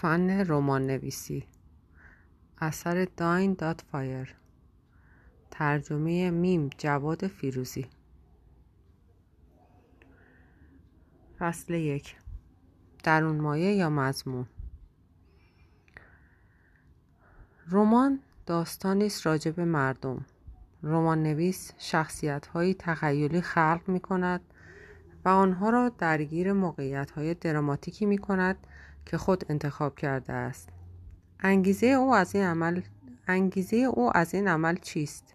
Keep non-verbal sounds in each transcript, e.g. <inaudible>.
فن رمان نویسی اثر داین داوت فایر. ترجمه میم جواد فیروزی. فصل یک. درون مایه یا مضمون؟ رمان داستانی است راجع به مردم. رمان نویس شخصیت هایی تخیلی خلق می کند و آنها را درگیر موقعیت های دراماتیکی می کند که خود انتخاب کرده است. انگیزه او از این عمل انگیزه او از این عمل چیست؟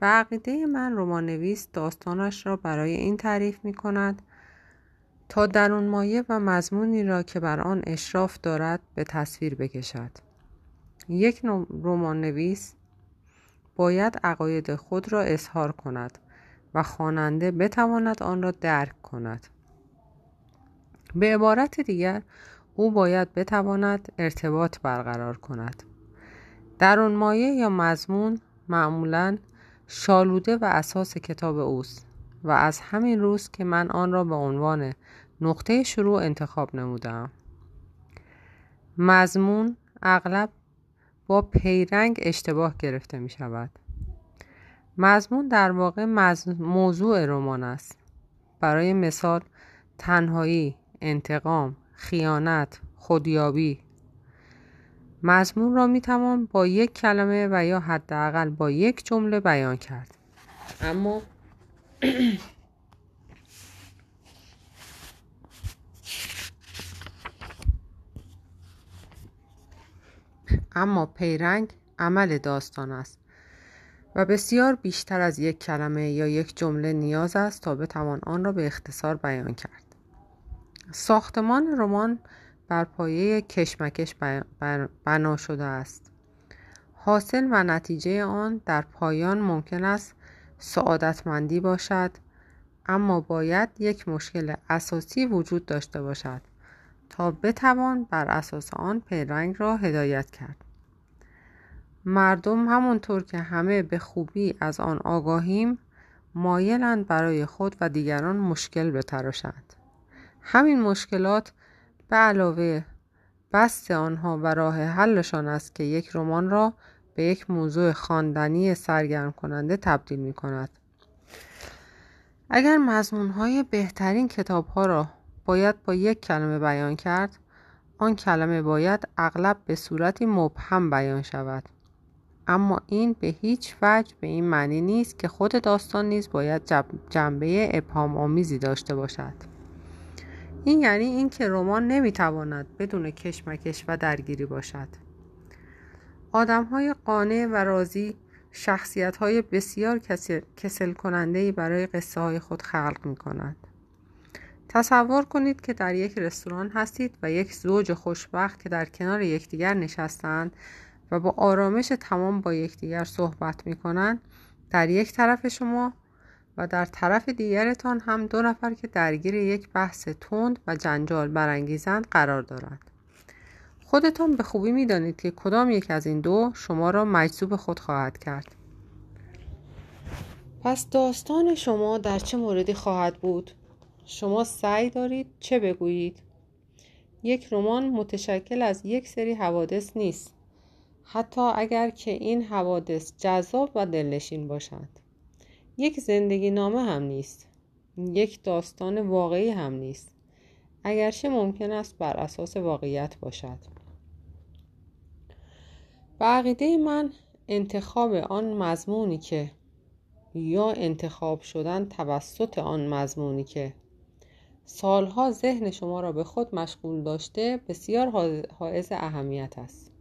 به عقیده من رمان نویس داستانش را برای این تعریف می کند. تا درون مایه و مضمونی را که بر آن اشراف دارد به تصویر بکشد. یک رمان نویس باید عقاید خود را اظهار کند و خواننده بتواند آن را درک کند. به عبارت دیگر او باید بتواند ارتباط برقرار کند. در اون مایه یا مضمون معمولا شالوده و اساس کتاب اوست و از همین روز که من آن را به عنوان نقطه شروع انتخاب نمودم مضمون اغلب با پیرنگ اشتباه گرفته می شود. مضمون در واقع موضوع رمان است. برای مثال تنهایی انتقام خیانت خودیابی. مضمون را می‌توان با یک کلمه و یا حداقل با یک جمله بیان کرد. اما <clears throat> اما پیرنگ عمل داستان است و بسیار بیشتر از یک کلمه یا یک جمله نیاز است تا بتوان آن را به اختصار بیان کرد. ساختمان رمان بر پایه کشمکش بنا شده است. حاصل و نتیجه آن در پایان ممکن است سعادتمندی باشد اما باید یک مشکل اساسی وجود داشته باشد تا بتوان بر اساس آن پیرنگ را هدایت کرد. مردم همونطور که همه به خوبی از آن آگاهیم مایلند برای خود و دیگران مشکل بتراشند. همین مشکلات به علاوه بست آنها و راه حلشان است که یک رمان را به یک موضوع خواندنی سرگرم کننده تبدیل می کند. اگر های بهترین کتاب ها را باید با یک کلمه بیان کرد آن کلمه باید اغلب به صورتی مبهم بیان شود اما این به هیچ وجه به این معنی نیست که خود داستان نیز باید جنبه ابهام آمیزی داشته باشد این یعنی اینکه رمان نمی‌تواند بدون کشمکش و درگیری باشد آدم های قانع و راضی شخصیت های بسیار کسل کننده برای قصه های خود خلق می کنند. تصور کنید که در یک رستوران هستید و یک زوج خوشبخت که در کنار یکدیگر نشستند و با آرامش تمام با یکدیگر صحبت می کنند در یک طرف شما و در طرف دیگرتان هم دو نفر که درگیر یک بحث تند و جنجال برانگیزند قرار دارند خودتان به خوبی می‌دانید که کدام یک از این دو شما را مجذوب خود خواهد کرد. پس داستان شما در چه موردی خواهد بود؟ شما سعی دارید چه بگویید؟ یک رمان متشکل از یک سری حوادث نیست. حتی اگر که این حوادث جذاب و دلنشین باشند یک زندگی نامه هم نیست. یک داستان واقعی هم نیست. اگرچه ممکن است بر اساس واقعیت باشد. به من انتخاب آن مضمونی که یا انتخاب شدن توسط آن مضمونی که سالها ذهن شما را به خود مشغول داشته بسیار حائز اهمیت است.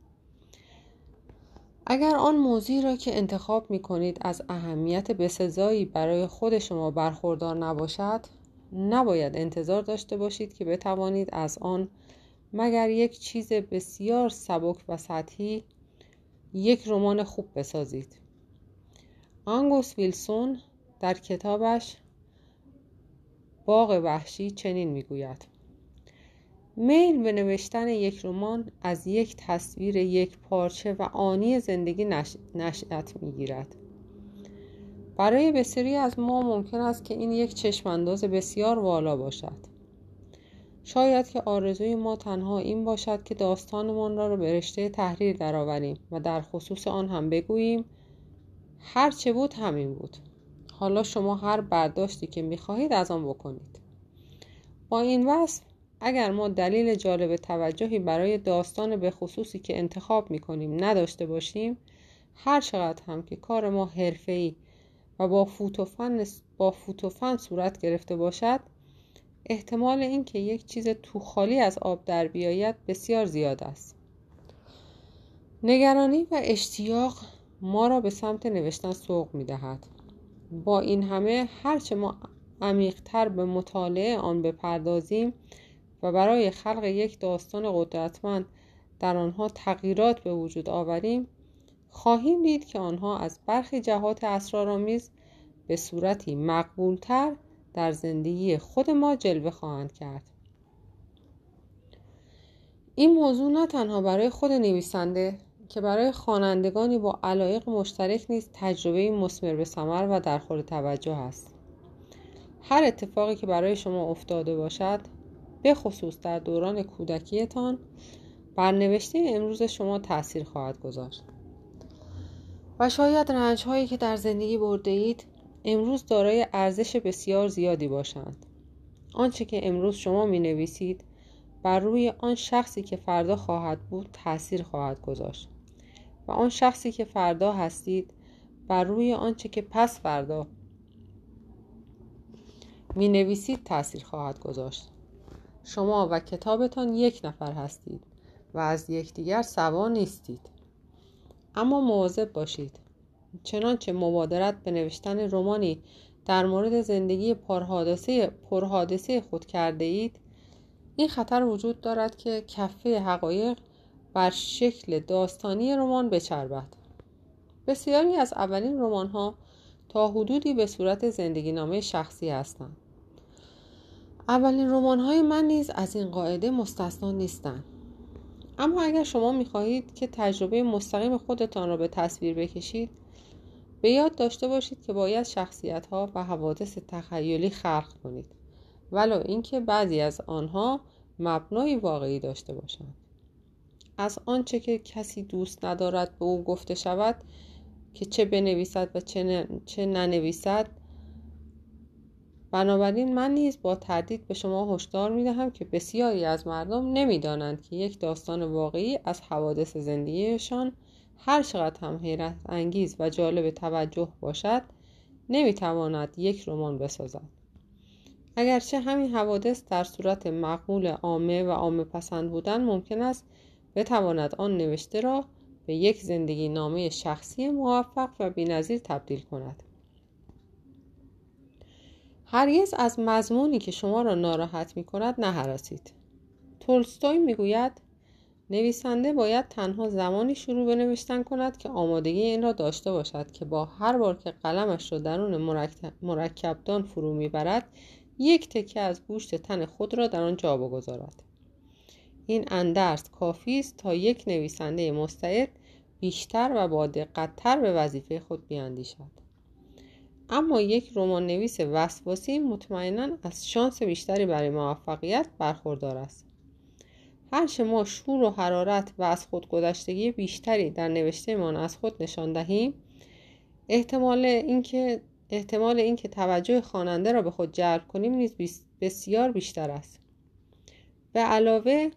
اگر آن موضوعی را که انتخاب می کنید از اهمیت بسزایی برای خود شما برخوردار نباشد نباید انتظار داشته باشید که بتوانید از آن مگر یک چیز بسیار سبک و سطحی یک رمان خوب بسازید. آنگوس ویلسون در کتابش باغ وحشی چنین می‌گوید. میل به نوشتن یک رمان از یک تصویر یک پارچه و آنی زندگی نش... نشأت می‌گیرد. برای بسیاری از ما ممکن است که این یک چشمانداز بسیار والا باشد. شاید که آرزوی ما تنها این باشد که داستانمان را به رشته تحریر درآوریم و در خصوص آن هم بگوییم هر چه بود همین بود. حالا شما هر برداشتی که می‌خواهید از آن بکنید. با این وصف اگر ما دلیل جالب توجهی برای داستان به خصوصی که انتخاب می‌کنیم نداشته باشیم هر چقدر هم که کار ما حرفه‌ای و با فوتوفن با فوتوفن صورت گرفته باشد احتمال اینکه یک چیز تو خالی از آب در بیاید بسیار زیاد است نگرانی و اشتیاق ما را به سمت نوشتن سوق می دهد. با این همه هرچه ما عمیقتر به مطالعه آن بپردازیم و برای خلق یک داستان قدرتمند در آنها تغییرات به وجود آوریم خواهیم دید که آنها از برخی جهات اسرارآمیز به صورتی مقبولتر در زندگی خود ما جلوه خواهند کرد. این موضوع نه تنها برای خود نویسنده که برای خوانندگانی با علایق مشترک نیز تجربه مسمر به ثمر و در خور توجه است. هر اتفاقی که برای شما افتاده باشد به خصوص در دوران کودکیتان بر نوشته امروز شما تاثیر خواهد گذاشت. و شاید رنج هایی که در زندگی برده اید امروز دارای ارزش بسیار زیادی باشند. آنچه که امروز شما می نویسید بر روی آن شخصی که فردا خواهد بود تاثیر خواهد گذاشت. و آن شخصی که فردا هستید بر روی آنچه که پس فردا می نویسید تاثیر خواهد گذاشت. شما و کتابتان یک نفر هستید و از یکدیگر سوا نیستید. اما مواظب باشید. چنانچه مبادرت به نوشتن رومانی در مورد زندگی پرحادثه, پرحادثه خود کرده اید این خطر وجود دارد که کفه حقایق بر شکل داستانی رمان بچربد. بسیاری از اولین رمان ها تا حدودی به صورت زندگی نامه شخصی هستند. اولین رمان های من نیز از این قاعده مستثنا نیستند اما اگر شما می‌خواهید که تجربه مستقیم خودتان را به تصویر بکشید به یاد داشته باشید که باید شخصیت ها و حوادث تخیلی خلق کنید ولو اینکه بعضی از آنها مبنای واقعی داشته باشند. از آنچه که کسی دوست ندارد به او گفته شود که چه بنویسد و چه, چه ننویسد بنابراین من نیز با تردید به شما هشدار می دهم که بسیاری از مردم نمی‌دانند که یک داستان واقعی از حوادث زندگیشان هر چقدر هم حیرت انگیز و جالب توجه باشد نمی‌تواند یک رمان بسازد. اگرچه همین حوادث در صورت مقبول عامه و عامه پسند بودن ممکن است بتواند آن نوشته را به یک زندگی نامه شخصی موفق و بینظیر تبدیل کند. هرگز از مضمونی که شما را ناراحت می کند نهراسید تولستوی می‌گوید نویسنده باید تنها زمانی شروع به نوشتن کند که آمادگی این را داشته باشد که با هر بار که قلمش را درون مرکبدان فرو می‌برد یک تکه از گوشت تن خود را در آن جا بگذارد. این اندرس کافی است تا یک نویسنده مستعد بیشتر و با دقتتر به وظیفه خود بیاندیشد. اما یک رمان نویس وسواسی مطمئنا از شانس بیشتری برای موفقیت برخوردار است. هرچه ما شور و حرارت و از خودگذشتگی بیشتری در نوشتهمان از خود نشان دهیم احتمال اینکه احتمال اینکه توجه خواننده را به خود جلب کنیم نیز بسیار بیشتر است. به علاوه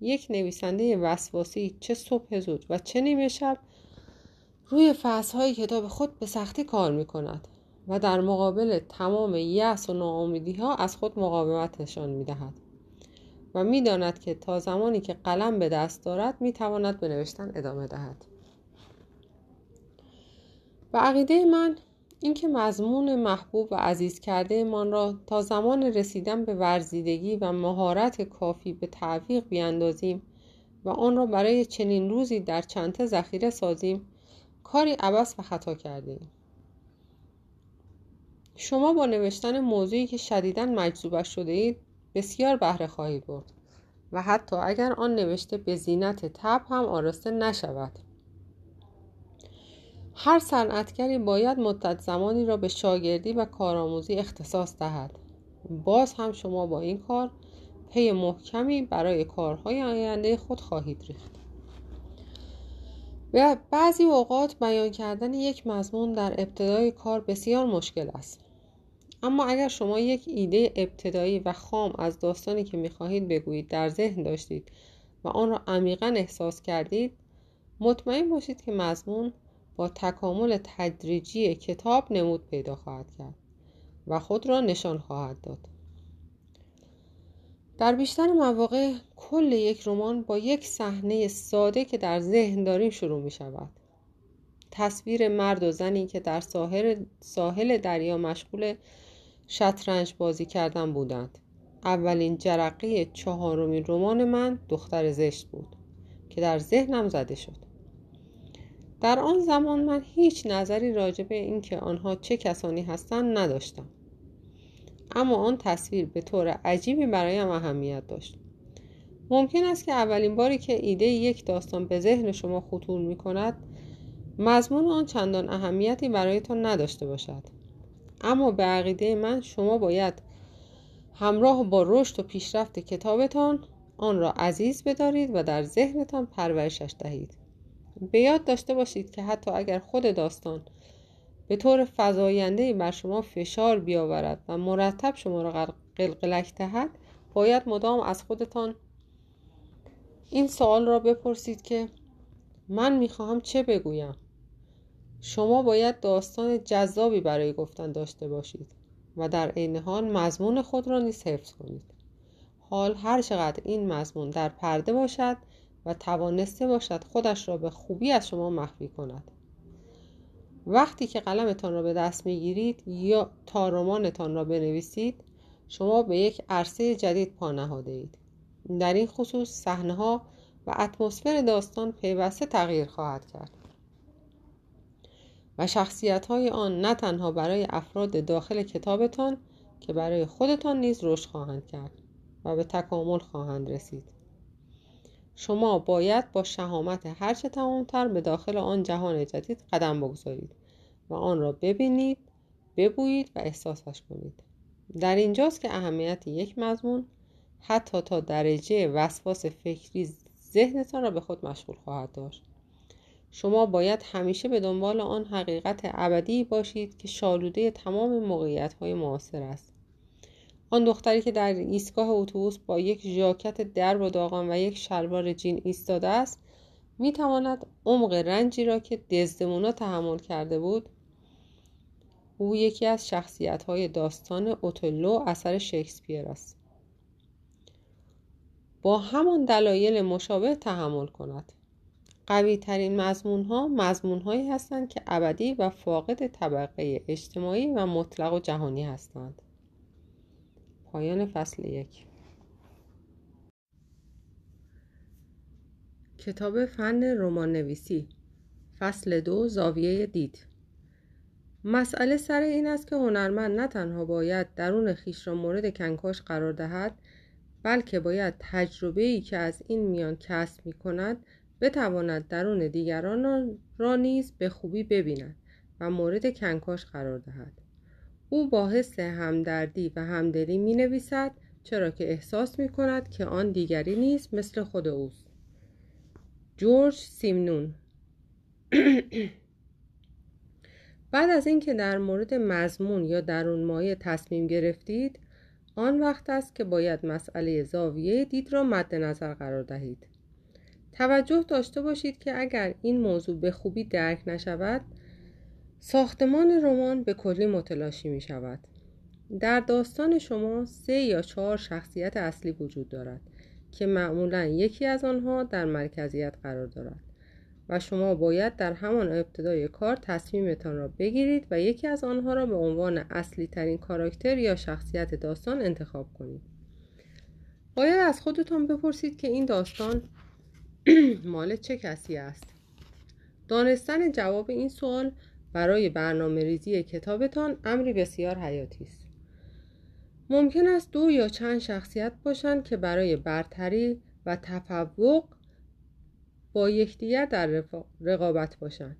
یک نویسنده وسواسی چه صبح زود و چه نیمه شب روی فصلهای کتاب خود به سختی کار می کند و در مقابل تمام یأس و ناامیدی ها از خود مقاومت نشان می دهد و می داند که تا زمانی که قلم به دست دارد می تواند به نوشتن ادامه دهد. و عقیده من اینکه مضمون محبوب و عزیز کرده من را تا زمان رسیدن به ورزیدگی و مهارت کافی به تعویق بیاندازیم و آن را برای چنین روزی در چنته ذخیره سازیم کاری عبس و خطا کردیم شما با نوشتن موضوعی که شدیدا مجذوبش شده اید بسیار بهره خواهید برد و حتی اگر آن نوشته به زینت تب هم آراسته نشود. هر صنعتگری باید مدت زمانی را به شاگردی و کارآموزی اختصاص دهد. باز هم شما با این کار پی محکمی برای کارهای آینده خود خواهید ریخت. و بعضی اوقات بیان کردن یک مضمون در ابتدای کار بسیار مشکل است. اما اگر شما یک ایده ابتدایی و خام از داستانی که می‌خواهید بگویید در ذهن داشتید و آن را عمیقا احساس کردید مطمئن باشید که مضمون با تکامل تدریجی کتاب نمود پیدا خواهد کرد و خود را نشان خواهد داد. در بیشتر مواقع کل یک رمان با یک صحنه ساده که در ذهن داریم شروع می شود تصویر مرد و زنی که در ساحل, ساحل دریا مشغول شطرنج بازی کردن بودند. اولین جرقه چهارمین رمان من دختر زشت بود که در ذهنم زده شد. در آن زمان من هیچ نظری راجع به اینکه آنها چه کسانی هستند نداشتم. اما آن تصویر به طور عجیبی برایم اهمیت داشت. ممکن است که اولین باری که ایده یک داستان به ذهن شما خطور می کند مضمون آن چندان اهمیتی برایتان نداشته باشد. اما به عقیده من شما باید همراه با رشد و پیشرفت کتابتان آن را عزیز بدارید و در ذهنتان پرورشش دهید. به یاد داشته باشید که حتی اگر خود داستان به طور فضاینده بر شما فشار بیاورد و مرتب شما را قلقلک دهد باید مدام از خودتان این سوال را بپرسید که من می‌خواهم چه بگویم؟ شما باید داستان جذابی برای گفتن داشته باشید و در عین حال مضمون خود را نیز حفظ کنید. حال هر چقدر این مضمون در پرده باشد و توانسته باشد خودش را به خوبی از شما مخفی کند. وقتی که قلمتان را به دست می‌گیرید یا تا رمانتان را بنویسید شما به یک عرصه جدید پا نهاده اید. در این خصوص صحنه ها و اتمسفر داستان پیوسته تغییر خواهد کرد. و شخصیت های آن نه تنها برای افراد داخل کتابتان که برای خودتان نیز رشد خواهند کرد و به تکامل خواهند رسید. شما باید با شهامت هرچه تمامتر به داخل آن جهان جدید قدم بگذارید و آن را ببینید ببویید و احساسش کنید. در اینجاست که اهمیت یک مضمون حتی تا درجه وسواس فکری ذهنتان را به خود مشغول خواهد داشت. شما باید همیشه به دنبال آن حقیقت ابدی باشید که شالوده تمام موقعیت های معاصر است. آن دختری که در ایستگاه اتوبوس با یک ژاکت درب و داغان و یک شلوار جین ایستاده است می تواند عمق رنجی را که دزدمونا تحمل کرده بود او یکی از شخصیت های داستان اوتلو اثر شکسپیر است. با همان دلایل مشابه تحمل کند. قوی ترین مضمون ها مضمون هایی هستند که ابدی و فاقد طبقه اجتماعی و مطلق و جهانی هستند. پایان فصل یک. کتاب فن رمان نویسی فصل دو زاویه دید. مسئله سر این است که هنرمند نه تنها باید درون خیش را مورد کنکاش قرار دهد بلکه باید تجربه ای که از این میان کسب می کند بتواند درون دیگران را نیز به خوبی ببیند و مورد کنکاش قرار دهد. او با حس همدردی و همدلی می نویسد چرا که احساس می کند که آن دیگری نیست مثل خود اوست. جورج سیمنون <clears throat> بعد از اینکه در مورد مضمون یا درون مایه تصمیم گرفتید آن وقت است که باید مسئله زاویه دید را مد نظر قرار دهید. توجه داشته باشید که اگر این موضوع به خوبی درک نشود ساختمان رمان به کلی متلاشی می شود. در داستان شما سه یا چهار شخصیت اصلی وجود دارد که معمولا یکی از آنها در مرکزیت قرار دارد و شما باید در همان ابتدای کار تصمیمتان را بگیرید و یکی از آنها را به عنوان اصلی ترین کاراکتر یا شخصیت داستان انتخاب کنید. باید از خودتان بپرسید که این داستان <clears throat> مال چه کسی است؟ دانستن جواب این سوال برای برنامه ریزی کتابتان امری بسیار حیاتی است. ممکن است دو یا چند شخصیت باشند که برای برتری و تفوق با یکدیگر در رقابت باشند.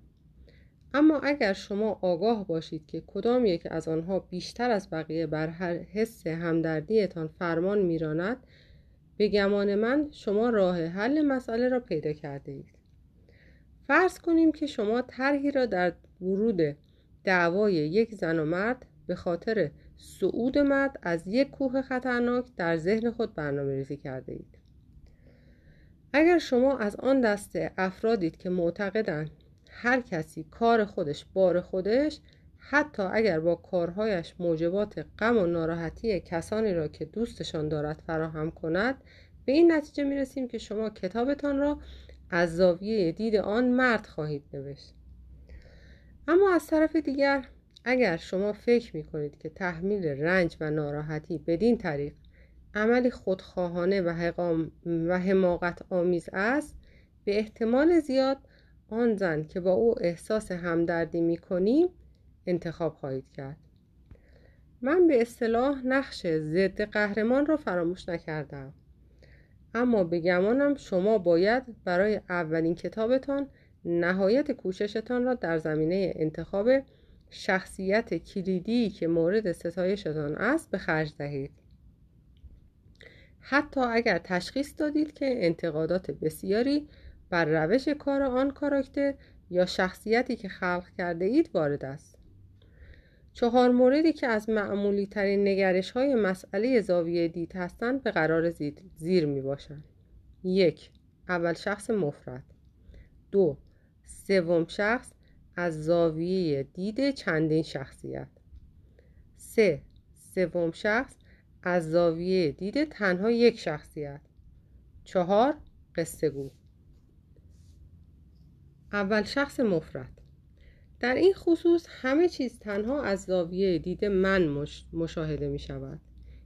اما اگر شما آگاه باشید که کدام یک از آنها بیشتر از بقیه بر هر حس همدردیتان فرمان میراند به گمان من شما راه حل مسئله را پیدا کرده اید. فرض کنیم که شما طرحی را در ورود دعوای یک زن و مرد به خاطر صعود مرد از یک کوه خطرناک در ذهن خود برنامه ریزی کرده اید. اگر شما از آن دسته افرادید که معتقدند هر کسی کار خودش بار خودش حتی اگر با کارهایش موجبات غم و ناراحتی کسانی را که دوستشان دارد فراهم کند به این نتیجه می رسیم که شما کتابتان را از زاویه دید آن مرد خواهید نوشت. اما از طرف دیگر اگر شما فکر می کنید که تحمیل رنج و ناراحتی بدین طریق عملی خودخواهانه و, و حماقت آمیز است به احتمال زیاد آن زن که با او احساس همدردی می کنیم انتخاب خواهید کرد. من به اصطلاح نقش ضد قهرمان را فراموش نکردم. اما به گمانم شما باید برای اولین کتابتان نهایت کوششتان را در زمینه انتخاب شخصیت کلیدی که مورد ستایشتان است به خرج دهید. حتی اگر تشخیص دادید که انتقادات بسیاری بر روش کار آن کاراکتر یا شخصیتی که خلق کرده اید وارد است. چهار موردی که از معمولی ترین نگرش های مسئله زاویه دید هستند به قرار زیر می باشند یک اول شخص مفرد. دو سوم شخص از زاویه دید چندین شخصیت. سه سوم شخص از زاویه دید تنها یک شخصیت. چهار قصه گو اول شخص مفرد. در این خصوص همه چیز تنها از زاویه دید من مشاهده می شود.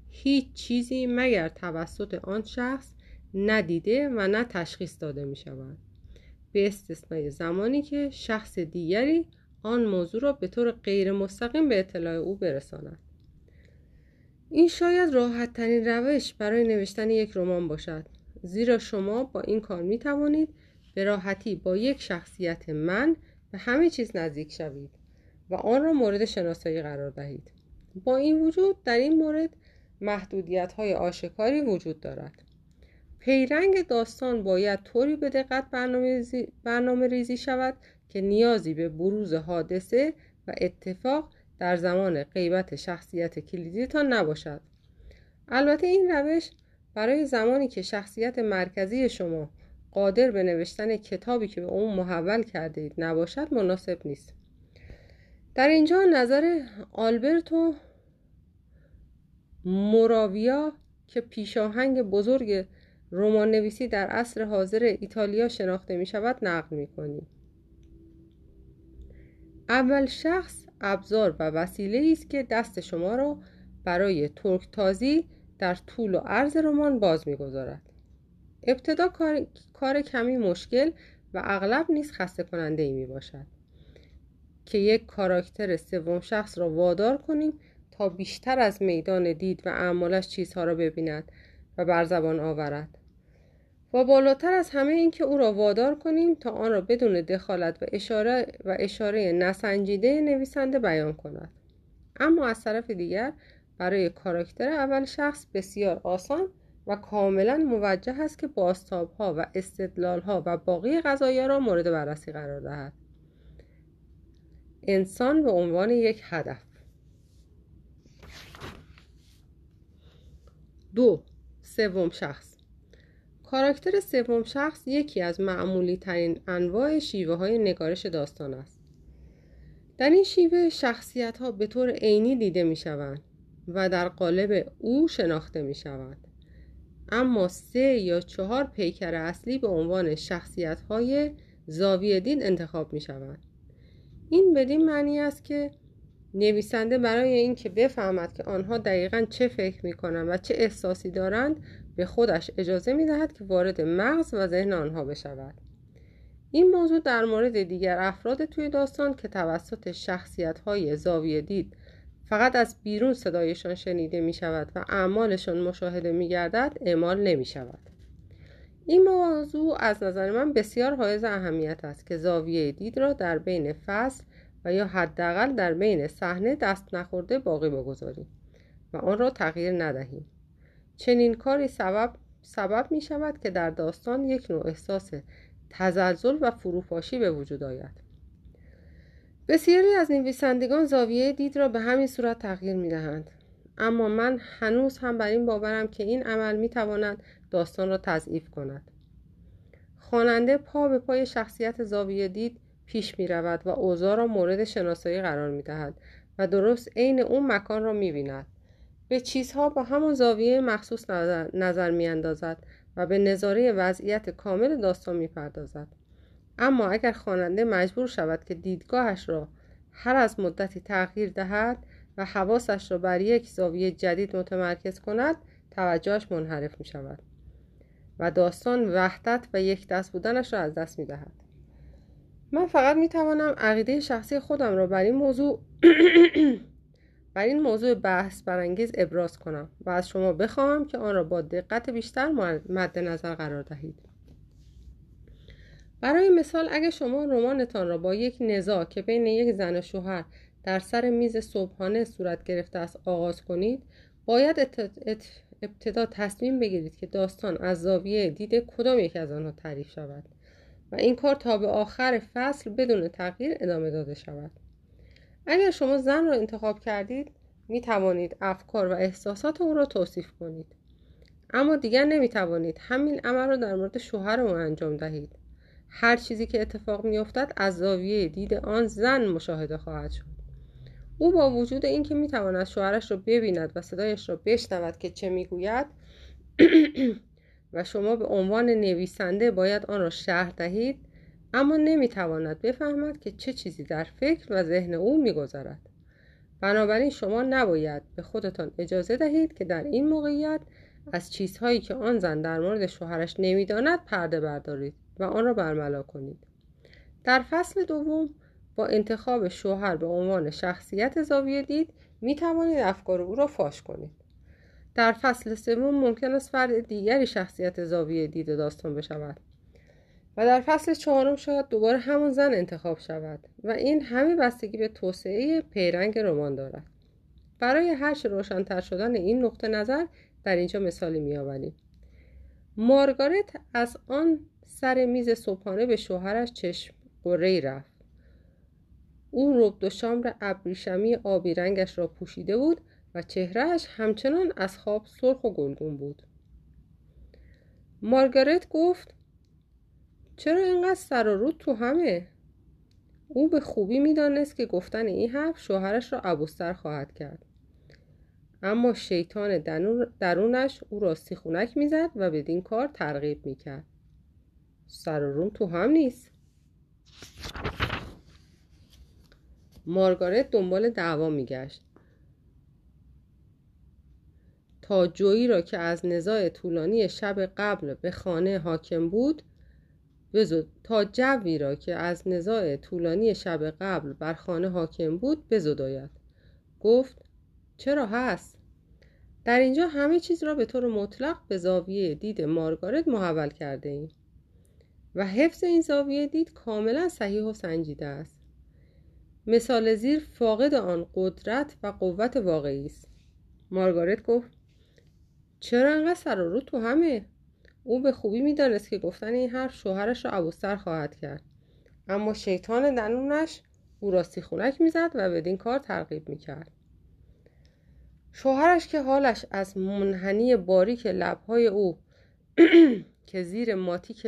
هیچ چیزی مگر توسط آن شخص ندیده و نه تشخیص داده می شود. به استثنای زمانی که شخص دیگری آن موضوع را به طور غیر مستقیم به اطلاع او برساند. این شاید راحت ترین روش برای نوشتن یک رمان باشد. زیرا شما با این کار می توانید به راحتی با یک شخصیت من به همه چیز نزدیک شوید و آن را مورد شناسایی قرار دهید. با این وجود در این مورد محدودیت های آشکاری وجود دارد. پیرنگ داستان باید طوری به دقت برنامه ریزی شود که نیازی به بروز حادثه و اتفاق در زمان غیبت شخصیت کلیدیتان نباشد. البته این روش برای زمانی که شخصیت مرکزی شما قادر به نوشتن کتابی که به اون محول کرده اید نباشد مناسب نیست در اینجا نظر آلبرتو موراویا که پیشاهنگ بزرگ رمان نویسی در عصر حاضر ایتالیا شناخته می شود نقل می کنیم. اول شخص ابزار و وسیله است که دست شما را برای ترک تازی در طول و عرض رمان باز می‌گذارد ابتدا کار... کار کمی مشکل و اغلب نیز خسته کننده ای می باشد که یک کاراکتر سوم شخص را وادار کنیم تا بیشتر از میدان دید و اعمالش چیزها را ببیند و بر زبان آورد. و بالاتر از همه اینکه او را وادار کنیم تا آن را بدون دخالت و اشاره و اشاره نسنجیده نویسنده بیان کند. اما از طرف دیگر برای کاراکتر اول شخص بسیار آسان و کاملا موجه است که ها و ها و باقی قضایا را مورد بررسی قرار دهد انسان به عنوان یک هدف دو سوم شخص کاراکتر سوم شخص یکی از معمولی ترین انواع شیوه های نگارش داستان است. در این شیوه شخصیت ها به طور عینی دیده می شوند و در قالب او شناخته می شوند. اما سه یا چهار پیکر اصلی به عنوان شخصیت های زاویه دین انتخاب می شوند. این بدین معنی است که نویسنده برای اینکه بفهمد که آنها دقیقا چه فکر می کنند و چه احساسی دارند به خودش اجازه می دهد که وارد مغز و ذهن آنها بشود این موضوع در مورد دیگر افراد توی داستان که توسط شخصیت های زاویه دید فقط از بیرون صدایشان شنیده می شود و اعمالشان مشاهده می گردد اعمال نمی شود این موضوع از نظر من بسیار حائز اهمیت است که زاویه دید را در بین فصل و یا حداقل در بین صحنه دست نخورده باقی بگذاریم و آن را تغییر ندهیم. چنین کاری سبب سبب می شود که در داستان یک نوع احساس تزلزل و فروپاشی به وجود آید. بسیاری از نویسندگان زاویه دید را به همین صورت تغییر می دهند. اما من هنوز هم بر این باورم که این عمل می تواند داستان را تضعیف کند. خواننده پا به پای شخصیت زاویه دید پیش می رود و اوضاع را مورد شناسایی قرار می دهد و درست عین اون مکان را می بیند. به چیزها با همان زاویه مخصوص نظر, نظر می اندازد و به نظاره وضعیت کامل داستان می پردازد. اما اگر خواننده مجبور شود که دیدگاهش را هر از مدتی تغییر دهد و حواسش را بر یک زاویه جدید متمرکز کند توجهش منحرف می شود و داستان وحدت و یک دست بودنش را از دست می دهد من فقط می توانم عقیده شخصی خودم را بر این موضوع <clears throat> بر این موضوع بحث برانگیز ابراز کنم و از شما بخواهم که آن را با دقت بیشتر مد نظر قرار دهید. برای مثال اگر شما رمانتان را با یک نزاع که بین یک زن و شوهر در سر میز صبحانه صورت گرفته است آغاز کنید باید ابتدا تصمیم بگیرید که داستان از زاویه دید کدام یک از آنها تعریف شود و این کار تا به آخر فصل بدون تغییر ادامه داده شود. اگر شما زن را انتخاب کردید می توانید افکار و احساسات او را توصیف کنید. اما دیگر نمی توانید همین عمل را در مورد شوهر او انجام دهید. هر چیزی که اتفاق می افتد از زاویه دید آن زن مشاهده خواهد شد. او با وجود اینکه می تواند شوهرش را ببیند و صدایش را بشنود که چه می‌گوید <clears throat> و شما به عنوان نویسنده باید آن را شرح دهید اما نمی‌تواند بفهمد که چه چیزی در فکر و ذهن او میگذرد. بنابراین شما نباید به خودتان اجازه دهید که در این موقعیت از چیزهایی که آن زن در مورد شوهرش نمی‌داند پرده بردارید. و آن را برملا کنید. در فصل دوم با انتخاب شوهر به عنوان شخصیت زاویه دید می توانید افکار او را فاش کنید. در فصل سوم ممکن است فرد دیگری شخصیت زاویه دید داستان بشود و در فصل چهارم شاید دوباره همون زن انتخاب شود و این همه بستگی به توسعه پیرنگ رمان دارد. برای هرچه روشنتر شدن این نقطه نظر در اینجا مثالی میآوریم. مارگارت از آن سر میز صبحانه به شوهرش چشم قره رفت. او رب دو شامر ابریشمی آبی رنگش را پوشیده بود و چهرهش همچنان از خواب سرخ و گلگون بود. مارگارت گفت چرا اینقدر سر و رود تو همه؟ او به خوبی می‌دانست که گفتن این حرف شوهرش را ابوستر خواهد کرد. اما شیطان درونش او را سیخونک می‌زد و بدین کار ترغیب می‌کرد. سر و روم تو هم نیست. مارگارت دنبال دعوا میگشت. تا جویی را که از نزاع طولانی شب قبل به خانه حاکم بود بزد تا جوی را که از نزاع طولانی شب قبل بر خانه حاکم بود بزداید گفت چرا هست؟ در اینجا همه چیز را به طور مطلق به زاویه دید مارگارت محول کرده ایم و حفظ این زاویه دید کاملا صحیح و سنجیده است. مثال زیر فاقد آن قدرت و قوت واقعی است. مارگارت گفت چرا انقدر سر رو تو همه؟ او به خوبی می‌دانست که گفتن این حرف شوهرش را ابوستر خواهد کرد. اما شیطان دنونش او را سیخونک می‌زد و بدین کار ترغیب می‌کرد. شوهرش که حالش از منحنی باریک لبهای او <clears throat> که زیر ماتیک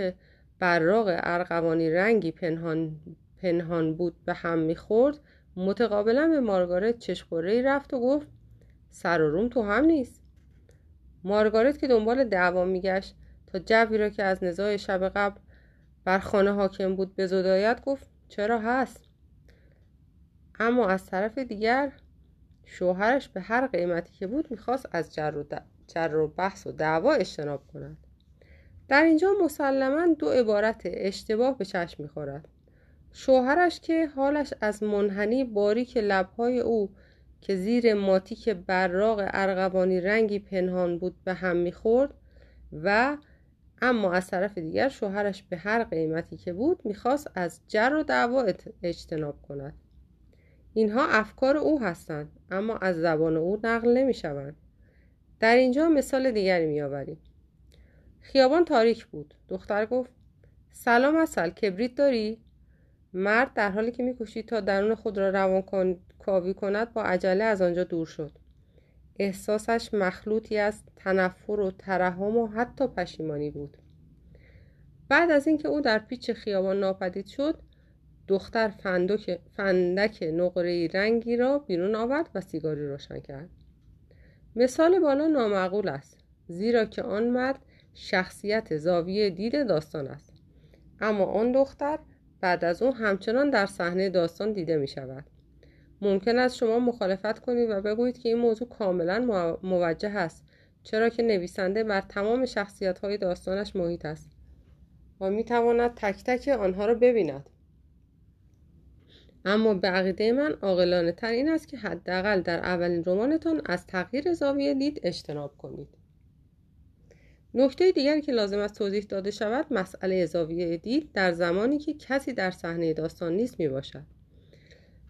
براغ ارغوانی رنگی پنهان, پنهان بود به هم می‌خورد متقابلا به مارگارت چشقوره رفت و گفت سر و روم تو هم نیست. مارگارت که دنبال دعوا میگشت تا جوی را که از نزاع شب قبل بر خانه حاکم بود به زدایت گفت چرا هست؟ اما از طرف دیگر شوهرش به هر قیمتی که بود می‌خواست از جر و, جر و بحث و دعوا اجتناب کند. در اینجا مسلما دو عبارت اشتباه به چشم می‌خورد. شوهرش که حالش از منحنی باریک لبهای او که زیر ماتیک براغ ارغوانی رنگی پنهان بود به هم می‌خورد و اما از طرف دیگر شوهرش به هر قیمتی که بود می‌خواست از جر و دعوا اجتناب کند. اینها افکار او هستند اما از زبان او نقل نمی‌شوند. در اینجا مثال دیگری میآوریم. خیابان تاریک بود. دختر گفت سلام اصل کبریت داری؟ مرد در حالی که میکوشید تا درون خود را روان کن... کاوی کند با عجله از آنجا دور شد. احساسش مخلوطی از تنفر و ترحم و حتی پشیمانی بود. بعد از اینکه او در پیچ خیابان ناپدید شد دختر فندک, فندک نقره رنگی را بیرون آورد و سیگاری روشن کرد. مثال بالا نامعقول است زیرا که آن مرد شخصیت زاویه دید داستان است. اما آن دختر بعد از او همچنان در صحنه داستان دیده می شود ممکن است شما مخالفت کنید و بگویید که این موضوع کاملا موجه است چرا که نویسنده بر تمام شخصیت های داستانش محیط است و می تواند تک تک آنها را ببیند. اما به عقیده من عاقلانه این است که حداقل در اولین رمانتان از تغییر زاویه دید اجتناب کنید. نکته دیگری که لازم است توضیح داده شود مسئله زاویه دید در زمانی که کسی در صحنه داستان نیست می باشد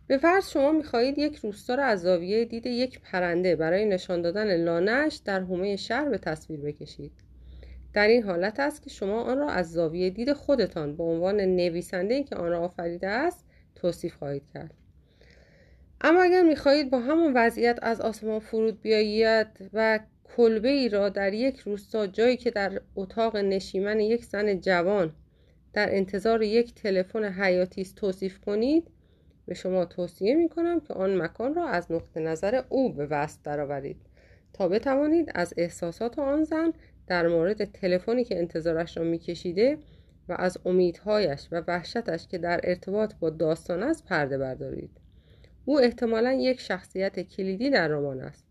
به فرض شما می‌خواهید یک روستا را از زاویه دید یک پرنده برای نشان دادن لانهاش در حومه شهر به تصویر بکشید. در این حالت است که شما آن را از زاویه دید خودتان به عنوان نویسنده که آن را آفریده است توصیف خواهید کرد. اما اگر می‌خواهید با همون وضعیت از آسمان فرود بیایید و کلبه ای را در یک روستا جایی که در اتاق نشیمن یک زن جوان در انتظار یک تلفن حیاتی است توصیف کنید به شما توصیه می کنم که آن مکان را از نقطه نظر او به وست درآورید تا بتوانید از احساسات آن زن در مورد تلفنی که انتظارش را میکشیده و از امیدهایش و وحشتش که در ارتباط با داستان است پرده بردارید. او احتمالا یک شخصیت کلیدی در رمان است.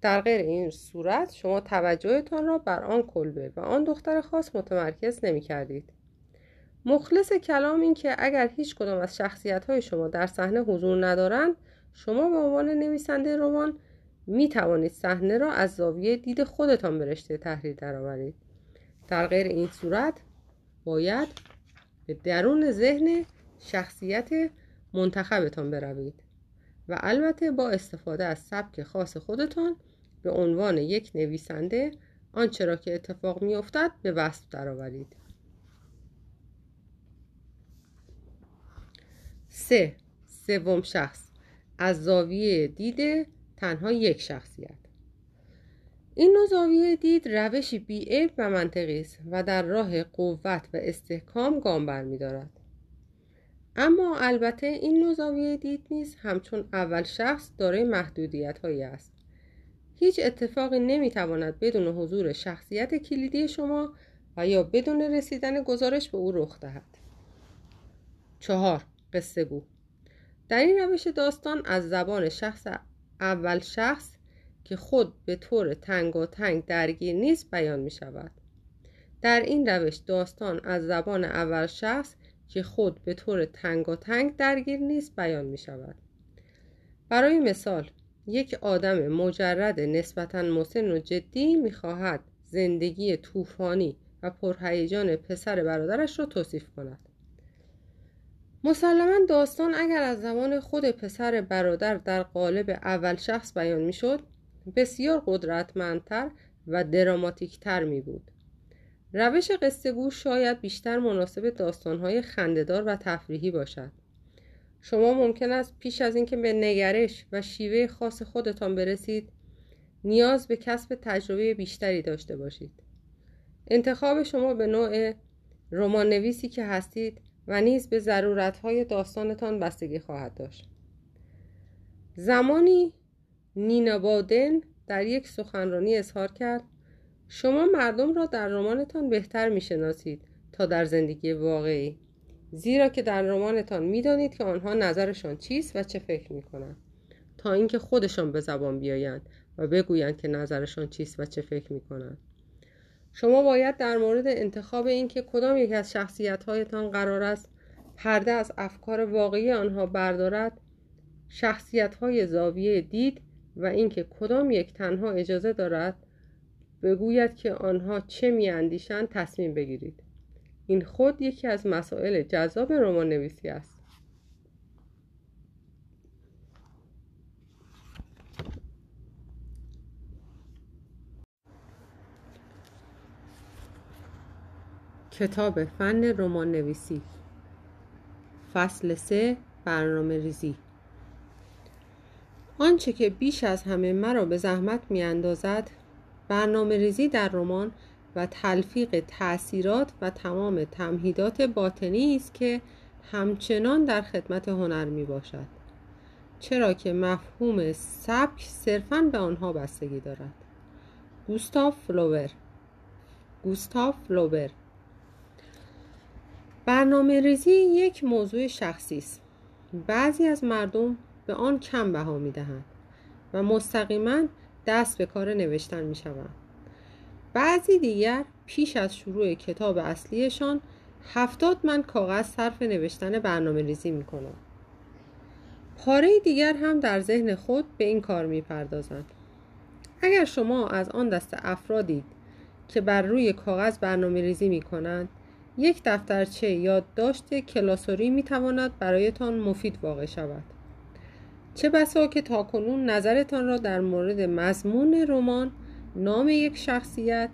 در غیر این صورت شما توجهتان را بر آن کلبه و آن دختر خاص متمرکز نمی کردید. مخلص کلام این که اگر هیچ کدام از شخصیت های شما در صحنه حضور ندارند شما به عنوان نویسنده رمان می توانید صحنه را از زاویه دید خودتان به رشته تحریر درآورید در غیر این صورت باید به درون ذهن شخصیت منتخبتان بروید و البته با استفاده از سبک خاص خودتان به عنوان یک نویسنده آنچه را که اتفاق میافتد به وصف درآورید. سه. سوم شخص. از زاویه دید تنها یک شخصیت. این نوع زاویه دید روشی بیعیب و منطقی است و در راه قوت و استحکام گام برمیدارد اما البته این نوع زاویه دید نیز همچون اول شخص دارای محدودیت هایی است. هیچ اتفاقی نمی‌تواند بدون حضور شخصیت کلیدی شما و یا بدون رسیدن گزارش به او رخ دهد. چهار قصه گو. در این روش داستان از زبان شخص اول شخص که خود به طور تنگ و تنگ درگیر نیست بیان می شود در این روش داستان از زبان اول شخص که خود به طور تنگ و تنگ درگیر نیست بیان می شود برای مثال یک آدم مجرد نسبتا مسن و جدی می خواهد زندگی طوفانی و پرهیجان پسر برادرش را توصیف کند. مسلما داستان اگر از زمان خود پسر برادر در قالب اول شخص بیان می شد بسیار قدرتمندتر و دراماتیکتر می بود روش قصه شاید بیشتر مناسب داستانهای خندهدار و تفریحی باشد. شما ممکن است پیش از اینکه به نگرش و شیوه خاص خودتان برسید نیاز به کسب تجربه بیشتری داشته باشید. انتخاب شما به نوع رمان نویسی که هستید و نیز به ضرورتهای داستانتان بستگی خواهد داشت. زمانی نینا بادن در یک سخنرانی اظهار کرد شما مردم را در رمانتان بهتر می‌شناسید تا در زندگی واقعی. زیرا که در رمانتان می‌دانید که آنها نظرشان چیست و چه فکر می‌کنند. تا اینکه خودشان به زبان بیایند و بگویند که نظرشان چیست و چه فکر می‌کنند. شما باید در مورد انتخاب اینکه کدام یک از شخصیت قرار است پرده از افکار واقعی آنها بردارد شخصیت های زاویه دید و اینکه کدام یک تنها اجازه دارد بگوید که آنها چه میاندیشند تصمیم بگیرید. این خود یکی از مسائل جذاب رمان نویسی است. کتاب فن رمان نویسی فصل سه برنامه ریزی. آنچه که بیش از همه مرا به زحمت می اندازد برنامه ریزی در رمان و تلفیق تأثیرات و تمام تمهیدات باطنی است که همچنان در خدمت هنر می باشد چرا که مفهوم سبک صرفا به آنها بستگی دارد. گوستاف فلوور گوستاف فلوبر برنامه ریزی یک موضوع شخصی است. بعضی از مردم به آن کم بها می دهند و مستقیما دست به کار نوشتن می شوند بعضی دیگر پیش از شروع کتاب اصلیشان هفتاد من کاغذ صرف نوشتن برنامه ریزی می کنند پاره دیگر هم در ذهن خود به این کار می پردازند اگر شما از آن دست افرادید که بر روی کاغذ برنامه ریزی می کنند یک دفترچه یادداشت کلاسوری می تواند برایتان مفید واقع شود. چه بسا که تاکنون نظرتان را در مورد مضمون رمان نام یک شخصیت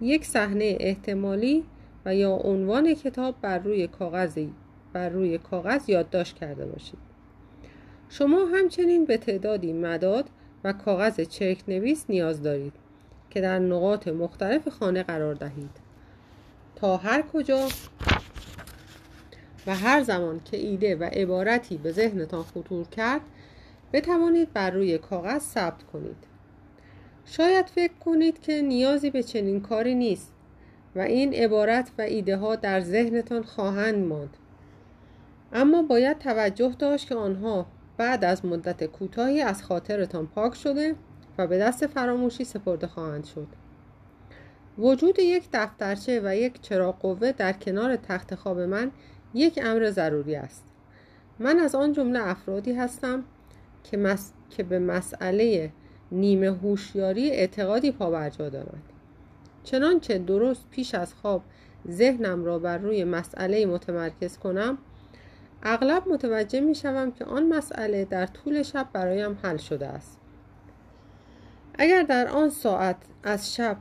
یک صحنه احتمالی و یا عنوان کتاب بر روی کاغذی بر روی کاغذ یادداشت کرده باشید. شما همچنین به تعدادی مداد و کاغذ چرک نویس نیاز دارید که در نقاط مختلف خانه قرار دهید. تا هر کجا و هر زمان که ایده و عبارتی به ذهنتان خطور کرد بتوانید بر روی کاغذ ثبت کنید. شاید فکر کنید که نیازی به چنین کاری نیست و این عبارت و ایده ها در ذهنتان خواهند ماند. اما باید توجه داشت که آنها بعد از مدت کوتاهی از خاطرتان پاک شده و به دست فراموشی سپرده خواهند شد. وجود یک دفترچه و یک چراغ قوه در کنار تخت خواب من یک امر ضروری است. من از آن جمله افرادی هستم که, مس... که به مسئله نیمه هوشیاری اعتقادی پابرجا دارند. چنانچه درست پیش از خواب ذهنم را بر روی مسئله متمرکز کنم اغلب متوجه می شوم که آن مسئله در طول شب برایم حل شده است. اگر در آن ساعت از شب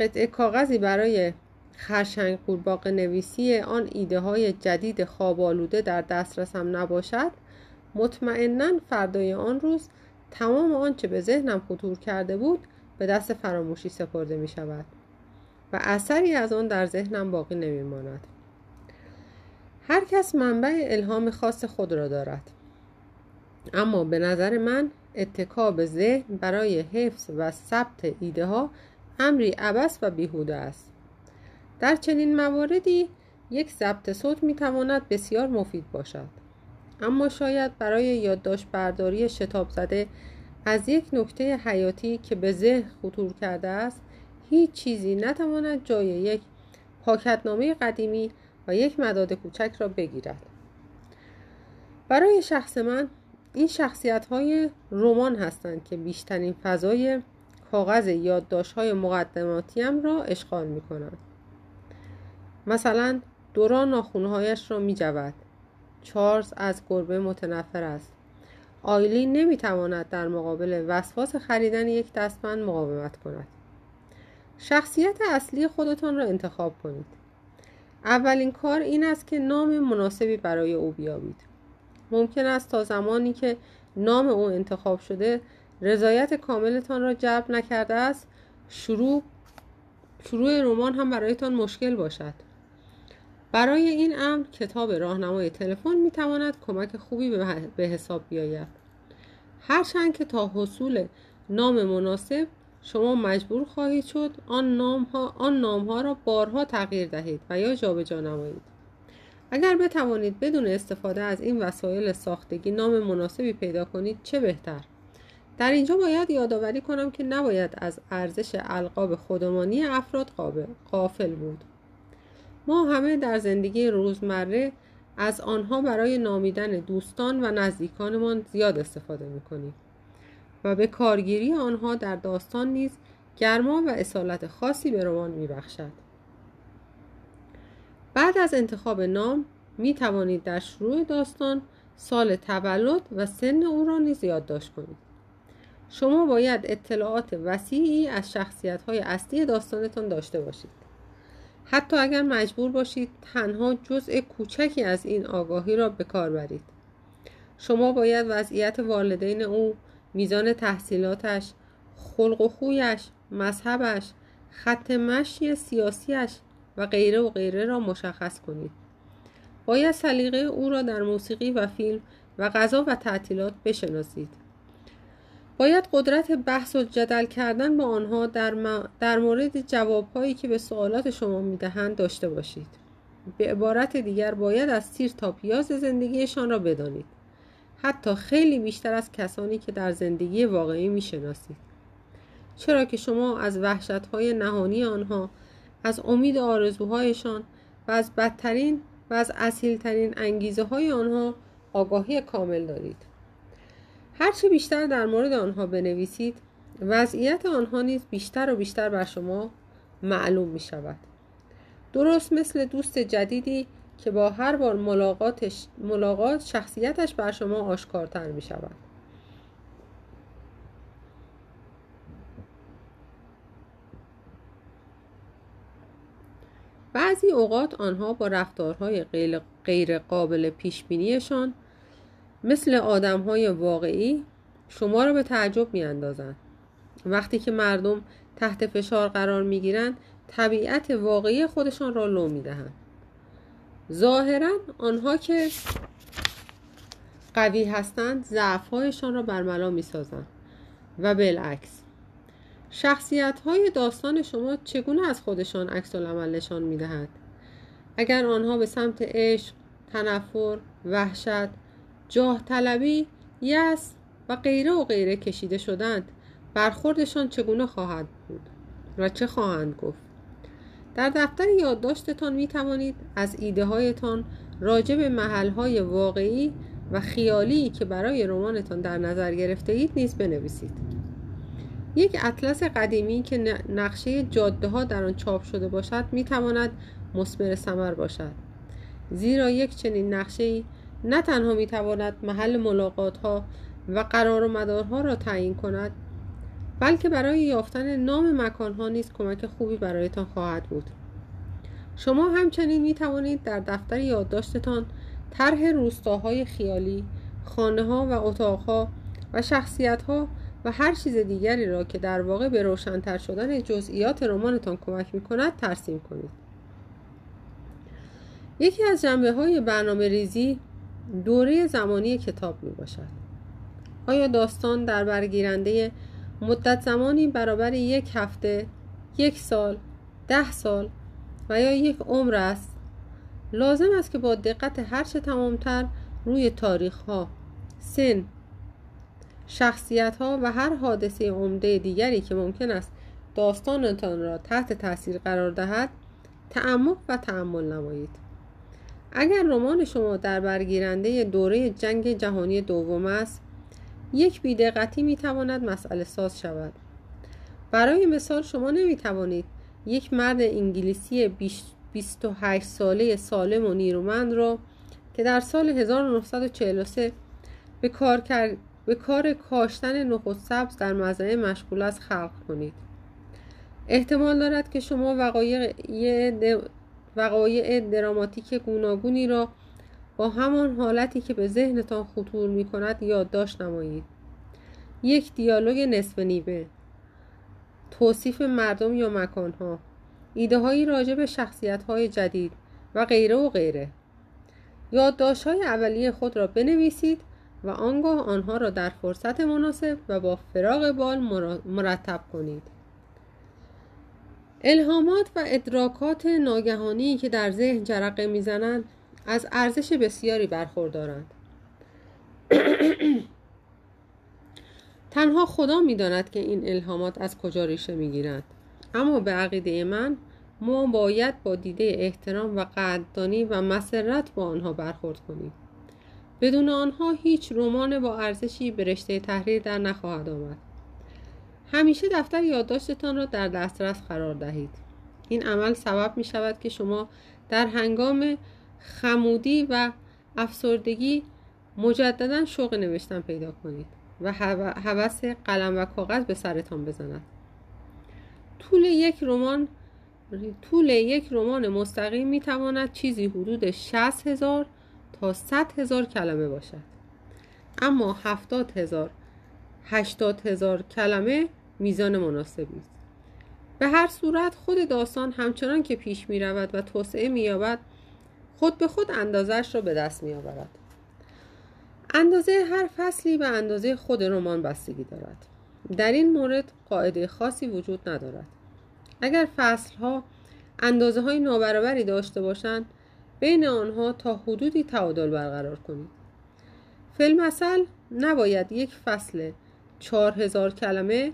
قطعه کاغذی برای خرشنگ قورباغه نویسی آن ایده های جدید خواب آلوده در دسترسم نباشد مطمئنا فردای آن روز تمام آنچه به ذهنم خطور کرده بود به دست فراموشی سپرده می شود و اثری از آن در ذهنم باقی نمی ماند. هر کس منبع الهام خاص خود را دارد. اما به نظر من اتکا به ذهن برای حفظ و ثبت ایده ها امری عبس و بیهوده است. در چنین مواردی یک ضبط صوت می تواند بسیار مفید باشد. اما شاید برای یادداشت برداری شتاب زده از یک نکته حیاتی که به ذهن خطور کرده است هیچ چیزی نتواند جای یک پاکتنامه قدیمی و یک مداد کوچک را بگیرد برای شخص من این شخصیت های رمان هستند که بیشترین فضای کاغذ یادداشت های مقدماتیم را اشغال می کنند. مثلا دوران ناخونهایش را می جود. چارلز از گربه متنفر است. آیلین نمی تواند در مقابل وسواس خریدن یک دستبند مقاومت کند. شخصیت اصلی خودتان را انتخاب کنید. اولین کار این است که نام مناسبی برای او بیابید. ممکن است تا زمانی که نام او انتخاب شده رضایت کاملتان را جلب نکرده است شروع شروع رمان هم برایتان مشکل باشد برای این امر کتاب راهنمای تلفن می تواند کمک خوبی به حساب بیاید. هرچند که تا حصول نام مناسب شما مجبور خواهید شد آن نام ها, آن نام ها را بارها تغییر دهید و یا جابجا نمایید. اگر بتوانید بدون استفاده از این وسایل ساختگی نام مناسبی پیدا کنید چه بهتر؟ در اینجا باید یادآوری کنم که نباید از ارزش القاب خودمانی افراد قافل بود. ما همه در زندگی روزمره از آنها برای نامیدن دوستان و نزدیکانمان زیاد استفاده می‌کنیم و به کارگیری آنها در داستان نیز گرما و اصالت خاصی به رمان میبخشد. بعد از انتخاب نام می توانید در شروع داستان سال تولد و سن او را نیز یادداشت کنید. شما باید اطلاعات وسیعی از شخصیت های اصلی داستانتان داشته باشید. حتی اگر مجبور باشید تنها جزء کوچکی از این آگاهی را به کار برید. شما باید وضعیت والدین او میزان تحصیلاتش خلق و خویش مذهبش خط مشی سیاسیش و غیره و غیره را مشخص کنید. باید سلیقه او را در موسیقی و فیلم و غذا و تعطیلات بشناسید. باید قدرت بحث و جدل کردن با آنها در, در مورد جوابهایی که به سوالات شما می‌دهند داشته باشید. به عبارت دیگر باید از سیر تا پیاز زندگیشان را بدانید. حتی خیلی بیشتر از کسانی که در زندگی واقعی می‌شناسید. چرا که شما از وحشتهای نهانی آنها از امید آرزوهایشان و از بدترین و از اصیلترین انگیزه های آنها آگاهی کامل دارید. هرچه بیشتر در مورد آنها بنویسید وضعیت آنها نیز بیشتر و بیشتر بر شما معلوم می شود درست مثل دوست جدیدی که با هر بار ملاقاتش ملاقات شخصیتش بر شما آشکارتر می شود بعضی اوقات آنها با رفتارهای غیر قابل پیش بینیشان مثل آدم های واقعی شما را به تعجب می اندازند. وقتی که مردم تحت فشار قرار می گیرند طبیعت واقعی خودشان را لو می دهند. ظاهرا آنها که قوی هستند ضعفهایشان را برملا می سازند و بالعکس شخصیت های داستان شما چگونه از خودشان عکس العمل نشان می دهد؟ اگر آنها به سمت عشق، تنفر، وحشت، جاه طلبی، یس و غیره و غیره کشیده شدند. برخوردشان چگونه خواهد بود؟ و چه خواهند گفت؟ در دفتر یادداشتتان می توانید از ایده هایتان راجع به محل های واقعی و خیالی که برای رمانتان در نظر گرفته اید نیز بنویسید. یک اطلس قدیمی که نقشه جاده ها در آن چاپ شده باشد می تواند مثمر ثمر باشد. زیرا یک چنین نقشه نه تنها می تواند محل ملاقات ها و قرار و مدارها را تعیین کند بلکه برای یافتن نام مکان ها نیز کمک خوبی برایتان خواهد بود. شما همچنین می توانید در دفتر یادداشتتان طرح روستاهای خیالی خانه ها و اتاقها و شخصیت ها و هر چیز دیگری را که در واقع به روشنتر شدن جزئیات رمانتان کمک می کند ترسیم کنید. یکی از جنبه های برنامه ریزی دوره زمانی کتاب می باشد آیا داستان در برگیرنده مدت زمانی برابر یک هفته، یک سال، ده سال و یا یک عمر است؟ لازم است که با دقت هرچه تمامتر روی تاریخ ها، سن، شخصیت ها و هر حادثه عمده دیگری که ممکن است داستانتان را تحت تاثیر قرار دهد تعمق و تعمل نمایید اگر رمان شما در برگیرنده دوره جنگ جهانی دوم است یک بیدقتی می تواند مسئله ساز شود. برای مثال شما نمی توانید یک مرد انگلیسی 28 ساله سالم و نیرومند را که در سال 1943 به کار, به کار کاشتن نخود سبز در مزرعه مشغول است خلق کنید. احتمال دارد که شما وقایع, وقایع دراماتیک گوناگونی را با همان حالتی که به ذهنتان خطور می کند یادداشت نمایید. یک دیالوگ نصف نیوه توصیف مردم یا مکانها. ایده هایی راجع به شخصیت های جدید و غیره و غیره. یادداشت های اولیه خود را بنویسید و آنگاه آنها را در فرصت مناسب و با فراغ بال مرتب کنید. الهامات و ادراکات ناگهانی که در ذهن جرقه می‌زنند از ارزش بسیاری برخوردارند. <clears throat> تنها خدا می‌داند که این الهامات از کجا ریشه می‌گیرند. اما به عقیده من ما باید با دیده احترام و قدردانی و مسرت با آنها برخورد کنیم. بدون آنها هیچ رمان با ارزشی به رشته تحریر در نخواهد آمد. همیشه دفتر یادداشتتان را در دسترس قرار دهید. این عمل سبب می شود که شما در هنگام خمودی و افسردگی مجددا شوق نوشتن پیدا کنید و هوس قلم و کاغذ به سرتان بزند. طول یک رمان طول یک رمان مستقیم می تواند چیزی حدود 60 هزار تا 100 هزار کلمه باشد. اما 70 هزار 80 هزار کلمه میزان مناسبی است به هر صورت خود داستان همچنان که پیش می رود و توسعه می یابد خود به خود اندازش را به دست می آورد اندازه هر فصلی به اندازه خود رمان بستگی دارد. در این مورد قاعده خاصی وجود ندارد. اگر فصل ها اندازه های نابرابری داشته باشند بین آنها تا حدودی تعادل برقرار کنید. فیلمسل نباید یک فصل چهار هزار کلمه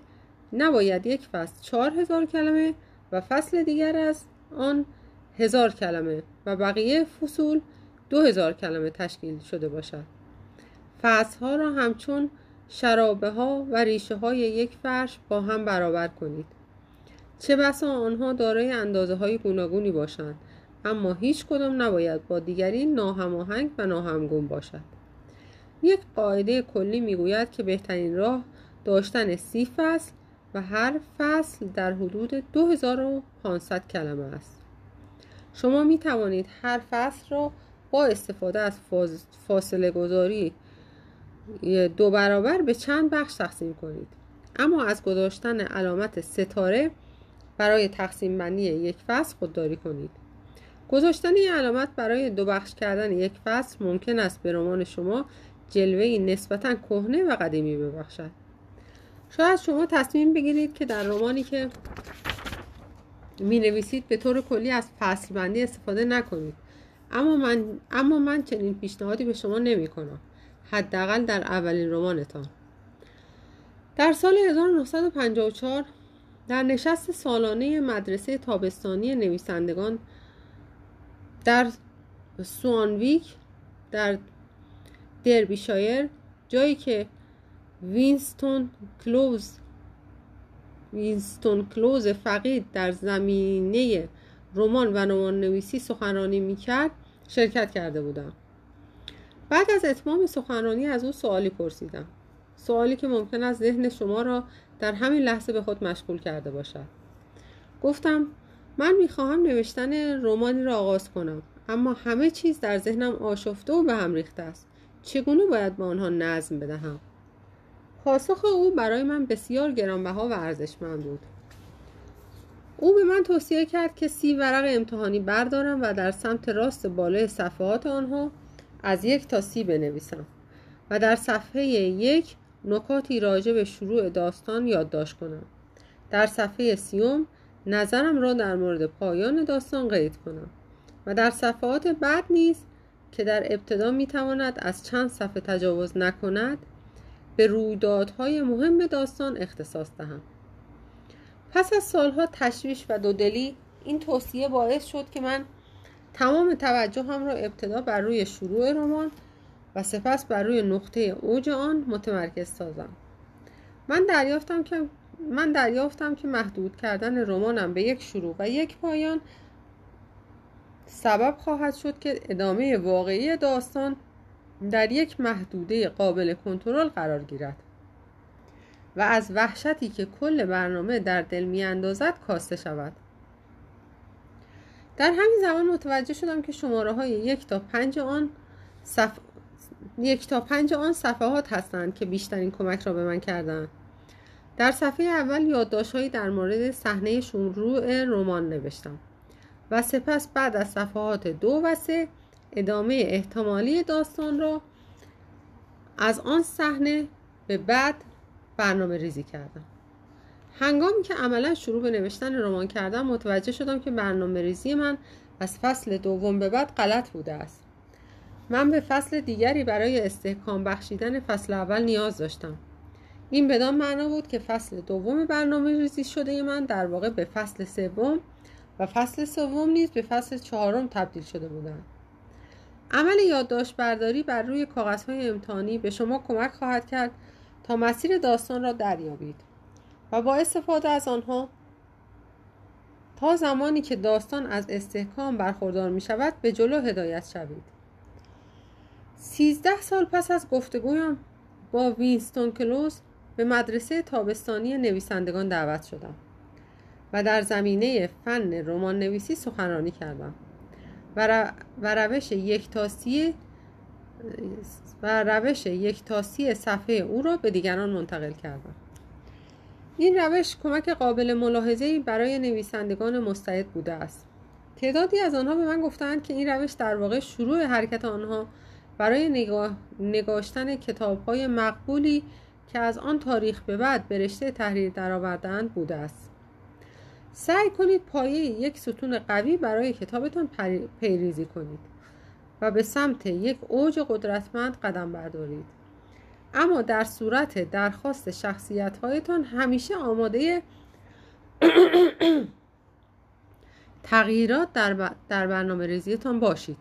نباید یک فصل چهار هزار کلمه و فصل دیگر از آن هزار کلمه و بقیه فصول دو هزار کلمه تشکیل شده باشد. فصل ها را همچون شرابه ها و ریشه های یک فرش با هم برابر کنید. چه بسا آنها دارای اندازه های گوناگونی باشند اما هیچ کدام نباید با دیگری ناهماهنگ و ناهمگون باشد. یک قاعده کلی می‌گوید که بهترین راه داشتن سی فصل و هر فصل در حدود 2500 کلمه است. شما می توانید هر فصل را با استفاده از فاصله گذاری دو برابر به چند بخش تقسیم کنید. اما از گذاشتن علامت ستاره برای تقسیم بندی یک فصل خودداری کنید. گذاشتن این علامت برای دو بخش کردن یک فصل ممکن است به رمان شما جلوه نسبتا کهنه و قدیمی ببخشد. شاید شما تصمیم بگیرید که در رمانی که می نویسید به طور کلی از فصل بندی استفاده نکنید. اما من, اما من چنین پیشنهادی به شما نمی کنم حداقل در اولین رمانتان در سال 1954 در نشست سالانه مدرسه تابستانی نویسندگان در سوانویک در دربیشایر جایی که وینستون کلوز وینستون کلوز فقید در زمینه رمان و رمان نویسی سخنرانی می‌کرد شرکت کرده بودم. بعد از اتمام سخنرانی از او سوالی پرسیدم. سوالی که ممکن است ذهن شما را در همین لحظه به خود مشغول کرده باشد. گفتم من می‌خواهم نوشتن رومانی را آغاز کنم اما همه چیز در ذهنم آشفته و به هم ریخته است. چگونه باید به آنها نظم بدهم؟ پاسخ او برای من بسیار گرانبها و ارزشمند بود. او به من توصیه کرد که سی ورق امتحانی بردارم و در سمت راست بالای صفحات آنها از یک تا سی بنویسم و در صفحه یک نکاتی راجع به شروع داستان یادداشت کنم. در صفحه سیوم نظرم را در مورد پایان داستان قید کنم و در صفحات بعد نیز که در ابتدا می تواند از چند صفحه تجاوز نکند به رویدادهای مهم داستان اختصاص دهم. پس از سالها تشویش و دودلی این توصیه باعث شد که من تمام توجهم را ابتدا بر روی شروع رمان و سپس بر روی نقطه اوج آن متمرکز سازم. من دریافتم که من دریافتم که محدود کردن رمانم به یک شروع و یک پایان سبب خواهد شد که ادامه واقعی داستان در یک محدوده قابل کنترل قرار گیرد و از وحشتی که کل برنامه در دل می اندازد کاسته شود. در همین زمان متوجه شدم که شماره های یک تا پنج آن صف... یک تا پنج آن صفحات هستند که بیشترین کمک را به من کردند در صفحه اول یادداشتهایی در مورد صحنه شروع رمان نوشتم و سپس بعد از صفحات دو و سه ادامه احتمالی داستان را از آن صحنه به بعد برنامه ریزی کردم. هنگامی که عملا شروع به نوشتن رمان کردم متوجه شدم که برنامه ریزی من از فصل دوم به بعد غلط بوده است. من به فصل دیگری برای استحکام بخشیدن فصل اول نیاز داشتم. این بدان معنا بود که فصل دوم برنامه ریزی شده من در واقع به فصل سوم و فصل سوم نیز به فصل چهارم تبدیل شده بودند. عمل یادداشت برداری بر روی کاغذهای امتحانی به شما کمک خواهد کرد تا مسیر داستان را دریابید و با استفاده از آنها تا زمانی که داستان از استحکام برخوردار می شود به جلو هدایت شوید. سیزده سال پس از گفتگویم با وینستون کلوز به مدرسه تابستانی نویسندگان دعوت شدم و در زمینه فن رمان نویسی سخنرانی کردم. و, روش یکتاسی و روش یکتاسی صفحه او را به دیگران منتقل کردم. این روش کمک قابل ملاحظه‌ای برای نویسندگان مستعد بوده است. تعدادی از آنها به من گفتند که این روش در واقع شروع حرکت آنها برای نگاه، نگاشتن کتاب های مقبولی که از آن تاریخ به بعد به رشته تحریر درآوردهاند بوده است. سعی کنید پایه یک ستون قوی برای کتابتان پیریزی کنید و به سمت یک اوج قدرتمند قدم بردارید. اما در صورت درخواست شخصیت هایتان همیشه آماده <coughs> تغییرات در, در برنامه ریزیتان باشید.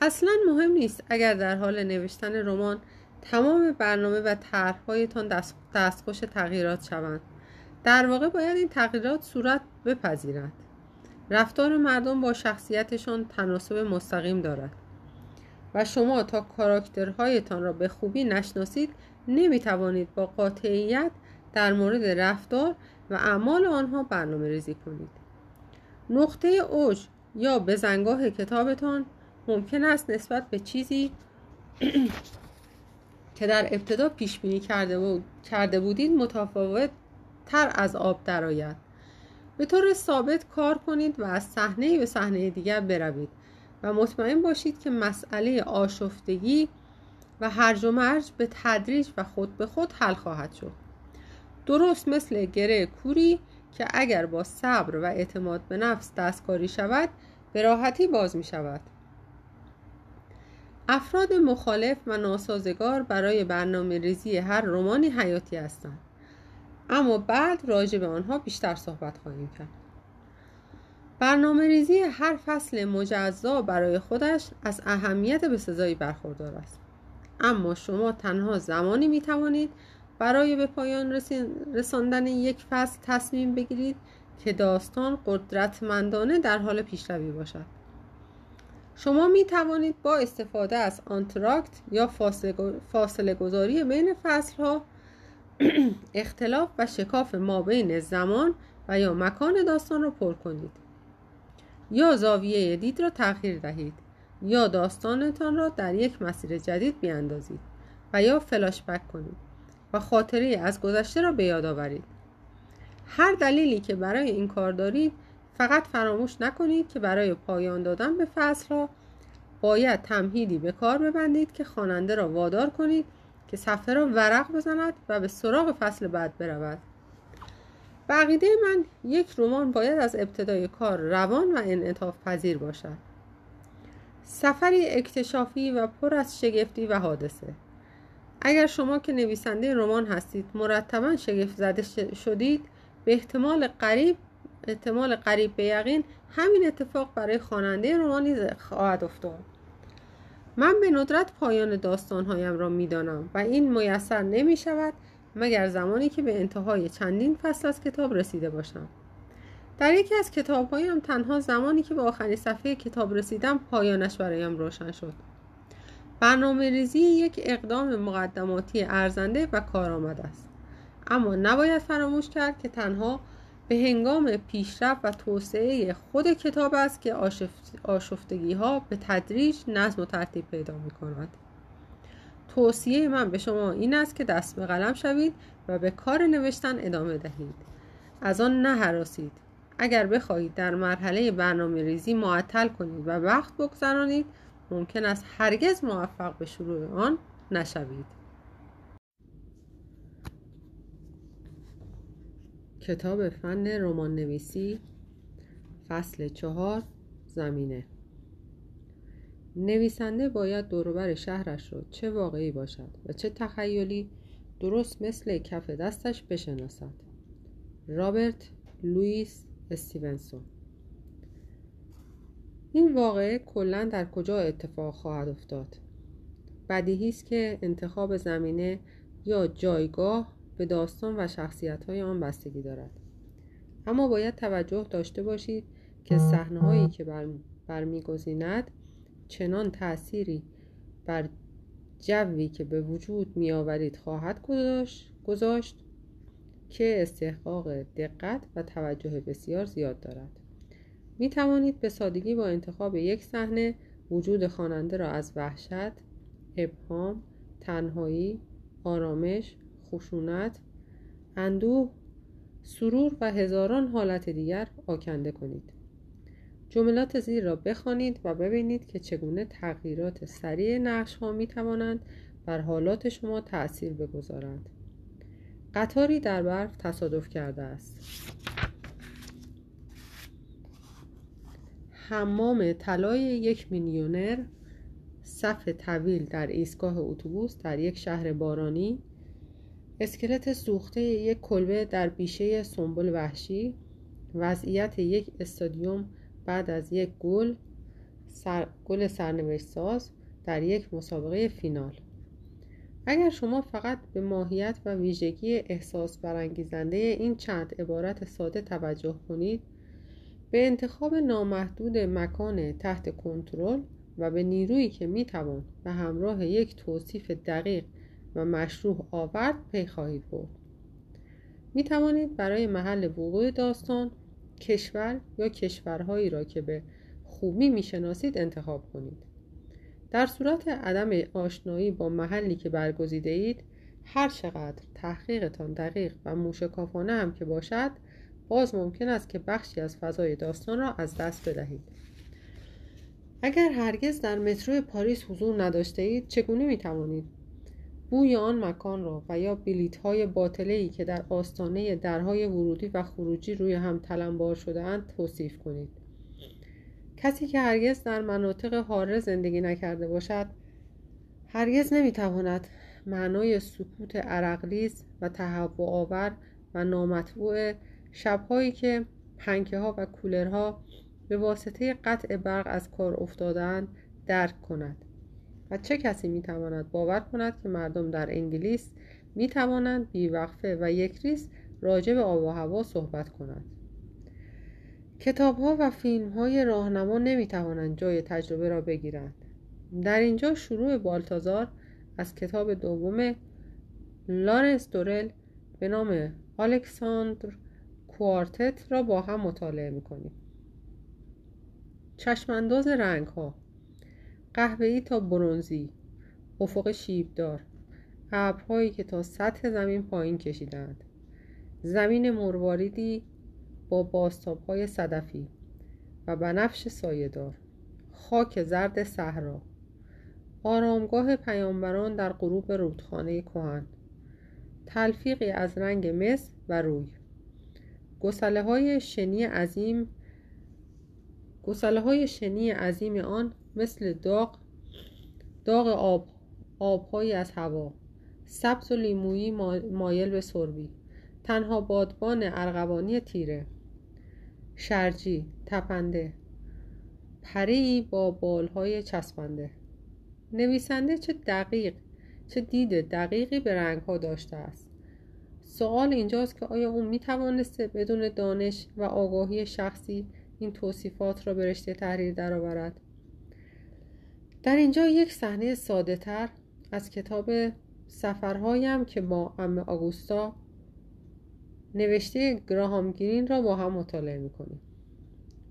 اصلا مهم نیست اگر در حال نوشتن رمان تمام برنامه و طرحهایتان دست، دستخوش تغییرات شوند. در واقع باید این تغییرات صورت بپذیرد. رفتار مردم با شخصیتشان تناسب مستقیم دارد. و شما تا کاراکترهایتان را به خوبی نشناسید نمی‌توانید با قاطعیت در مورد رفتار و اعمال آنها برنامه ریزی کنید. نقطه اوج یا بزنگاه کتابتان ممکن است نسبت به چیزی <clears throat> که در ابتدا پیش بینی کرده, کرده بودید متفاوت تر از آب درآید. به طور ثابت کار کنید و از صحنه به صحنه دیگر بروید و مطمئن باشید که مسئله آشفتگی و هرج و مرج به تدریج و خود به خود حل خواهد شد. درست مثل گره کوری که اگر با صبر و اعتماد به نفس دستکاری شود به راحتی باز می شود. افراد مخالف و ناسازگار برای برنامه ریزی هر رومانی حیاتی هستند. اما بعد راجع به آنها بیشتر صحبت خواهیم کرد. برنامه ریزی هر فصل مجزا برای خودش از اهمیت به سزایی برخوردار است. اما شما تنها زمانی می توانید برای به پایان رساندن یک فصل تصمیم بگیرید که داستان قدرتمندانه در حال پیشروی باشد. شما می توانید با استفاده از آنتراکت یا فاصله گذاری بین فصل ها اختلاف و شکاف ما بین زمان و یا مکان داستان را پر کنید. یا زاویه دید را تغییر دهید یا داستانتان را در یک مسیر جدید بیاندازید و یا فلاش بک کنید و خاطره از گذشته را به یاد آورید. هر دلیلی که برای این کار دارید فقط فراموش نکنید که برای پایان دادن به فصل ها باید تمهیدی به کار ببندید که خواننده را وادار کنید که صفحه را ورق بزند و به سراغ فصل بعد برود. بقیده من یک رمان باید از ابتدای کار روان و انعطاف پذیر باشد. سفری اکتشافی و پر از شگفتی و حادثه. اگر شما که نویسنده رمان هستید مرتبا شگفت زده شدید به احتمال قریب احتمال قریب به یقین همین اتفاق برای خواننده رمانی خواهد افتاد. من به ندرت پایان داستانهایم را می‌دانم و این میسر نمی شود مگر زمانی که به انتهای چندین فصل از کتاب رسیده باشم. در یکی از کتابهایم تنها زمانی که به آخرین صفحه کتاب رسیدم پایانش برایم روشن شد. برنامه ریزی یک اقدام مقدماتی ارزنده و کارآمد است. اما نباید فراموش کرد که تنها به هنگام پیشرفت و توسعه خود کتاب است که آشفتگی ها به تدریج نظم و ترتیب پیدا می کند. توصیه من به شما این است که دست به قلم شوید و به کار نوشتن ادامه دهید. از آن نه حراسید. اگر بخواهید در مرحله برنامه ریزی معطل کنید و وقت بگذرانید ممکن است هرگز موفق به شروع آن نشوید. کتاب فن رمان نویسی فصل چهار زمینه. نویسنده باید دوروبر شهرش را چه واقعی باشد و چه تخیلی درست مثل کف دستش بشناسد. رابرت لوئیس استیونسون. این واقعه کلا در کجا اتفاق خواهد افتاد؟ بدیهی است که انتخاب زمینه یا جایگاه به داستان و شخصیت های آن بستگی دارد. اما باید توجه داشته باشید که صحنه هایی که بر برمیگزیند چنان تأثیری بر جوی که به وجود می آورید خواهد گذاشت که استحقاق دقت و توجه بسیار زیاد دارد. می توانید به سادگی با انتخاب یک صحنه وجود خواننده را از وحشت، ابهام، تنهایی، آرامش، خشونت، اندوه، سرور و هزاران حالت دیگر آکنده کنید. جملات زیر را بخوانید و ببینید که چگونه تغییرات سریع نقش ها می توانند بر حالات شما تأثیر بگذارند. قطاری در برف تصادف کرده است. حمام طلای یک میلیونر صف طویل در ایستگاه اتوبوس در یک شهر بارانی اسکلت سوخته یک کلبه در بیشه سنبل وحشی وضعیت یک استادیوم بعد از یک گل سر... گل سرنوشت ساز در یک مسابقه فینال. اگر شما فقط به ماهیت و ویژگی احساس برانگیزنده این چند عبارت ساده توجه کنید به انتخاب نامحدود مکان تحت کنترل و به نیرویی که می‌توان به همراه یک توصیف دقیق و مشروع آورد پی خواهید برد. می توانید برای محل وقوع داستان کشور یا کشورهایی را که به خوبی می‌شناسید انتخاب کنید. در صورت عدم آشنایی با محلی که برگزیده اید هر چقدر تحقیقتان دقیق و موشکافانه هم که باشد باز ممکن است که بخشی از فضای داستان را از دست بدهید. اگر هرگز در مترو پاریس حضور نداشته اید چگونه می توانید بوی آن مکان را و یا بلیت های باطله که در آستانه درهای ورودی و خروجی روی هم تلمبار شده اند توصیف کنید. کسی که هرگز در مناطق حاره زندگی نکرده باشد هرگز نمی‌تواند معنای سکوت عرقلیز و تهوع آور و نامطبوع شبهایی که پنکه ها و کولرها به واسطه قطع برق از کار افتادن درک کند. و چه کسی می‌تواند باور کند که مردم در انگلیس می توانند بیوقفه و یک ریز راجع به آب و هوا صحبت کنند؟ کتاب ها و فیلم های راهنما نمی توانند جای تجربه را بگیرند. در اینجا شروع بالتازار از کتاب دوم لارنس دورل به نام الکساندر کوارتت را با هم مطالعه می‌کنیم. چشمانداز رنگ ها قهوه‌ای تا برونزی افق شیبدار ابرهایی که تا سطح زمین پایین کشیدند زمین مرواریدی با باستابهای صدفی و بنفش سایهدار. خاک زرد صحرا. آرامگاه پیامبران در غروب رودخانه کهن. تلفیقی از رنگ مس و روی. گسله های شنی عظیم گسله های شنی عظیم آن مثل داغ داغ آب آبهایی از هوا سبز و لیمویی مایل به سربی تنها بادبان ارغوانی تیره شرجی تپنده پری با بالهای چسبنده. نویسنده چه دقیق چه دید دقیقی به رنگها داشته است. سوال اینجاست که آیا او می‌توانسته بدون دانش و آگاهی شخصی این توصیفات را به رشته تحریر درآورد؟ در اینجا یک صحنه ساده تر از کتاب سفرهایم که با ام آگوستا نوشته گراهام گرین را با هم مطالعه می‌کنیم.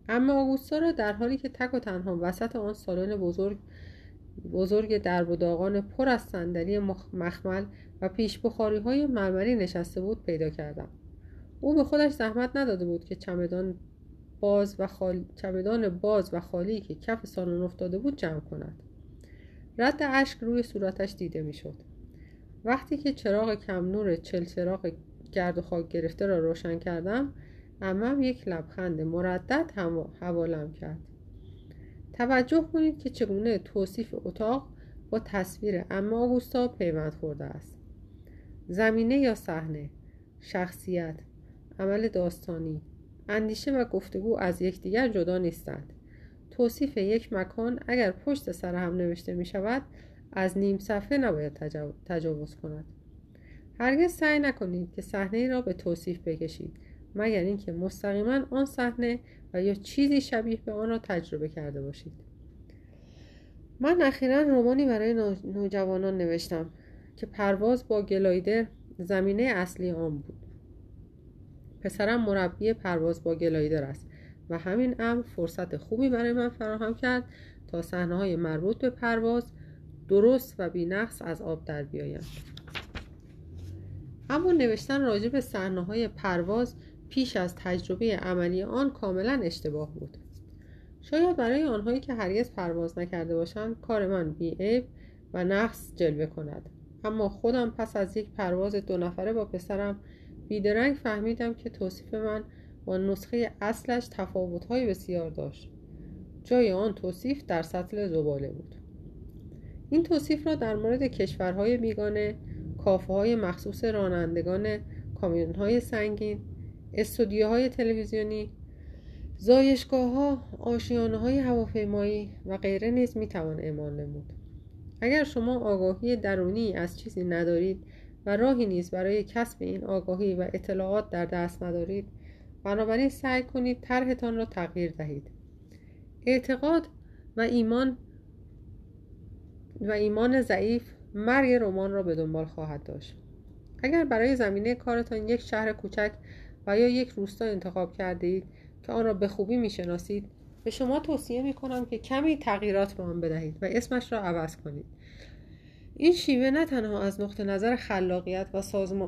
اما آگوستا را در حالی که تک و تنها وسط آن سالن بزرگ بزرگ درب و پر از صندلی مخمل و پیش بخاری های مرمری نشسته بود پیدا کردم. او به خودش زحمت نداده بود که چمدان باز و خالی چمدان باز و خالی که کف سالن افتاده بود جمع کند. رد اشک روی صورتش دیده می‌شد. وقتی که چراغ کم نور چل چراغ گرد و خاک گرفته را روشن کردم امم یک لبخند مردد هم حوالم کرد. توجه کنید که چگونه توصیف اتاق با تصویر اما آگوستا پیوند خورده است. زمینه یا صحنه؟ شخصیت؟ عمل داستانی؟ اندیشه و گفتگو از یکدیگر جدا نیستند. توصیف یک مکان اگر پشت سر هم نوشته می شود از نیم صفحه نباید تجاوز کند. هرگز سعی نکنید که صحنه را به توصیف بکشید مگر اینکه مستقیما آن صحنه و یا چیزی شبیه به آن را تجربه کرده باشید. من اخیرا رومانی برای نوجوانان نوشتم که پرواز با گلایدر زمینه اصلی آن بود. پسرم مربی پرواز با گلایدر است و همین امر فرصت خوبی برای من فراهم کرد تا صحنه های مربوط به پرواز درست و بینقص از آب در بیایند اما نوشتن راجع به صحنه های پرواز پیش از تجربه عملی آن کاملا اشتباه بود. شاید برای آنهایی که هرگز پرواز نکرده باشند کار من بیعیب و نقص جلوه کند. اما خودم پس از یک پرواز دو نفره با پسرم بیدرنگ فهمیدم که توصیف من با نسخه اصلش تفاوتهای بسیار داشت. جای آن توصیف در سطل زباله بود. این توصیف را در مورد کشورهای بیگانه کافه های مخصوص رانندگان کامیون های سنگین استودیوهای تلویزیونی زایشگاه ها آشیانه های هواپیمایی و غیره نیز می‌توان اعمال نمود. اگر شما آگاهی درونی از چیزی ندارید و راهی نیز برای کسب این آگاهی و اطلاعات در دست ندارید. بنابراین سعی کنید طرحتان را تغییر دهید. اعتقاد و ایمان و ایمان ضعیف مرگ رمان را به دنبال خواهد داشت. اگر برای زمینه کارتان یک شهر کوچک و یا یک روستا انتخاب کرده اید که آن را به خوبی می‌شناسید به شما توصیه می کنم که کمی تغییرات به آن بدهید و اسمش را عوض کنید. این شیوه نه تنها از نقطه نظر خلاقیت و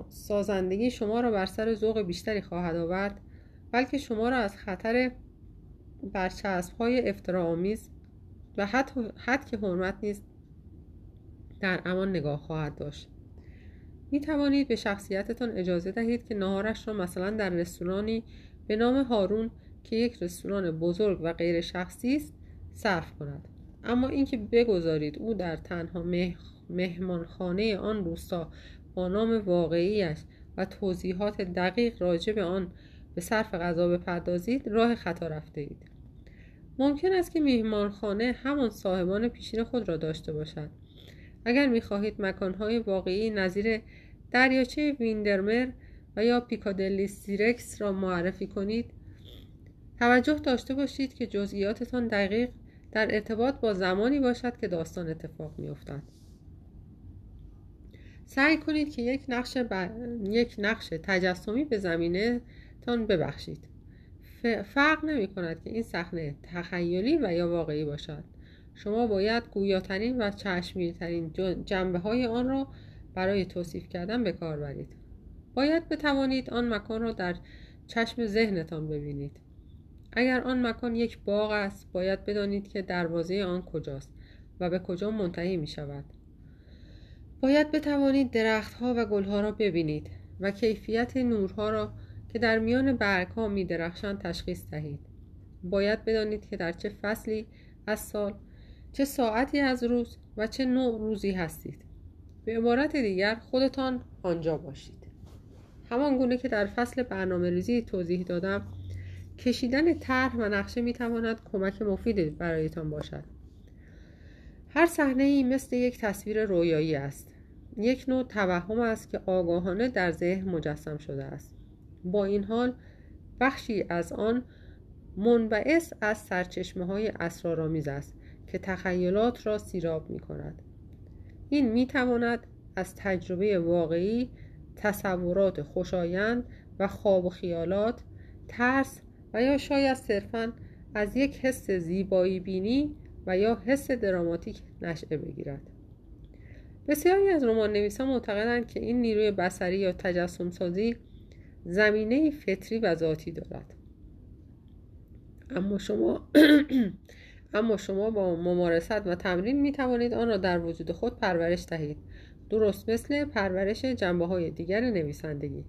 سازندگی شما را بر سر ذوق بیشتری خواهد آورد بلکه شما را از خطر برچسب های افتراآمیز و حد, حد که حرمت نیست در امان نگاه خواهد داشت. می توانید به شخصیتتان اجازه دهید که نهارش را مثلا در رستورانی به نام هارون که یک رستوران بزرگ و غیر شخصی است صرف کند. اما اینکه بگذارید او در تنها مهمانخانه آن روستا با نام واقعیش و توضیحات دقیق راجع به آن به صرف غذا بپردازید راه خطا رفته اید ممکن است که میهمانخانه همان صاحبان پیشین خود را داشته باشد. اگر می‌خواهید مکانهای واقعی نظیر دریاچه ویندرمر و یا پیکادلی سیرکس را معرفی کنید توجه داشته باشید که جزئیاتتان دقیق در ارتباط با زمانی باشد که داستان اتفاق میافتد. سعی کنید که یک نقش, یک نقش تجسمی به زمینه تان ببخشید فرق نمی کند که این صحنه تخیلی و یا واقعی باشد. شما باید گویاترین و چشمیرترین جنبه های آن را برای توصیف کردن به کار برید. باید بتوانید آن مکان را در چشم ذهنتان ببینید. اگر آن مکان یک باغ است باید بدانید که دروازه آن کجاست و به کجا منتهی می شود باید بتوانید درختها و گلها را ببینید و کیفیت نورها را که در میان برگها می درخشند تشخیص دهید. باید بدانید که در چه فصلی از سال چه ساعتی از روز و چه نوع روزی هستید. به عبارت دیگر خودتان آنجا باشید. همان گونه که در فصل برنامه ریزی توضیح دادم کشیدن طرح و نقشه می تواند کمک مفیدی برایتان باشد. هر صحنه ای مثل یک تصویر رویایی است. یک نوع توهم است که آگاهانه در ذهن مجسم شده است. با این حال بخشی از آن منبعث از سرچشمه های اسرارآمیز است که تخیلات را سیراب می کند این می تواند از تجربه واقعی تصورات خوشایند و خواب و خیالات ترس و یا شاید صرفا از یک حس زیبایی بینی و یا حس دراماتیک نشعه بگیرد. بسیاری از رمان نویسان معتقدند که این نیروی بسری یا تجسم سازی زمینه فطری و ذاتی دارد. اما شما <clears throat> اما شما با ممارست و تمرین می توانید آن را در وجود خود پرورش دهید. درست مثل پرورش جنبه های دیگر نویسندگی.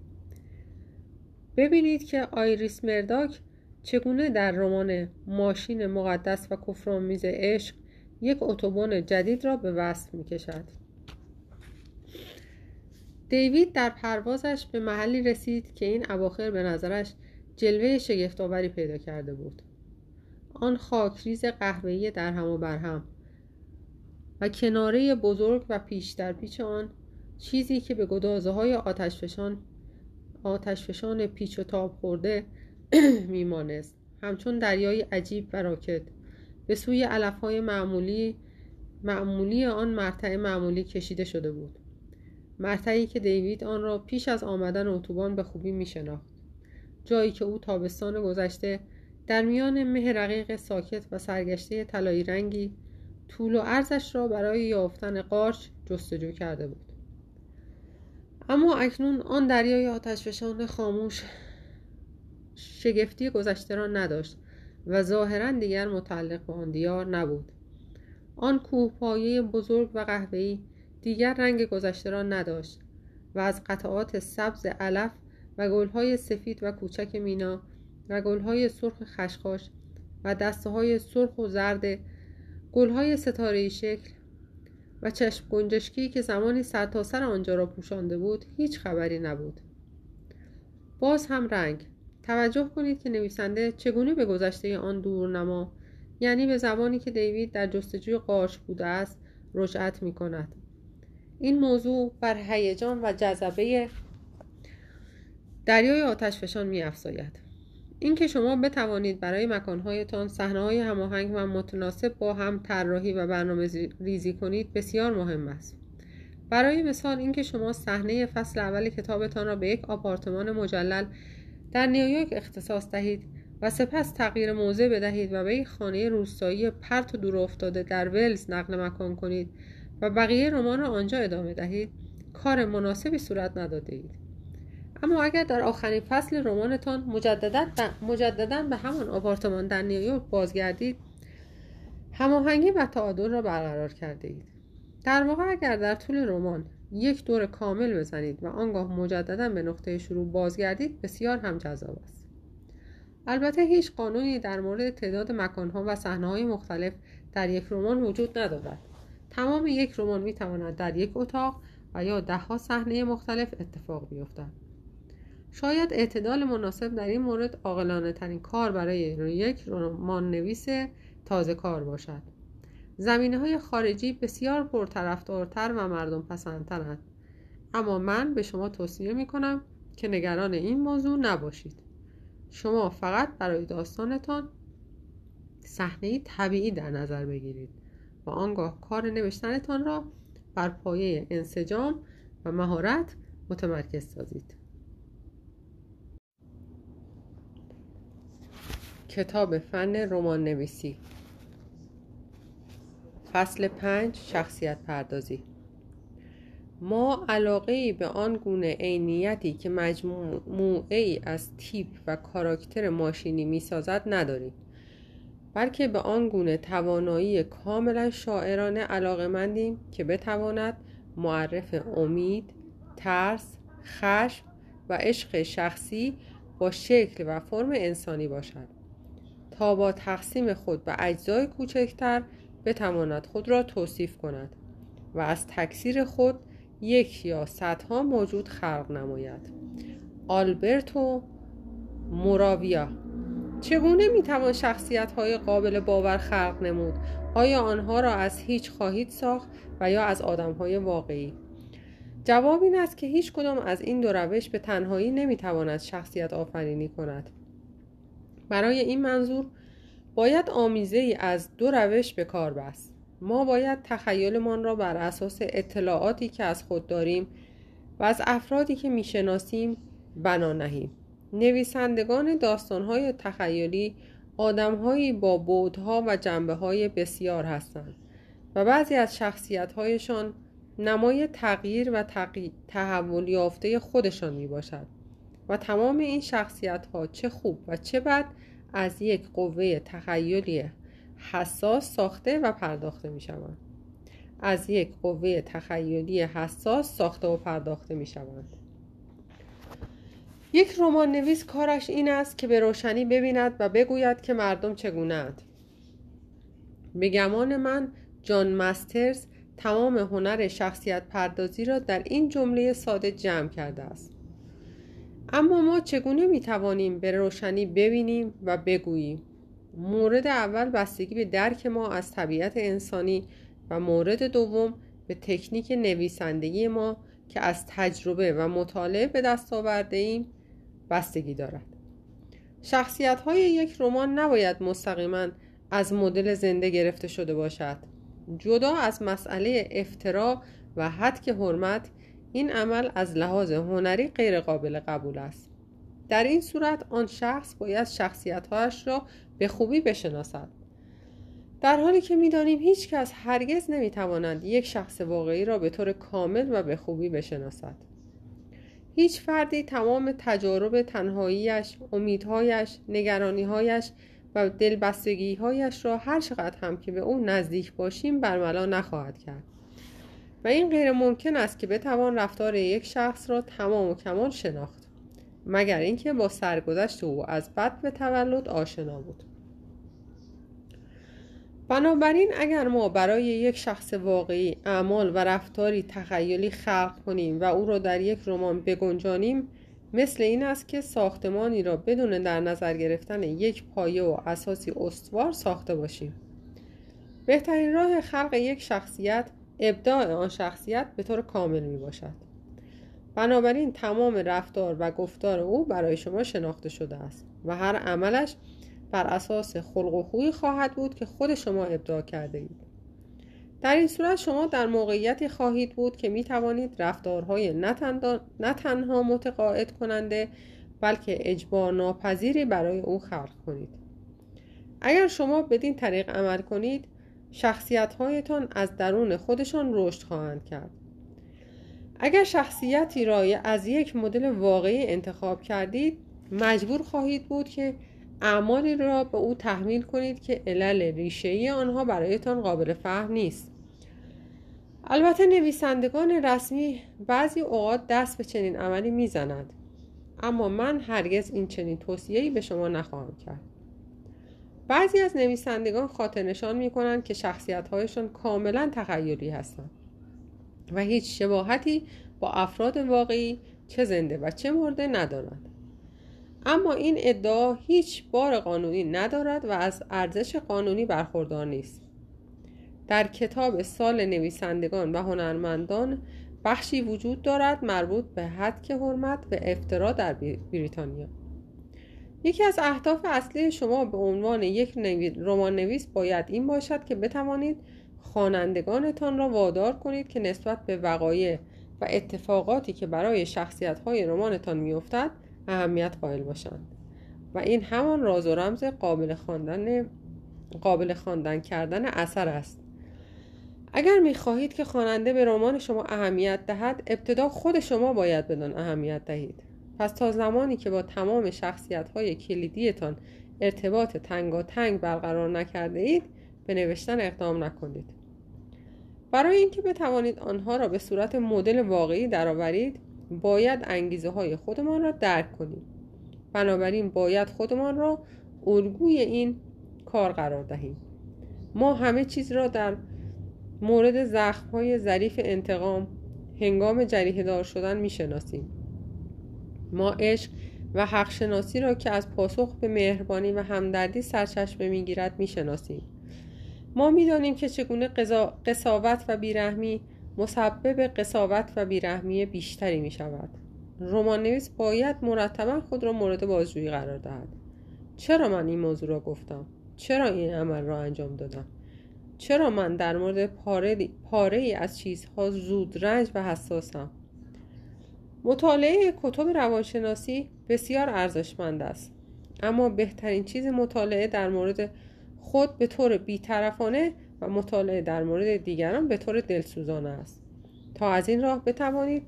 ببینید که آیریس مرداک چگونه در رمان ماشین مقدس و کفرآمیز عشق یک اتوبان جدید را به وصف می کشد. دیوید در پروازش به محلی رسید که این اواخر به نظرش جلوه شگفتآوری پیدا کرده بود. آن خاکریز قهوه‌ای در هم و بر هم و کناره بزرگ و پیش در پیچ آن چیزی که به گدازه های آتشفشان آتشفشان پیچ و تاب خورده <clears throat> میمانست. همچون دریای عجیب و راکت. به سوی علف های معمولی معمولی آن مرتع معمولی کشیده شده بود. مرتعی که دیوید آن را پیش از آمدن اتوبان به خوبی می شناخت جایی که او تابستان گذشته در میان مه رقیق ساکت و سرگشته طلایی رنگی طول و عرضش را برای یافتن قارچ جستجو کرده بود. اما اکنون آن دریای آتشفشان خاموش شگفتی گذشته را نداشت و ظاهرا دیگر متعلق به آن دیار نبود. آن کوه بزرگ و قهوه‌ای دیگر رنگ گذشته را نداشت و از قطعات سبز علف و گلهای سفید و کوچک مینا و گلهای سرخ خشخاش و دسته های سرخ و زرد گلهای ستاره شکل و چشم گنجشکی که زمانی سرتاسر سر آنجا را پوشانده بود هیچ خبری نبود. باز هم رنگ. توجه کنید که نویسنده چگونه به گذشته آن دورنما یعنی به زبانی که دیوید در جستجوی قارچ بوده است رجعت می کند این موضوع بر هیجان و جذبه دریای آتشفشان می افزاید اینکه شما بتوانید برای مکانهایتان های هماهنگ و متناسب با هم طراحی و برنامه ریزی کنید بسیار مهم است. برای مثال اینکه شما صحنه فصل اول کتابتان را به یک آپارتمان مجلل در نیویورک اختصاص دهید و سپس تغییر موضع بدهید و به یک خانه روستایی پرت و دور افتاده در ولز نقل مکان کنید و بقیه رمان را آنجا ادامه دهید. کار مناسبی صورت نداده اید. اما اگر در آخرین فصل رمانتان مجددا به همان آپارتمان در نیویورک بازگردید هماهنگی و تعادل را برقرار کرده اید. در واقع اگر در طول رمان یک دور کامل بزنید و آنگاه مجددا به نقطه شروع بازگردید بسیار هم جذاب است. البته هیچ قانونی در مورد تعداد مکانها و صحنه‌های مختلف در یک رمان وجود ندارد. تمام یک رمان می‌تواند در یک اتاق و یا دهها صحنه مختلف اتفاق بیفتد. شاید اعتدال مناسب در این مورد عاقلانه ترین کار برای یک رمان نویس تازه کار باشد. زمینه های خارجی بسیار پرطرفدارتر و مردم پسندترند اما من به شما توصیه می کنم که نگران این موضوع نباشید. شما فقط برای داستانتان صحنه طبیعی در نظر بگیرید. و آنگاه کار نوشتنتان را بر پایه انسجام و مهارت متمرکز سازید. کتاب فن رمان نویسی فصل پنج شخصیت پردازی. ما علاقه به آن گونه عینیتی که مجموعه ای از تیپ و کاراکتر ماشینی می سازد نداریم. بلکه به آن گونه توانایی کاملا شاعرانه علاقه مندیم که بتواند معرف امید، ترس، خشم و عشق شخصی با شکل و فرم انسانی باشد. تا با تقسیم خود به اجزای کوچکتر بتواند خود را توصیف کند و از تکثیر خود یک یا صدها موجود خلق نماید. آلبرتو موراویا چگونه می‌توان شخصیت های قابل باور خلق نمود؟ آیا آنها را از هیچ خواهید ساخت و یا از آدم های واقعی؟ جواب این است که هیچ کدام از این دو روش به تنهایی نمی‌تواند شخصیت آفرینی کند. برای این منظور باید آمیزه ای از دو روش به کار بست. ما باید تخیلمان را بر اساس اطلاعاتی که از خود داریم و از افرادی که می‌شناسیم بنا نهیم. نویسندگان داستانهای تخیلی آدمهایی با بودها و جنبه های بسیار هستند و بعضی از شخصیتهایشان نمای تغییر و تحول یافته خودشان می باشد و تمام این شخصیت ها چه خوب و چه بد از یک قوه تخیلی حساس ساخته و پرداخته می شوند از یک قوه تخیلی حساس ساخته و پرداخته می شوند یک رمان نویس کارش این است که به روشنی ببیند و بگوید که مردم چگونه اند به گمان من جان مسترز تمام هنر شخصیت پردازی را در این جمله ساده جمع کرده است. اما ما چگونه می توانیم به روشنی ببینیم و بگوییم؟ مورد اول بستگی به درک ما از طبیعت انسانی و مورد دوم به تکنیک نویسندگی ما که از تجربه و مطالعه به دست آورده ایم. بستگی دارد. شخصیت های یک رمان نباید مستقیما از مدل زنده گرفته شده باشد. جدا از مسئله افترا و که حرمت این عمل از لحاظ هنری غیر قابل قبول است. در این صورت آن شخص باید شخصیتهایش را به خوبی بشناسد. در حالی که می‌دانیم هیچ کس هرگز نمی‌تواند یک شخص واقعی را به طور کامل و به خوبی بشناسد. هیچ فردی تمام تجارب تنهاییش، امیدهایش، نگرانیهایش و دلبستگیهایش را هر چقدر هم که به او نزدیک باشیم برملا نخواهد کرد. و این غیر ممکن است که بتوان رفتار یک شخص را تمام و کمال شناخت مگر اینکه با سرگذشت او از بد به تولد آشنا بود. بنابراین اگر ما برای یک شخص واقعی اعمال و رفتاری تخیلی خلق کنیم و او را در یک رمان بگنجانیم مثل این است که ساختمانی را بدون در نظر گرفتن یک پایه و اساسی استوار ساخته باشیم. بهترین راه خلق یک شخصیت ابداع آن شخصیت به طور کامل می باشد. بنابراین تمام رفتار و گفتار او برای شما شناخته شده است و هر عملش بر اساس خلق و خوی خواهد بود که خود شما ابداع کرده اید. در این صورت شما در موقعیتی خواهید بود که می توانید رفتارهای نه تنها متقاعد کننده بلکه اجبار ناپذیری برای او خلق کنید. اگر شما بدین طریق عمل کنید شخصیت هایتان از درون خودشان رشد خواهند کرد. اگر شخصیتی را از یک مدل واقعی انتخاب کردید مجبور خواهید بود که اعمالی را به او تحمیل کنید که علل ریشه‌ای آنها برایتان قابل فهم نیست. البته نویسندگان رسمی بعضی اوقات دست به چنین عملی می‌زنند اما من هرگز این چنین توصیه‌ای به شما نخواهم کرد. بعضی از نویسندگان خاطر نشان می کنند که شخصیت هایشان کاملا تخیلی هستند و هیچ شباهتی با افراد واقعی چه زنده و چه مرده ندارند. اما این ادعا هیچ بار قانونی ندارد و از ارزش قانونی برخوردار نیست. در کتاب سال نویسندگان و هنرمندان بخشی وجود دارد مربوط به حد که حرمت و افترا در بریتانیا. یکی از اهداف اصلی شما به عنوان یک رمان نویس باید این باشد که بتوانید خوانندگانتان را وادار کنید که نسبت به وقایع و اتفاقاتی که برای شخصیت های رمانتان میافتد اهمیت قائل باشند. و این همان راز و رمز قابل خواندن قابل خواندن کردن اثر است. اگر می‌خواهید که خواننده به رمان شما اهمیت دهد ابتدا خود شما باید بدان اهمیت دهید. پس تا زمانی که با تمام شخصیت های کلیدیتان ارتباط تنگ برقرار نکرده اید به نوشتن اقدام نکنید. برای اینکه بتوانید آنها را به صورت مدل واقعی درآورید باید انگیزه های خودمان را درک کنیم. بنابراین باید خودمان را الگوی این کار قرار دهیم. ما همه چیز را در مورد زخم های ظریف انتقام هنگام جریه دار شدن می‌شناسیم. ما عشق و حق شناسی را که از پاسخ به مهربانی و همدردی سرچشمه می‌گیرد می‌شناسیم. ما می‌دانیم که چگونه قصاوت و بیرحمی مسبب قصاوت و بیرحمی بیشتری می شود رمان نویس باید مرتبا خود را مورد بازجویی قرار دهد. چرا من این موضوع را گفتم؟ چرا این عمل را انجام دادم؟ چرا من در مورد پاره, پاره ای از چیزها زود رنج و حساسم؟ مطالعه کتب روانشناسی بسیار ارزشمند است اما بهترین چیز مطالعه در مورد خود به طور بیطرفانه و مطالعه در مورد دیگران به طور دلسوزانه است. تا از این راه بتوانید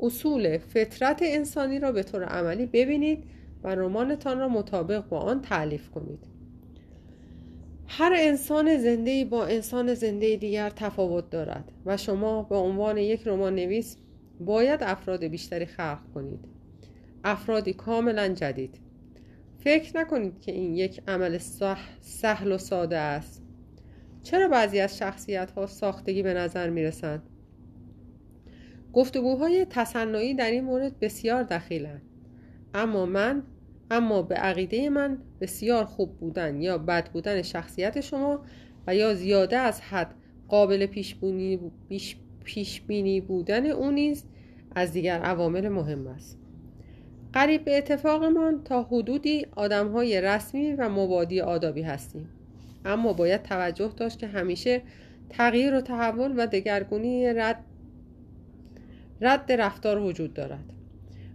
اصول فطرت انسانی را به طور عملی ببینید و رمانتان را مطابق با آن تعلیف کنید. هر انسان زنده با انسان زنده دیگر تفاوت دارد و شما به عنوان یک رمان نویس باید افراد بیشتری خلق کنید. افرادی کاملا جدید. فکر نکنید که این یک عمل سهل و ساده است. چرا بعضی از شخصیت ها ساختگی به نظر می رسند؟ گفتگوهای تصنعی در این مورد بسیار دخیلند. اما من اما به عقیده من بسیار خوب بودن یا بد بودن شخصیت شما و یا زیاده از حد قابل پیش بینی بودن او نیز از دیگر عوامل مهم است. قریب به اتفاقمان تا حدودی آدم های رسمی و مبادی آدابی هستیم. اما باید توجه داشت که همیشه تغییر و تحول و دگرگونی رد رد رفتار وجود دارد.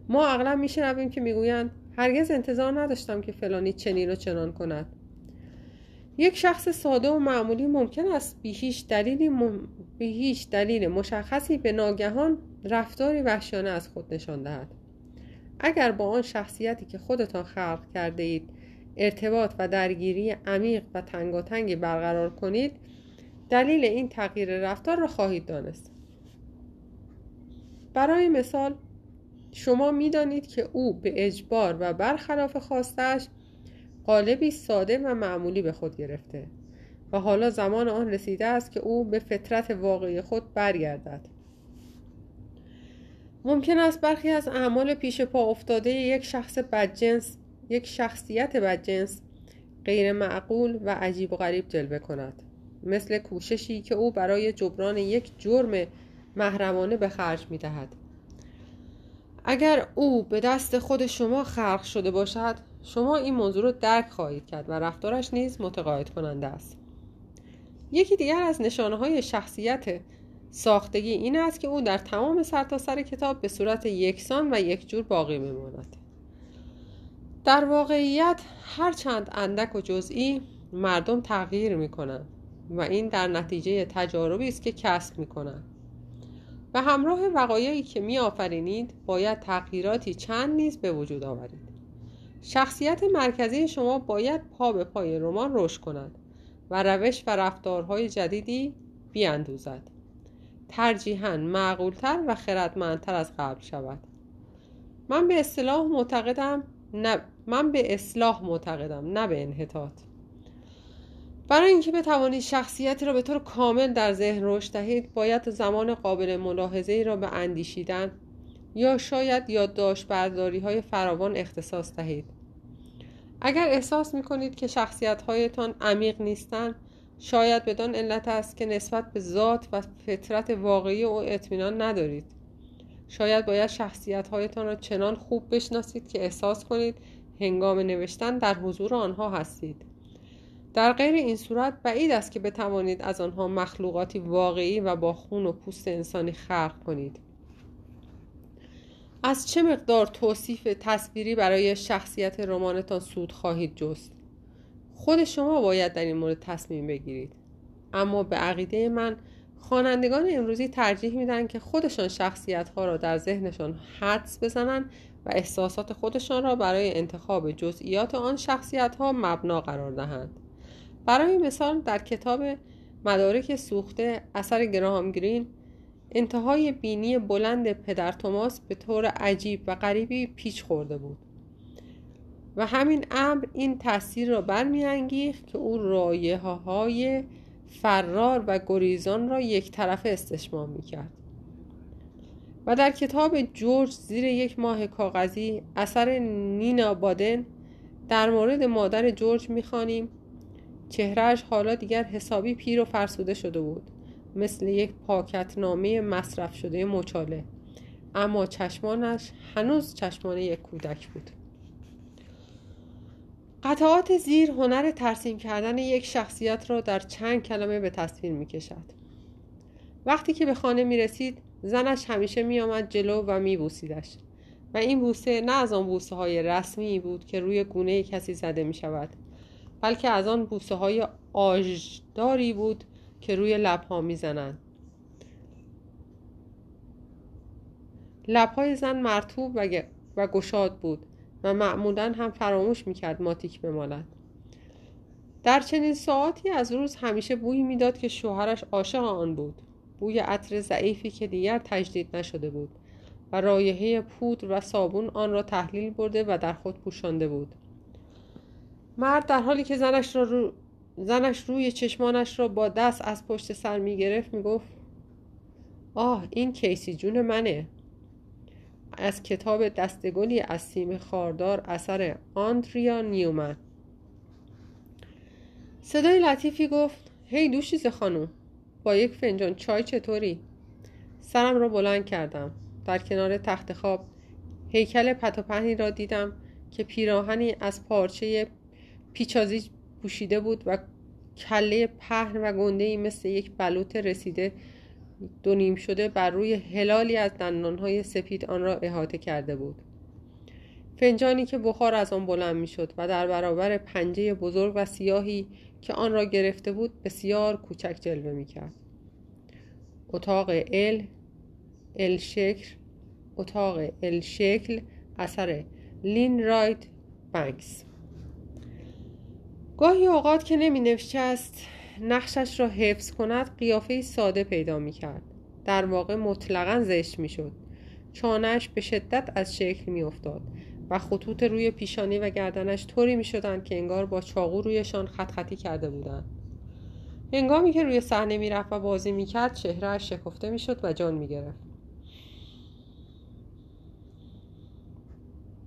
ما اغلب میشنویم که می‌گویند هرگز انتظار نداشتم که فلانی چنین و چنان کند. یک شخص ساده و معمولی ممکن است به هیچ دلیلی به هیچ دلیل مشخصی به ناگهان رفتاری وحشیانه از خود نشان دهد. اگر با آن شخصیتی که خودتان خلق کرده اید ارتباط و درگیری عمیق و تنگاتنگی برقرار کنید دلیل این تغییر رفتار را خواهید دانست. برای مثال شما می‌دانید که او به اجبار و برخلاف خواستش قالبی ساده و معمولی به خود گرفته و حالا زمان آن رسیده است که او به فطرت واقعی خود برگردد. ممکن است برخی از اعمال پیش پا افتاده یک شخص بدجنس یک شخصیت بدجنس غیر معقول و عجیب و غریب جلوه کند. مثل کوششی که او برای جبران یک جرم محرمانه به خرج می دهد. اگر او به دست خود شما خلق شده باشد شما این موضوع رو درک خواهید کرد و رفتارش نیز متقاعد کننده است. یکی دیگر از نشانه های شخصیت ساختگی این است که او در تمام سرتاسر سر کتاب به صورت یکسان و یکجور باقی میماند. در واقعیت هر چند اندک و جزئی مردم تغییر می کنند و این در نتیجه تجاربی است که کسب می کنند و همراه وقایعی که می آفرینید باید تغییراتی چند نیز به وجود آورید. شخصیت مرکزی شما باید پا به پای رمان رشد کند و روش و رفتارهای جدیدی بیاندوزد. ترجیحاً معقولتر و خردمندتر از قبل شود. من به اصطلاح معتقدم نه من به اصلاح معتقدم نه به انحطاط. برای اینکه بتوانید شخصیتی را به طور کامل در ذهن رشد دهید باید زمان قابل ملاحظه ای را به اندیشیدن یا شاید یادداشت برداری های فراوان اختصاص دهید. اگر احساس می کنید که شخصیت هایتان عمیق نیستند شاید بدان علت است که نسبت به ذات و فطرت واقعی او اطمینان ندارید. شاید باید شخصیت هایتان را چنان خوب بشناسید که احساس کنید هنگام نوشتن در حضور آنها هستید. در غیر این صورت بعید است که بتوانید از آنها مخلوقاتی واقعی و با خون و پوست انسانی خلق کنید. از چه مقدار توصیف تصویری برای شخصیت رمانتان سود خواهید جست؟ خود شما باید در این مورد تصمیم بگیرید. اما به عقیده من خوانندگان امروزی ترجیح میدن که خودشان شخصیت ها را در ذهنشان حدس بزنند و احساسات خودشان را برای انتخاب جزئیات آن شخصیت ها مبنا قرار دهند. برای مثال در کتاب مدارک سوخته اثر گراهام گرین انتهای بینی بلند پدر توماس به طور عجیب و غریبی پیچ خورده بود. و همین امر این تاثیر را برمیانگیخت که او رایه های فرار و گریزان را یک طرف استشمام می‌کرد. و در کتاب جورج زیر یک ماه کاغذی اثر نینا بادن در مورد مادر جورج می‌خوانیم. چهرهش حالا دیگر حسابی پیر و فرسوده شده بود. مثل یک پاکتنامه مصرف شده مچاله. اما چشمانش هنوز چشمان یک کودک بود. قطعات زیر هنر ترسیم کردن یک شخصیت را در چند کلمه به تصویر می کشد. وقتی که به خانه می رسید زنش همیشه می آمد جلو و می بوسیدش و این بوسه نه از آن بوسه های رسمی بود که روی گونه کسی زده می شود بلکه از آن بوسه های آژداری بود که روی لبها می‌زنند. لبهای زن مرتوب و گشاد بود و معمولا هم فراموش می‌کرد ماتیک بماند. در چنین ساعتی از روز همیشه بویی می‌داد که شوهرش عاشق آن بود. بوی عطر ضعیفی که دیگر تجدید نشده بود و رایحه پودر و صابون آن را تحلیل برده و در خود پوشانده بود. مرد در حالی که زنش را رو... زنش روی چشمانش را با دست از پشت سر می گرفت می گفت آه این کیسی جون منه. از کتاب دستگلی از سیم خاردار اثر آندریا نیومن. صدای لطیفی گفت هی دوشیز خانم. با یک فنجان چای چطوری؟ سرم را بلند کردم در کنار تخت خواب هیکل پتوپهنی را دیدم که پیراهنی از پارچه پیچازی پوشیده بود و کله پهن و گنده ای مثل یک بلوط رسیده دو نیم شده بر روی هلالی از دندانهای سپید آن را احاطه کرده بود فنجانی که بخار از آن بلند می‌شد و در برابر پنجه بزرگ و سیاهی که آن را گرفته بود بسیار کوچک جلوه می‌کرد اتاق ال ال شکل اتاق ال شکل اثر لین رایت بنکس. گاهی اوقات که نمی نفشست نقشش را حفظ کند قیافه ساده پیدا می کرد. در واقع مطلقا زشت می شد. چانش به شدت از شکل می افتاد. و خطوط روی پیشانی و گردنش طوری می شدند که انگار با چاقو رویشان خط خطی کرده بودند. هنگامی که روی صحنه می رفت و بازی می کرد چهرهش شکفته می شد و جان می گرفت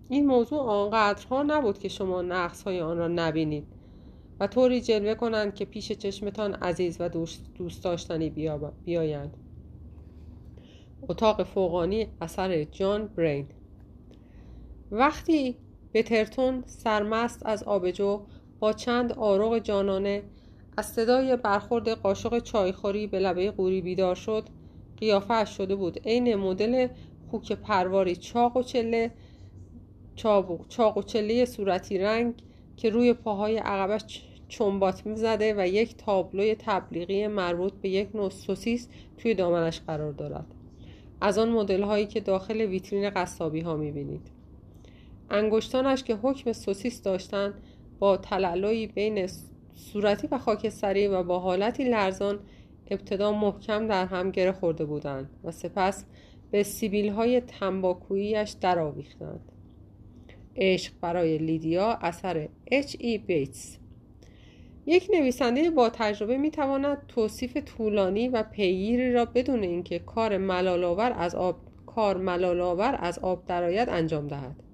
این موضوع آنقدرها نبود که شما نقص های آن را نبینید و طوری جلوه کنند که پیش چشمتان عزیز و دوست داشتنی بیایند. اتاق فوقانی اثر جان برین. وقتی به ترتون سرمست از آبجو با چند آروغ جانانه از صدای برخورد قاشق چایخوری به لبه قوری بیدار شد قیافه شده بود عین مدل خوک پرواری چاق و چله چاق و چله صورتی رنگ که روی پاهای عقبش چنبات زده و یک تابلوی تبلیغی مربوط به یک نوع سوسیس توی دامنش قرار دارد. از آن مدل هایی که داخل ویترین قصابی ها می‌بینید. انگشتانش که حکم سوسیس داشتند با تلالوی بین صورتی و خاکستری و با حالتی لرزان ابتدا محکم در هم گره خورده بودند و سپس به سیبیل های تنباکوییش درآویختند. عشق برای لیدیا اثر اچ ای بیتس یک نویسنده با تجربه می تواند توصیف طولانی و پیگیری را بدون اینکه کار ملالآور از آب کار ملالآور از آب درآید انجام دهد.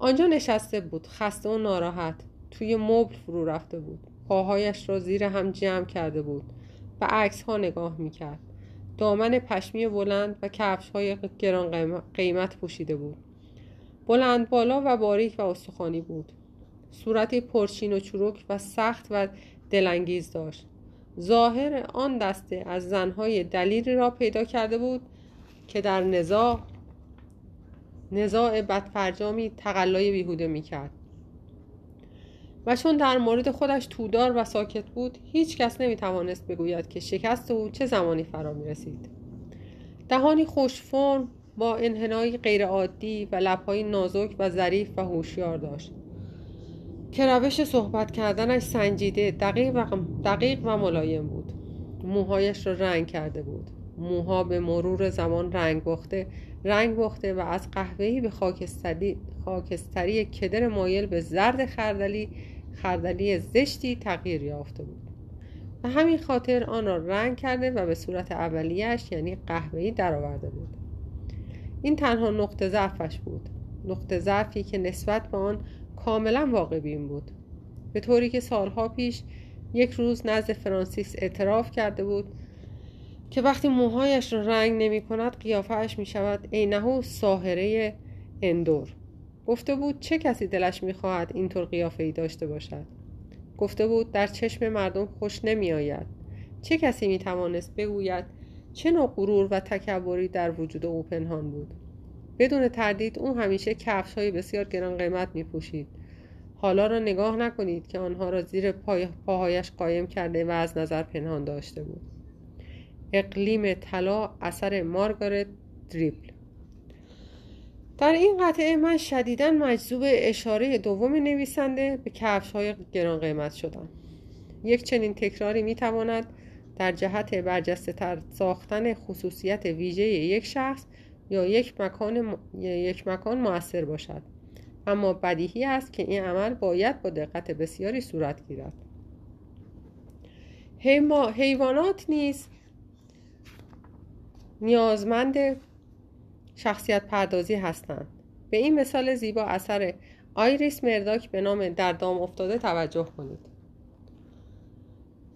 آنجا نشسته بود خسته و ناراحت. توی مبل فرو رفته بود. پاهایش را زیر هم جمع کرده بود و عکس ها نگاه می کرد دامن پشمی بلند و کفش های گران قیمت پوشیده بود. بلند بالا و باریک و استخوانی بود. صورتی پرچین و چروک و سخت و دلانگیز داشت. ظاهر آن دسته از زنهای دلیری را پیدا کرده بود که در نزاع نزاع بدفرجامی تقلای بیهوده می‌کرد. و چون در مورد خودش تودار و ساکت بود هیچ کس نمی توانست بگوید که شکست او چه زمانی فرا می رسید دهانی خوش فرم با انحنای غیرعادی و لبهای نازک و ظریف و هوشیار داشت. که روش صحبت کردنش سنجیده دقیق و, دقیق و ملایم بود. موهایش را رنگ کرده بود. موها به مرور زمان رنگ باخته رنگ باخته و از قهوه‌ای به خاکستری, خاکستری کدر مایل به زرد خردلی خردلی زشتی تغییر یافته بود. و همین خاطر آن را رنگ کرده و به صورت اولیش یعنی قهوه‌ای درآورده بود. این تنها نقطه ضعفش بود. نقطه ضعفی که نسبت به آن کاملا واقع بین بود. به طوری که سالها پیش یک روز نزد فرانسیس اعتراف کرده بود که وقتی موهایش را رنگ نمی کند قیافهش می شود اینهو ساهره اندور. گفته بود چه کسی دلش می خواهد اینطور قیافه ای داشته باشد؟ گفته بود در چشم مردم خوش نمی آید. چه کسی می توانست بگوید چه نوع غرور و تکبری در وجود او پنهان بود؟ بدون تردید او همیشه کفش های بسیار گران قیمت می پوشید. حالا را نگاه نکنید که آنها را زیر پای پاهایش قایم کرده و از نظر پنهان داشته بود. اقلیم طلا اثر مارگارت دریبل. در این قطعه من شدیدا مجذوب اشاره دوم نویسنده به کفش های گران قیمت شدم. یک چنین تکراری می تواند در جهت برجسته تر ساختن خصوصیت ویژه یک شخص یا یک مکان, یک مکان موثر باشد. اما بدیهی است که این عمل باید با دقت بسیاری صورت گیرد. حیوانات نیز نیازمند شخصیت پردازی هستند. به این مثال زیبا اثر آیریس مرداک به نام در دام افتاده توجه کنید.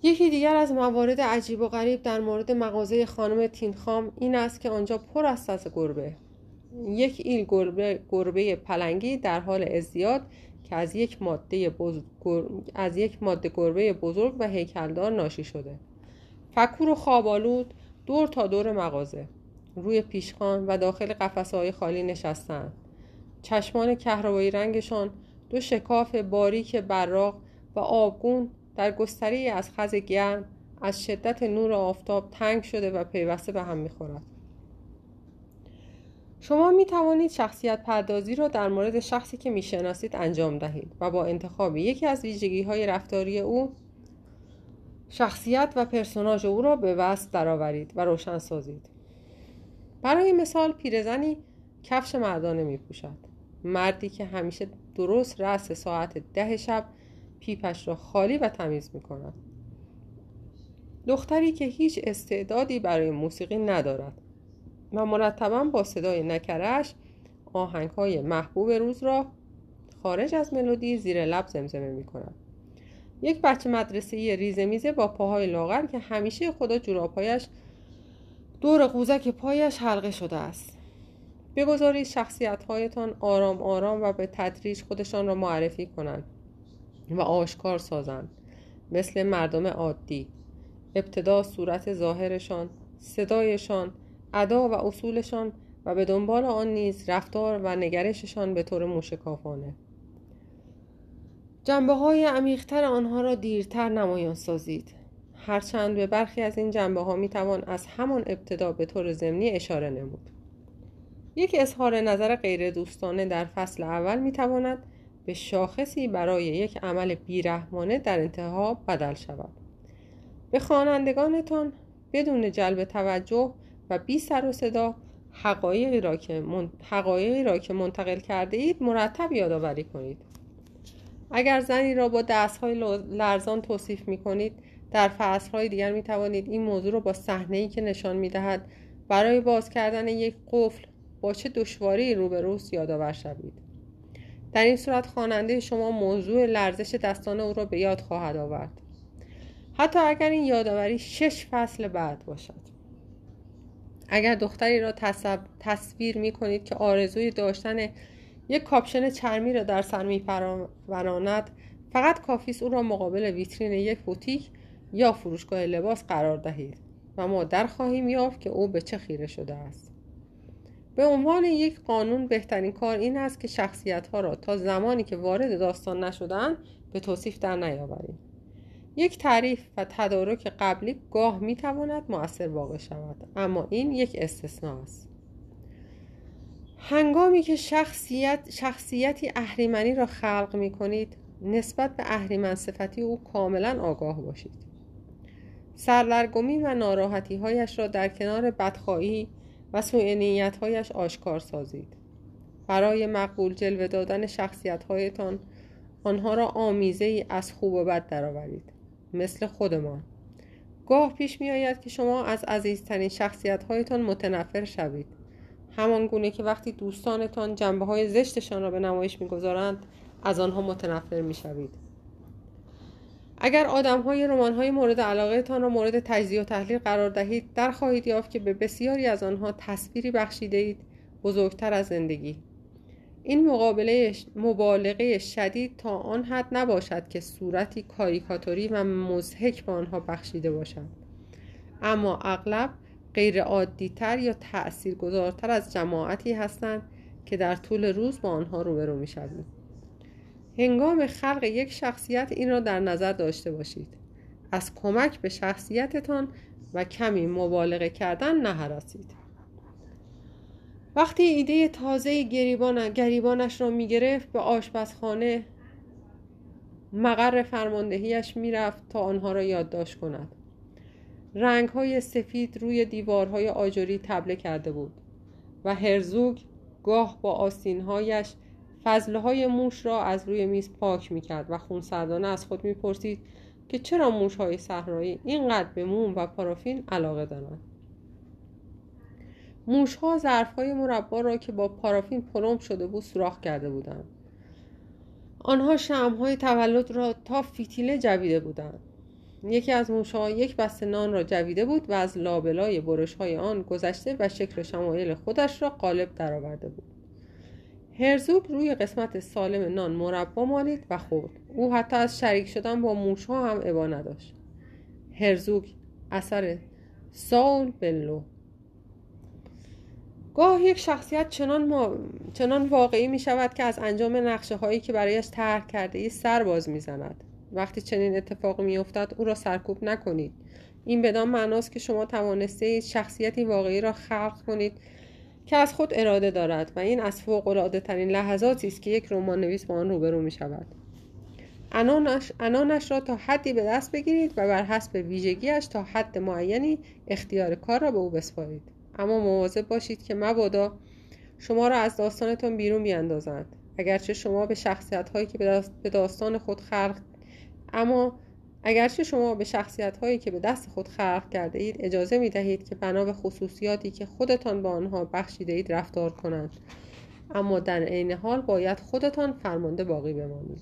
یکی دیگر از موارد عجیب و غریب در مورد مغازه خانم تینخام این است که آنجا پر است از گربه. یک ایل گربه, گربه پلنگی در حال ازدیاد که از یک ماده, از یک ماده گربه بزرگ و هیکلدار ناشی شده. فکور و خوابالود دور تا دور مغازه. روی پیشخان و داخل قفسه های خالی نشستند چشمان کهربایی رنگشان دو شکاف باریک براق و آبگون در گستری از خز گرم از شدت نور آفتاب تنگ شده و پیوسته به هم می‌خورد. شما می توانید شخصیت پردازی را در مورد شخصی که می‌شناسید انجام دهید و با انتخاب یکی از ویژگی های رفتاری او شخصیت و پرسوناژ او را به وصف درآورید و روشن سازید. برای مثال پیرزنی کفش مردانه می پوشد مردی که همیشه درست رأس ساعت ده شب پیپش را خالی و تمیز می کند دختری که هیچ استعدادی برای موسیقی ندارد و مرتبا با صدای نکرش آهنگ های محبوب روز را خارج از ملودی زیر لب زمزمه می کند یک بچه مدرسه ریزه میزه با پاهای لاغر که همیشه خدا جورابهایش دور قوزک پایش حلقه شده است. بگذارید شخصیت هایتان آرام آرام و به تدریج خودشان را معرفی کنند و آشکار سازند. مثل مردم عادی. ابتدا صورت ظاهرشان صدایشان ادا و اصولشان و به دنبال آن نیز رفتار و نگرششان به طور موشکافانه جنبه های عمیقتر آنها را دیرتر نمایان سازید. هرچند به برخی از این جنبه ها می توان از همان ابتدا به طور ضمنی اشاره نمود. یک اظهار نظر غیر دوستانه در فصل اول می تواند به شاخصی برای یک عمل بیرحمانه در انتها بدل شود. به خوانندگانتان بدون جلب توجه و بی سر و صدا حقایقی را که, حقایقی را که منتقل کرده اید مرتب یادآوری کنید. اگر زنی را با دستهای لرزان توصیف می کنید در فصلهای دیگر می توانید این موضوع را با صحنه که نشان می دهد برای باز کردن یک قفل با چه دشواری روبروست یادآور شوید. در این صورت خواننده شما موضوع لرزش دستان او را به یاد خواهد آورد. حتی اگر این یادآوری شش فصل بعد باشد. اگر دختری را تصویر می کنید که آرزوی داشتن یک کاپشن چرمی را در سر می پروراند فقط کافیست او را مقابل ویترین یک بوتیک یا فروشگاه لباس قرار دهید و ما در خواهیم یافت که او به چه خیره شده است. به عنوان یک قانون بهترین کار این است که شخصیت ها را تا زمانی که وارد داستان نشدن به توصیف در نیاوریم. یک تعریف و تدارک قبلی گاه می تواند مؤثر واقع شود اما این یک استثناء است. هنگامی که شخصیت شخصیتی اهریمنی را خلق می کنید نسبت به اهریمن صفتی او کاملا آگاه باشید. سرلرگمی و ناراحتی هایش را در کنار بدخواهی و سوء هایش آشکار سازید. برای مقبول جلوه دادن شخصیت هایتان آنها را آمیزه ای از خوب و بد درآورید مثل خودمان. گاه پیش می آید که شما از عزیزترین شخصیت هایتان متنفر شوید. همان گونه که وقتی دوستانتان جنبه های زشتشان را به نمایش می‌گذارند از آنها متنفر می شوید. اگر آدم های رمان های مورد علاقه تان را مورد تجزیه و تحلیل قرار دهید در خواهید یافت که به بسیاری از آنها تصویری بخشیده اید بزرگتر از زندگی این مقابله مبالغه شدید تا آن حد نباشد که صورتی کاریکاتوری و مزهک به آنها بخشیده باشد اما اغلب غیر عادیتر یا تأثیرگذارتر از جماعتی هستند که در طول روز با آنها روبرو می شوید. هنگام خلق یک شخصیت این را در نظر داشته باشید. از کمک به شخصیتتان و کمی مبالغه کردن نهراسید وقتی ایده تازه گریبان گریبانش را می‌گرفت به آشپزخانه مقر فرماندهیش می‌رفت تا آنها را یادداشت کند. رنگ های سفید روی دیوارهای آجری تبله کرده بود و هرزوگ گاه با آستینهایش فضله های موش را از روی میز پاک می‌کرد و خونسردانه از خود می‌پرسید که چرا موش های صحرایی اینقدر به موم و پارافین علاقه دارند. موشها ظرفهای مربا را که با پارافین پرم شده بود سوراخ کرده بودند. آنها شمهای تولد را تا فیتیله جویده بودند. یکی از موشها یک بسته نان را جویده بود و از لابلای برش های آن گذشته و شکل شمایل خودش را قالب درآورده بود. هرزوگ روی قسمت سالم نان مربا مالید و خورد. او حتی از شریک شدن با موشها هم عبا نداشت. هرزوگ اثر ساول بلو گاه یک شخصیت چنان, ما... چنان واقعی می شود که از انجام نقشه هایی که برایش طرح کرده ای سر باز می زند. وقتی چنین اتفاقی می افتد او را سرکوب نکنید. این بدان معناست که شما توانسته شخصیتی واقعی را خلق کنید که از خود اراده دارد و این از فوق العاده ترین لحظاتی است که یک رمان نویس با آن روبرو می شود انانش, انانش را تا حدی به دست بگیرید و بر حسب ویژگیش تا حد معینی اختیار کار را به او بسپارید. اما مواظب باشید که مبادا شما را از داستانتان بیرون بیاندازند. اگرچه شما به شخصیت هایی که به داستان خود خلق اما اگرچه شما به شخصیت هایی که به دست خود خلق کرده اید اجازه می دهید که بنا به خصوصیاتی که خودتان با آنها بخشیده اید رفتار کنند. اما در عین حال باید خودتان فرمانده باقی بمانید.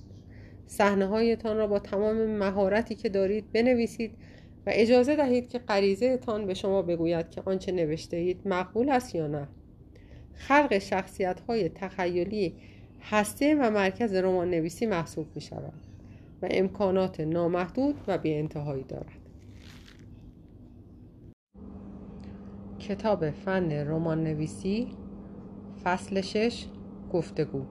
صحنه هایتان را با تمام مهارتی که دارید بنویسید و اجازه دهید که غریزه تان به شما بگوید که آنچه نوشته اید مقبول است یا نه. خلق شخصیت های تخیلی هسته و مرکز رمان نویسی محسوب می شود و امکانات نامحدود و بی انتهایی دارد. کتاب فن رمان نویسی فصل شش گفتگو.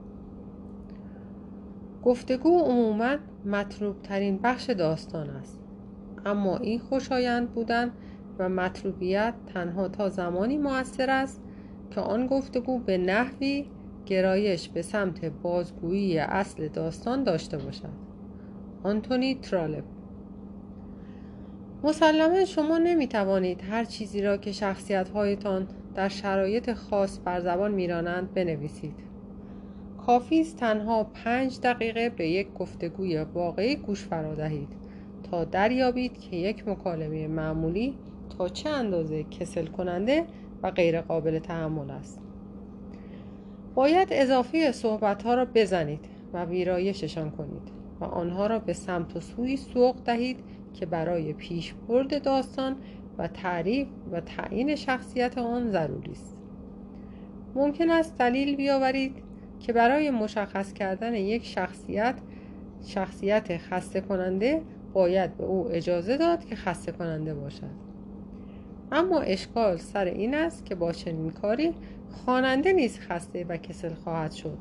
گفتگو عموما مطلوب ترین بخش داستان است اما این خوشایند بودن و مطلوبیت تنها تا زمانی موثر است که آن گفتگو به نحوی گرایش به سمت بازگویی اصل داستان داشته باشد. آنتونی ترالب. مسلما شما نمی توانید هر چیزی را که شخصیت هایتان در شرایط خاص بر زبان میرانند بنویسید. کافی است تنها پنج دقیقه به یک گفتگوی واقعی گوش فرا دهید تا دریابید که یک مکالمه معمولی تا چه اندازه کسل کننده و غیر قابل تحمل است. باید اضافه صحبت ها را بزنید و ویرایششان کنید. و آنها را به سمت و سوی سوق دهید که برای پیشبرد داستان و تعریف و تعیین شخصیت آن ضروری است. ممکن است دلیل بیاورید که برای مشخص کردن یک شخصیت شخصیت خسته کننده باید به او اجازه داد که خسته کننده باشد. اما اشکال سر این است که با چنین کاری خواننده نیز خسته و کسل خواهد شد.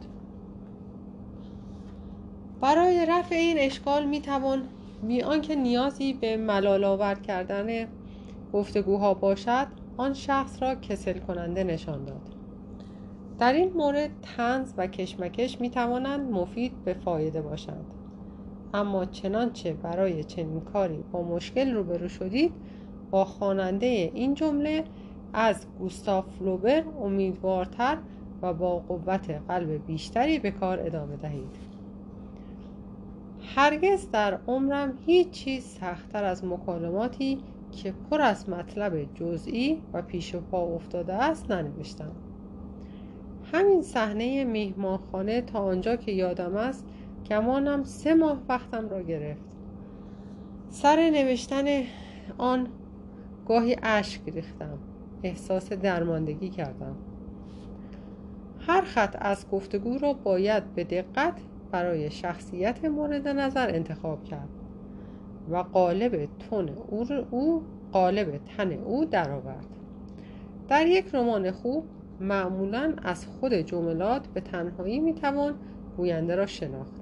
برای رفع این اشکال می توان بی آنکه نیازی به ملال آور کردن گفتگوها باشد آن شخص را کسل کننده نشان داد. در این مورد تنز و کشمکش می توانند مفید به فایده باشند. اما چنانچه برای چنین کاری با مشکل روبرو شدید با خواننده این جمله از گوستاف فلوبر امیدوارتر و با قوت قلب بیشتری به کار ادامه دهید. هرگز در عمرم هیچ چیز سختتر از مکالماتی که پر از مطلب جزئی و پیش پا افتاده است ننوشتم. همین صحنه میهمانخانه تا آنجا که یادم است گمانم سه ماه وقتم را گرفت. سر نوشتن آن گاهی اشک ریختم احساس درماندگی کردم. هر خط از گفتگو را باید به دقت برای شخصیت مورد نظر انتخاب کرد و قالب تون او, او قالب تن او درآورد. در یک رمان خوب معمولا از خود جملات به تنهایی می‌توان گوینده را شناخت.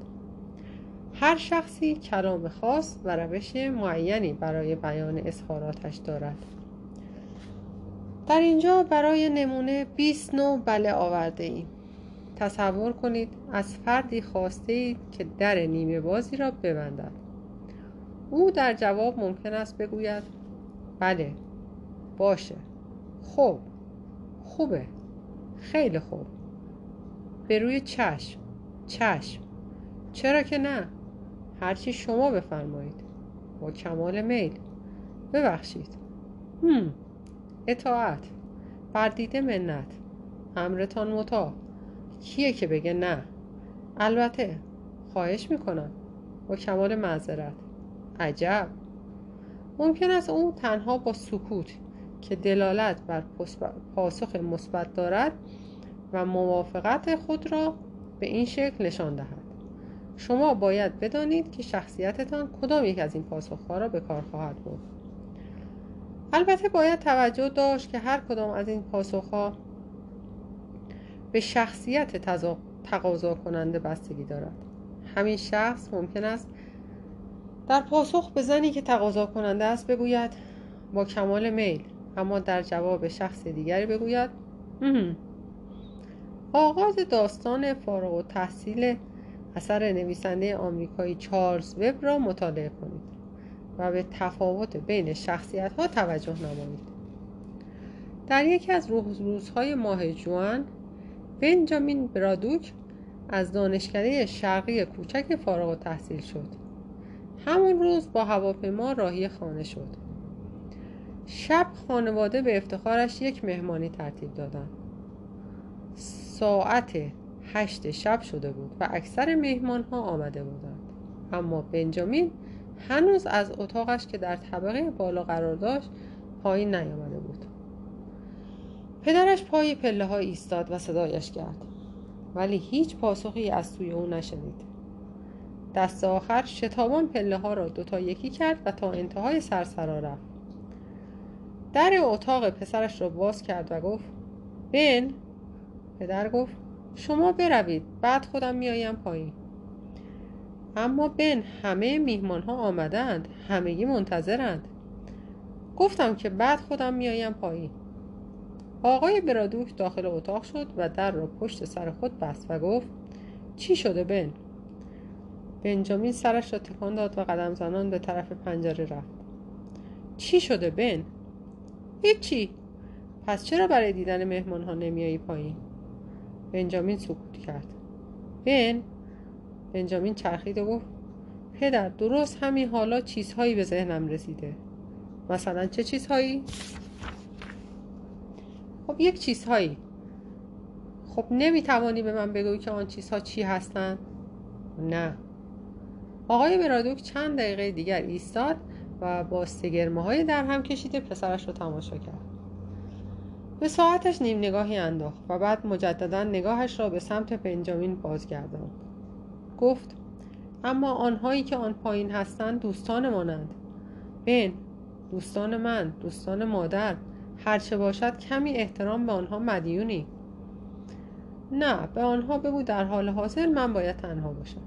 هر شخصی کلام خاص و روش معینی برای بیان اظهاراتش دارد. در اینجا برای نمونه 20 نوع بله آورده ایم تصور کنید از فردی خواسته اید که در نیمه بازی را ببندد. او در جواب ممکن است بگوید بله باشه. خوب خوبه. خیلی خوب. به روی چشم چشم. چرا که نه؟ هرچی شما بفرمایید. با کمال میل. ببخشید. هم اطاعت. بردیده منت. امرتان مطاع. کیه که بگه نه؟ البته خواهش می‌کنم. با کمال معذرت. عجب. ممکن است او تنها با سکوت که دلالت بر پاسخ مثبت دارد و موافقت خود را به این شکل نشان دهد. شما باید بدانید که شخصیتتان کدام یک از این پاسخها را به کار خواهد برد. البته باید توجه داشت که هر کدام از این پاسخها به شخصیت تقاضا کننده بستگی دارد. همین شخص ممکن است در پاسخ به زنی که تقاضا کننده است بگوید با کمال میل اما در جواب شخص دیگری بگوید آغاز داستان فارغ و تحصیل اثر نویسنده آمریکایی چارلز وب را مطالعه کنید و به تفاوت بین شخصیت ها توجه نمایید. در یکی از روز روزهای ماه جوان بنجامین برادوک از دانشکده شرقی کوچک فارغ و تحصیل شد. همون روز با هواپیما راهی خانه شد. شب خانواده به افتخارش یک مهمانی ترتیب دادند ساعت هشت شب شده بود و اکثر مهمان ها آمده بودند. اما بنجامین هنوز از اتاقش که در طبقه بالا قرار داشت پایین نیامده بود. پدرش پای پله ها ایستاد و صدایش کرد ولی هیچ پاسخی از سوی او نشنید. دست آخر شتابان پله ها را دوتا یکی کرد و تا انتهای سرسرا رفت. در اتاق پسرش را باز کرد و گفت بن. پدر گفت شما بروید بعد خودم میایم پایین. اما بن همه میهمان ها آمدند همگی منتظرند. گفتم که بعد خودم میایم پایین. آقای برادوک داخل اتاق شد و در را پشت سر خود بست و گفت چی شده بن؟ بنجامین سرش را تکان داد و قدم زنان به طرف پنجره رفت. چی شده بن؟ هیچی. پس چرا برای دیدن مهمان ها نمیایی پایین؟ بنجامین سکوت کرد. بن؟ بنجامین چرخید و گفت پدر درست همین حالا چیزهایی به ذهنم رسیده. مثلا چه چیزهایی؟ خب یک چیزهایی. خب نمی‌توانی به من بگوی که آن چیزها چی هستند؟ نه. آقای برادوک چند دقیقه دیگر ایستاد و با سگرمه های در هم کشیده پسرش رو تماشا کرد. به ساعتش نیم نگاهی انداخت و بعد مجددا نگاهش را به سمت بنجامین بازگرداند. گفت اما آنهایی که آن پایین هستند دوستان مانند بن دوستان من دوستان مادر. هرچه باشد کمی احترام به آنها مدیونی. نه به آنها بگو در حال حاضر من باید تنها باشم.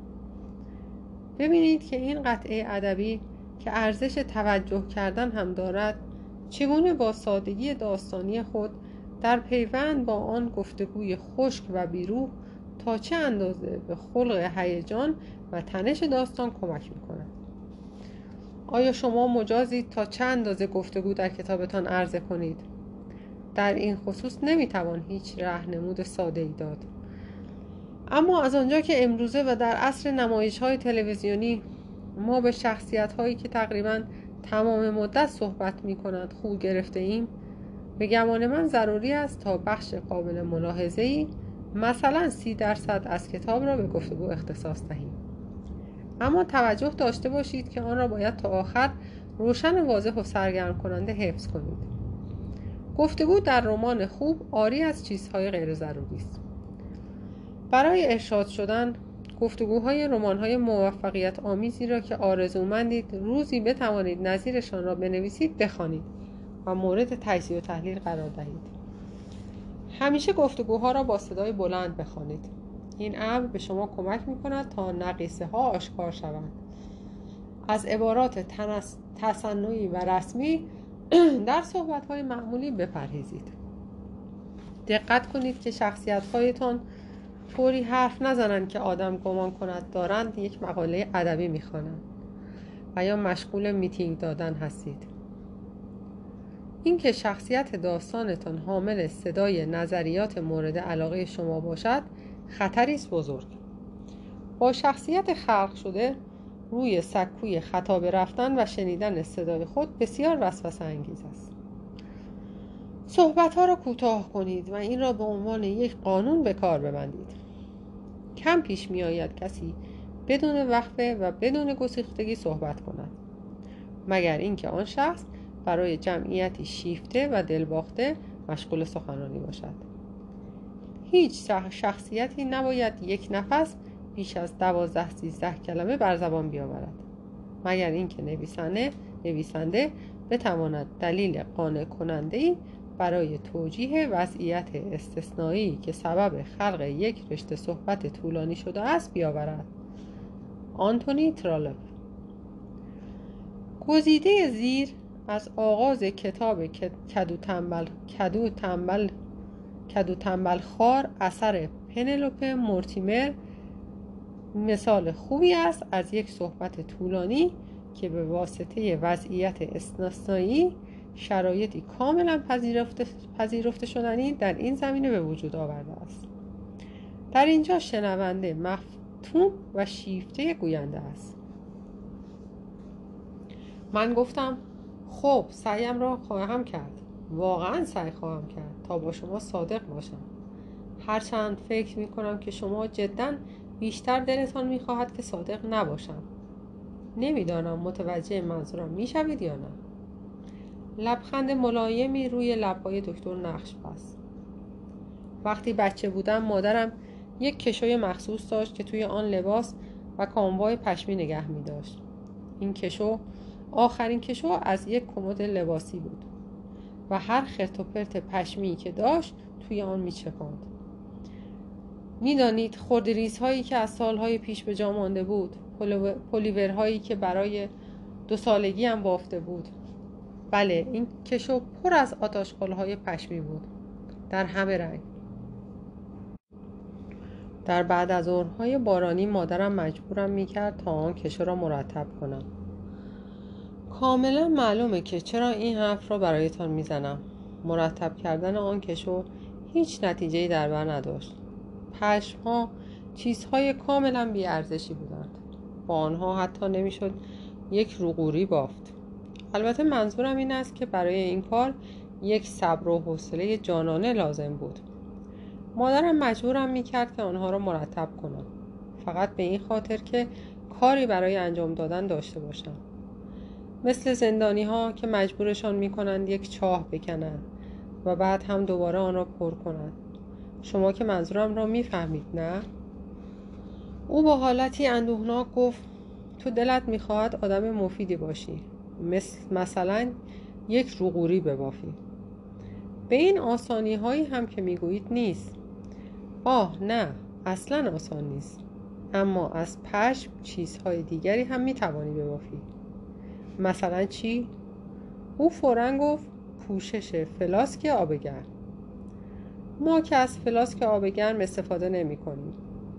ببینید که این قطعه ادبی که ارزش توجه کردن هم دارد چگونه با سادگی داستانی خود در پیوند با آن گفتگوی خشک و بیروح تا چه اندازه به خلق هیجان و تنش داستان کمک می‌کند؟ آیا شما مجازید تا چه اندازه گفتگو در کتابتان عرضه کنید؟ در این خصوص نمی‌توان هیچ رهنمود ساده ای داد. اما از آنجا که امروزه و در عصر نمایش های تلویزیونی ما به شخصیت هایی که تقریبا تمام مدت صحبت می کند خو گرفته ایم به گمان من ضروری است تا بخش قابل ملاحظه ای مثلا سی درصد از کتاب را به گفتگو اختصاص دهیم. اما توجه داشته باشید که آن را باید تا آخر روشن واضح و سرگرم کننده حفظ کنید. گفتگو در رمان خوب آری از چیزهای غیر ضروری است. برای ارشاد شدن گفتگوهای رمان‌های موفقیت آمیزی را که آرزومندید روزی بتوانید نظیرشان را بنویسید بخوانید و مورد تجزیه و تحلیل قرار دهید. همیشه گفتگوها را با صدای بلند بخوانید. این امر به شما کمک می کند تا نقیصه ها آشکار شوند. از عبارات تصنعی و رسمی <clears throat> در صحبت های معمولی بپرهیزید. دقت کنید که شخصیت هایتان طوری حرف نزنند که آدم گمان کند دارند یک مقاله ادبی می‌خوانند و یا مشغول میتینگ دادن هستید. اینکه شخصیت داستانتان حامل صدای نظریات مورد علاقه شما باشد خطری است بزرگ. با شخصیت خلق شده روی سکوی خطاب رفتن و شنیدن صدای خود بسیار وسوسه انگیز است. صحبت ها را کوتاه کنید و این را به عنوان یک قانون به کار ببندید. کم پیش می آید کسی بدون وقفه و بدون گسیختگی صحبت کند. مگر اینکه آن شخص برای جمعیتی شیفته و دلباخته مشغول سخنرانی باشد. هیچ شخصیتی نباید یک نفس بیش از دوازده سیزده کلمه بر زبان بیاورد. مگر اینکه نویسنده نویسنده بتواند دلیل قانع کننده ای برای توجیه وضعیت استثنایی که سبب خلق یک رشته صحبت طولانی شده است بیاورد. آنتونی ترالف گزیده زیر از آغاز کتاب کدو تنبل کدو تنبل کدو تنبل خار اثر پنلوپ مورتیمر مثال خوبی است از یک صحبت طولانی که به واسطه وضعیت استثنایی شرایطی کاملا پذیرفته, پذیرفته شدنی در این زمینه به وجود آورده است. در اینجا شنونده مفتون و شیفته گوینده است. من گفتم خب سعیم را خواهم کرد. واقعا سعی خواهم کرد. تا با شما صادق باشم. هرچند فکر می کنم که شما جدا بیشتر دلتان می خواهد که صادق نباشم. نمی‌دانم متوجه منظورم می‌شوید یا نه. لبخند ملایمی روی لبهای دکتر نقش بست. وقتی بچه بودم مادرم یک کشوی مخصوص داشت که توی آن لباس و کاموای پشمی نگه می داشت این کشو آخرین کشو از یک کمد لباسی بود. و هر خرت و پرت پشمی که داشت توی آن می چپاند می‌دانید خردریز هایی که از سالهای پیش به جا مانده بود پلیورهایی که برای دو سالگی هم بافته بود. بله این کشو پر از آتاش های پشمی بود. در همه رنگ. در بعد از ظهرهای بارانی مادرم مجبورم می‌کرد تا آن کشو را مرتب کنم. کاملا معلومه که چرا این حرف را برایتان می‌زنم. مرتب کردن آن کشو هیچ نتیجه در بر نداشت. پشم چیزهای کاملا بیارزشی بودند. با آنها حتی نمی‌شد یک روغوری بافت. البته منظورم این است که برای این کار یک صبر و حوصله جانانه لازم بود. مادرم مجبورم می‌کرد که آنها را مرتب کنم. فقط به این خاطر که کاری برای انجام دادن داشته باشم. مثل زندانی ها که مجبورشان می‌کنند یک چاه بکنند و بعد هم دوباره آن را پر کنند. شما که منظورم را می‌فهمید نه؟ او با حالتی اندوهناک گفت تو دلت می‌خواهد آدم مفیدی باشی. مثل مثلا یک روغوری ببافی. به این آسانی هایی هم که می‌گویید نیست. آه نه اصلا آسان نیست. اما از پشم چیزهای دیگری هم می‌توانی ببافی. مثلا چی؟ او فورا گفت پوشش فلاسک آبگرم ما که از فلاسک آبگرم استفاده نمی کنیم.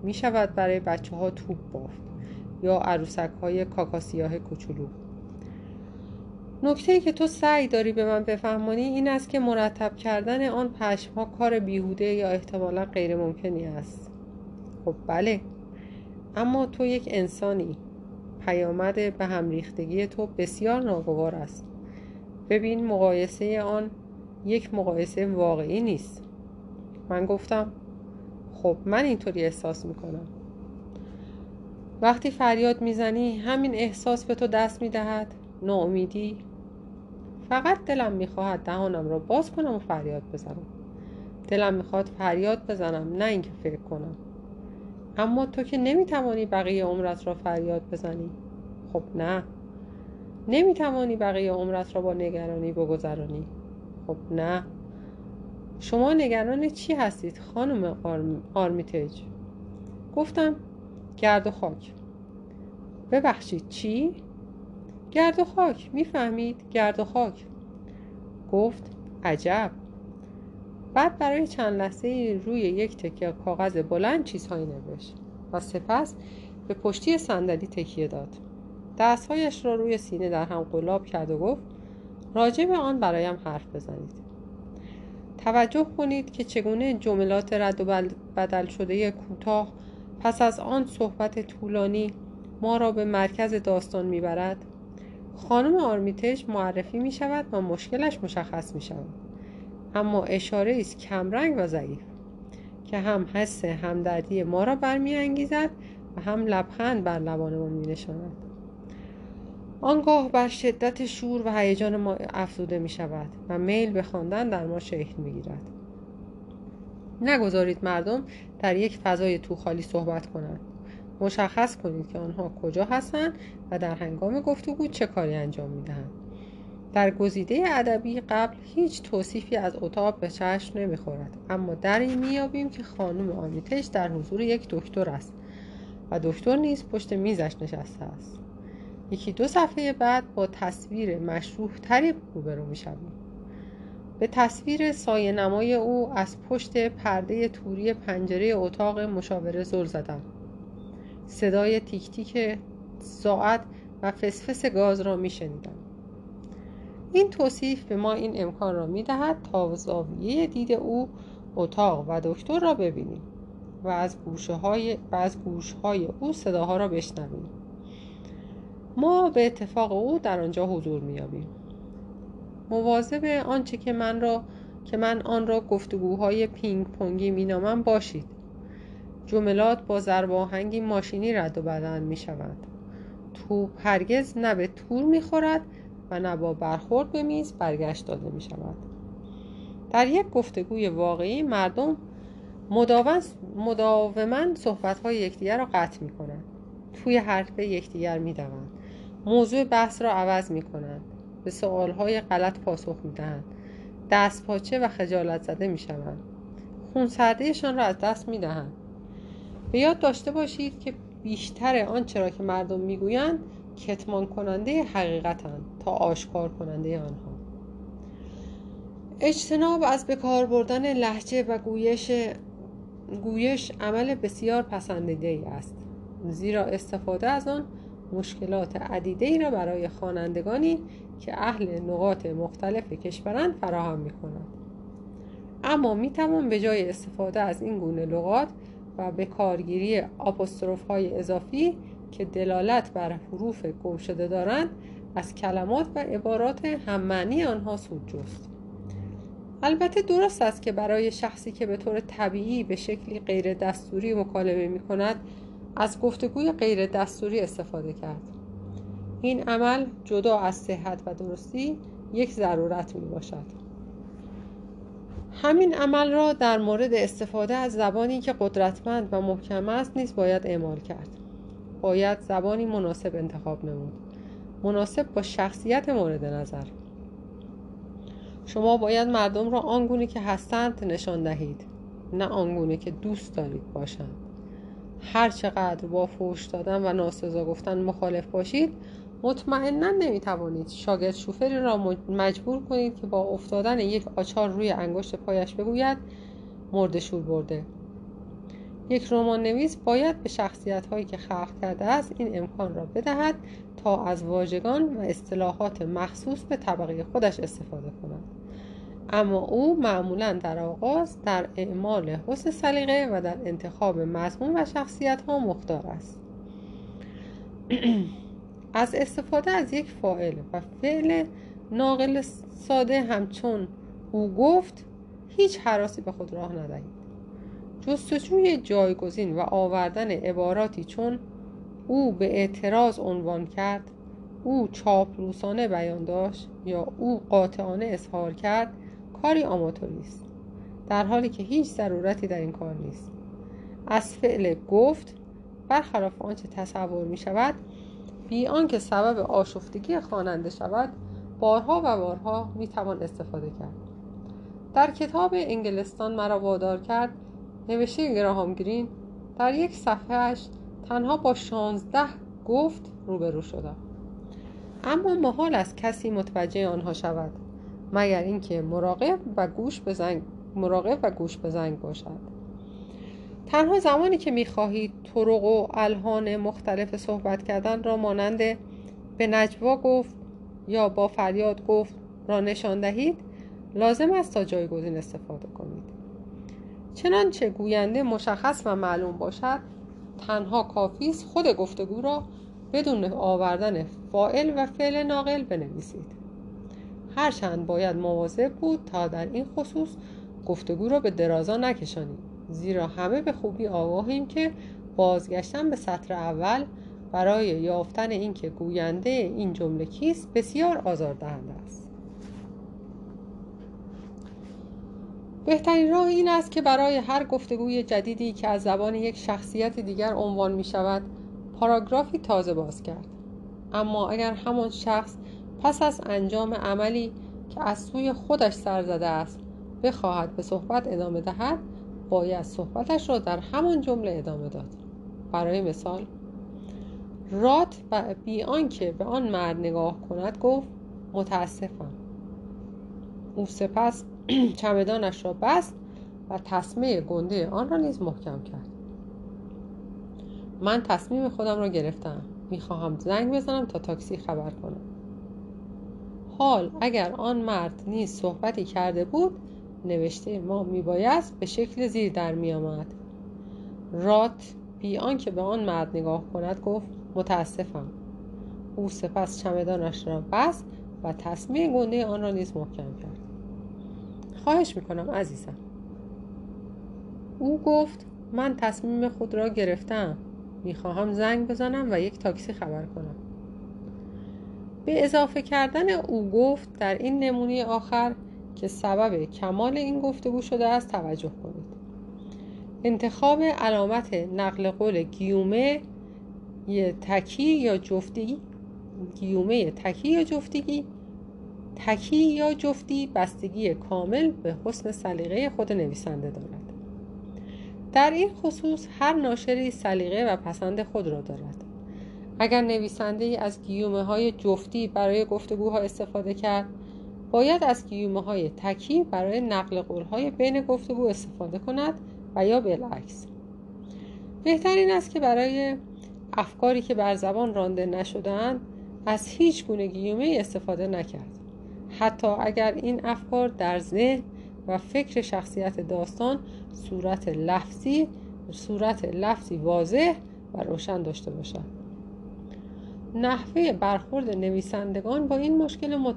می شود برای بچه ها توپ بافت یا عروسک های کاکاسیاه کوچولو. نکته ای که تو سعی داری به من بفهمانی این است که مرتب کردن آن پشم ها کار بیهوده یا احتمالا غیر ممکنی است. خب بله اما تو یک انسانی. پیامد به هم ریختگی تو بسیار ناگوار است. ببین مقایسه آن یک مقایسه واقعی نیست. من گفتم خب من اینطوری احساس می‌کنم. وقتی فریاد می‌زنی همین احساس به تو دست می‌دهد. ناامیدی. فقط دلم می‌خواهد دهانم را باز کنم و فریاد بزنم. دلم می‌خواد فریاد بزنم نه اینکه فکر کنم. اما تو که نمی‌توانی بقیه عمرت را فریاد بزنی. خب نه. نمی‌توانی بقیه عمرت را با نگرانی بگذرانی. خب نه. شما نگران چی هستید خانم آرمیتج گفتم گرد و خاک. ببخشید چی؟ گرد و خاک. می‌فهمید؟ گرد و خاک. گفت عجب. بعد برای چند لحظه روی یک تکه کاغذ بلند چیزهایی نوشت و سپس به پشتی صندلی تکیه داد. دستهایش را روی سینه در هم قلاب کرد و گفت راجع به آن برایم حرف بزنید. توجه کنید که چگونه جملات رد و بدل شده کوتاه پس از آن صحبت طولانی ما را به مرکز داستان می‌برد. خانم آرمیتش معرفی می شود و مشکلش مشخص می شود اما اشاره است کمرنگ و ضعیف که هم حس همدردی ما را برمیانگیزد و هم لبخند بر لبانمان می نشاند آنگاه بر شدت شور و هیجان ما افزوده می شود و میل به خواندن در ما شکل می گیرد نگذارید مردم در یک فضای تو خالی صحبت کنند. مشخص کنید که آنها کجا هستند و در هنگام گفتگو چه کاری انجام می دهند در گزیده ادبی قبل هیچ توصیفی از اتاق به چشم نمی‌خورد. اما در این میابیم که خانم آمیتش در حضور یک دکتر است و دکتر نیز پشت میزش نشسته است. یکی دو صفحه بعد با تصویر مشروح تری روبرو می‌شویم. به تصویر سایه نمای او از پشت پرده توری پنجره اتاق مشاوره زل زدم. صدای تیک تیک ساعت و فسفس گاز را میشنیدم. این توصیف به ما این امکان را می‌دهد تا زاویه دید او اتاق و دکتر را ببینیم و از گوشه های و از گوش های او صداها را بشنویم. ما به اتفاق او در آنجا حضور مییابیم. مواظب آنچه که من را که من آن را گفتگوهای پینگ پونگی مینامم باشید. جملات با ضرب ماشینی رد و بدن می شود توپ هرگز نه به تور می خورد نه با برخورد به میز برگشت داده می شود در یک گفتگوی واقعی مردم مداوما صحبت های یکدیگر را قطع می کنند توی حرف یکدیگر می دوند موضوع بحث را عوض می کنند به سوال های غلط پاسخ می دهند دست پاچه و خجالت زده می شوند خون سردهشان را از دست می دهند به یاد داشته باشید که بیشتر آنچه را که مردم می‌گویند کتمان کننده حقیقتند تا آشکار کننده آنها اجتناب از بکار بردن لحجه و گویش گویش عمل بسیار پسندیده ای است زیرا استفاده از آن مشکلات عدیده ای را برای خوانندگانی که اهل نقاط مختلف کشورند فراهم می کند. اما می توان به جای استفاده از این گونه لغات و به کارگیری آپوستروف های اضافی که دلالت بر حروف گم شده دارند از کلمات و عبارات هممعنی آنها سود جست. البته درست است که برای شخصی که به طور طبیعی به شکلی غیر دستوری مکالمه می کند از گفتگوی غیر دستوری استفاده کرد. این عمل جدا از صحت و درستی یک ضرورت می باشد. همین عمل را در مورد استفاده از زبانی که قدرتمند و محکم است نیز باید اعمال کرد. باید زبانی مناسب انتخاب نمود. مناسب با شخصیت مورد نظر. شما باید مردم را آنگونه که هستند نشان دهید نه آنگونه که دوست دارید باشند. هر چقدر با فوش دادن و ناسزا گفتن مخالف باشید مطمئنا نمی‌توانید شاگرد شوفری را مجبور کنید که با افتادن یک آچار روی انگشت پایش بگوید مرد شور برده. یک رمان نویس باید به شخصیت هایی که خلق کرده است این امکان را بدهد تا از واژگان و اصطلاحات مخصوص به طبقه خودش استفاده کند. اما او معمولا در آغاز در اعمال حسن سلیقه و در انتخاب مضمون و شخصیت ها مختار است. <clears throat> از استفاده از یک فاعل و فعل ناقل ساده همچون او گفت هیچ حراسی به خود راه ندهید. جستجوی جایگزین و آوردن عباراتی چون او به اعتراض عنوان کرد او چاپلوسانه بیان داشت یا او قاطعانه اظهار کرد کاری آماتوری است. در حالی که هیچ ضرورتی در این کار نیست. از فعل گفت برخلاف آنچه تصور می شود بی آنکه سبب آشفتگی خواننده شود بارها و بارها می توان استفاده کرد. در کتاب انگلستان مرا وادار کرد نوشته گراهام گرین در یک صفحهش تنها با شانزده گفت روبرو شدم. اما محال از کسی متوجه آنها شود مگر اینکه مراقب و گوش به زنگ مراقب و گوش به زنگ باشد. تنها زمانی که می‌خواهید طرق و الهان مختلف صحبت کردن را مانند به نجوا گفت یا با فریاد گفت را نشان دهید لازم است تا جایگزین استفاده کنید. چنانچه گوینده مشخص و معلوم باشد تنها کافی است خود گفتگو را بدون آوردن فائل و فعل ناقل بنویسید. هرچند باید مواظب بود تا در این خصوص گفتگو را به درازا نکشانید زیرا همه به خوبی آگاهیم که بازگشتن به سطر اول برای یافتن اینکه گوینده این جمله کیست بسیار آزاردهنده است. بهترین راه این است که برای هر گفتگوی جدیدی که از زبان یک شخصیت دیگر عنوان می شود پاراگرافی تازه باز کرد. اما اگر همان شخص پس از انجام عملی که از سوی خودش سر زده است بخواهد به صحبت ادامه دهد باید صحبتش را در همان جمله ادامه داد. برای مثال رات و بی آنکه به آن مرد نگاه کند گفت متاسفم. او سپس <clears throat> چمدانش را بست و تصمه گنده آن را نیز محکم کرد. من تصمیم خودم را گرفتم. می‌خواهم زنگ بزنم تا تاکسی خبر کنم. حال اگر آن مرد نیز صحبتی کرده بود نوشته ما میبایست به شکل زیر در میآمد. رات بی آنکه به آن مرد نگاه کند گفت متاسفم. او سپس چمدانش را بست و تصمیم گنده آن را نیز محکم کرد. خواهش می‌کنم عزیزم. او گفت من تصمیم خود را گرفتم. می‌خواهم زنگ بزنم و یک تاکسی خبر کنم. به اضافه کردن او گفت در این نمونه آخر که سبب کمال این گفتگو شده است توجه کنید. انتخاب علامت نقل قول گیومه تکی یا جفتی گیومه تکی یا جفتگی تکی یا جفتی بستگی کامل به حسن سلیقه خود نویسنده دارد. در این خصوص هر ناشری سلیقه و پسند خود را دارد. اگر نویسنده از گیومه های جفتی برای گفتگوها استفاده کرد باید از گیومه های تکی برای نقل قول های بین گفتگو استفاده کند و یا بالعکس. بهترین است که برای افکاری که بر زبان رانده نشدند از هیچ گونه گیومه استفاده نکرد. حتی اگر این افکار در ذهن و فکر شخصیت داستان صورت لفظی صورت لفظی واضح و روشن داشته باشد. نحوه برخورد نویسندگان با این مشکل,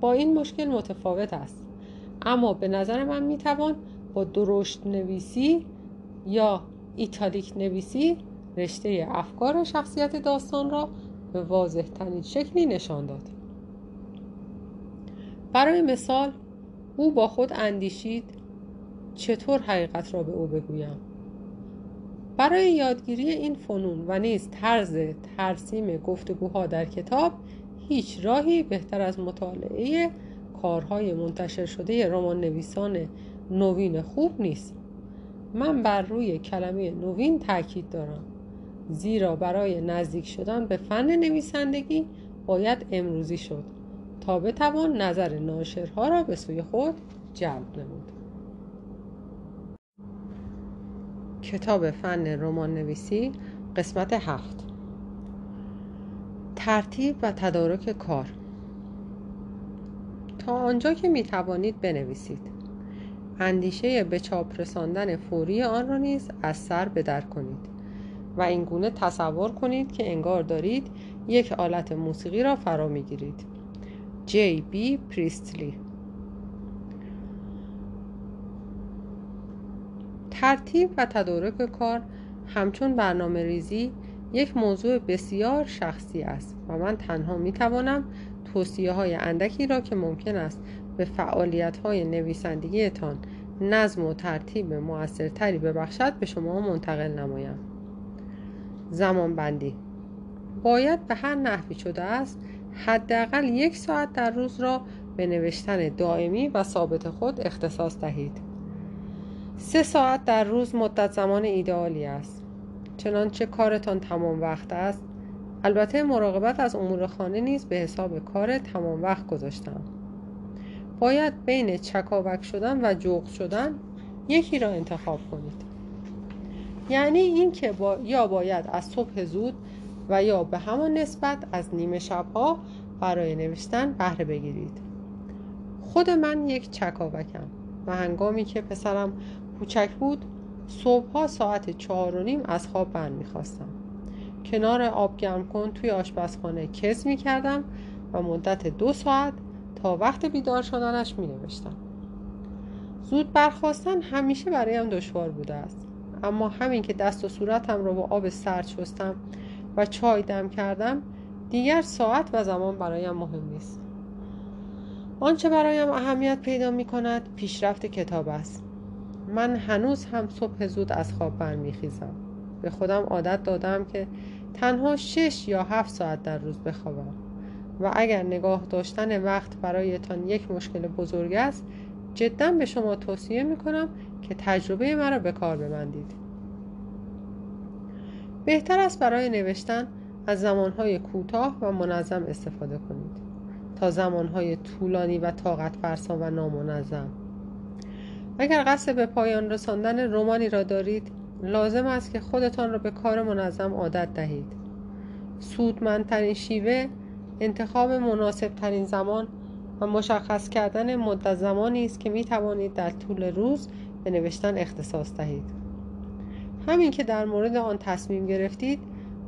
با این مشکل متفاوت است. اما به نظر من می‌توان با درشت نویسی یا ایتالیک نویسی رشته افکار شخصیت داستان را به واضح ترین شکلی نشان داد. برای مثال او با خود اندیشید چطور حقیقت را به او بگویم. برای یادگیری این فنون و نیز طرز ترسیم گفتگوها در کتاب هیچ راهی بهتر از مطالعه کارهای منتشر شده رمان نویسان نوین خوب نیست. من بر روی کلمه نوین تاکید دارم. زیرا برای نزدیک شدن به فن نویسندگی باید امروزی شد. تا بتوان نظر ناشرها را به سوی خود جلب نمود. کتاب فن رمان نویسی قسمت هفت. ترتیب و تدارک کار. تا آنجا که می توانید بنویسید. اندیشه به چاپ رساندن فوری آن را نیز از سر بدر کنید و این گونه تصور کنید که انگار دارید یک آلت موسیقی را فرا می‌گیرید جی بی پریستلی ترتیب و تدارک کار همچون برنامه ریزی یک موضوع بسیار شخصی است و من تنها می توانم توصیه های اندکی را که ممکن است به فعالیت های نویسندگیتان نظم و ترتیب موثرتری ببخشد به شما منتقل نمایم. زمان بندی. باید به هر نحوی شده است حداقل یک ساعت در روز را به نوشتن دائمی و ثابت خود اختصاص دهید. سه ساعت در روز مدت زمان ایدئالی است. چنانچه کارتان تمام وقت است البته مراقبت از امور خانه نیز به حساب کار تمام وقت گذاشتم. باید بین چکاوک شدن و جغ شدن یکی را انتخاب کنید. یعنی اینکه با... یا باید از صبح زود و یا به همان نسبت از نیمه شبها برای نوشتن بهره بگیرید. خود من یک چکاوکم و هنگامی که پسرم کوچک بود صبحها ساعت چهار و نیم از خواب بر می‌خواستم کنار آب گرم کن توی آشپزخانه کز می‌کردم و مدت دو ساعت تا وقت بیدار شدنش می نوشتم. زود برخواستن همیشه برایم دشوار بوده است. اما همین که دست و صورتم را با آب سرد شستم و چای دم کردم دیگر ساعت و زمان برایم مهم نیست. آنچه برایم اهمیت پیدا می کند پیشرفت کتاب است. من هنوز هم صبح زود از خواب برمیخیزم. به خودم عادت دادم که تنها شش یا هفت ساعت در روز بخوابم. و اگر نگاه داشتن وقت برایتان یک مشکل بزرگ است جدا به شما توصیه می کنم که تجربه مرا به کار ببندید. بهتر است برای نوشتن از زمانهای کوتاه و منظم استفاده کنید. تا زمانهای طولانی و طاقت فرسا و نامنظم. اگر قصد به پایان رساندن رومانی را دارید لازم است که خودتان را به کار منظم عادت دهید. سودمندترین شیوه انتخاب مناسب ترین زمان و مشخص کردن مدت زمانی است که می توانید در طول روز به نوشتن اختصاص دهید. همین که در مورد آن تصمیم گرفتید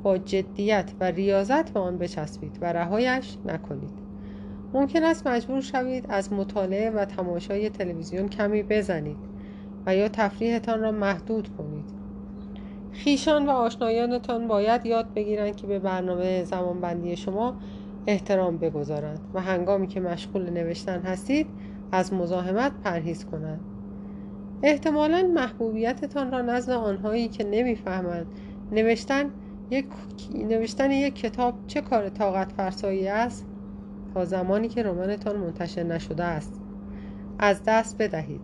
با جدیت و ریاضت به آن بچسبید و رهایش نکنید. ممکن است مجبور شوید از مطالعه و تماشای تلویزیون کمی بزنید و یا تفریحتان را محدود کنید. خیشان و آشنایانتان باید یاد بگیرند که به برنامه زمانبندی شما احترام بگذارند و هنگامی که مشغول نوشتن هستید از مزاحمت پرهیز کنند. احتمالا محبوبیتتان را نزد آنهایی که نمی‌فهمند. نوشتن یک نوشتن یک کتاب چه کار طاقت فرسایی است؟ تا زمانی که رمانتان منتشر نشده است. از دست بدهید.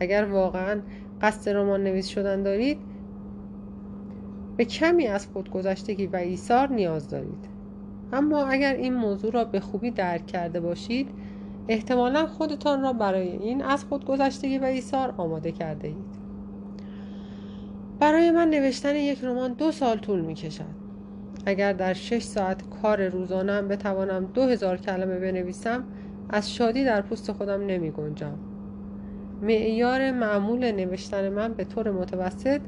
اگر واقعا قصد رمان نویس شدن دارید به کمی از خودگذشتگی و ایثار نیاز دارید. اما اگر این موضوع را به خوبی درک کرده باشید احتمالا خودتان را برای این از خودگذشتگی و ایثار آماده کرده اید برای من نوشتن یک رمان دو سال طول می کشد اگر در شش ساعت کار روزانم بتوانم دو هزار کلمه بنویسم از شادی در پوست خودم نمی گنجم. معیار معمول نوشتن من به طور متوسط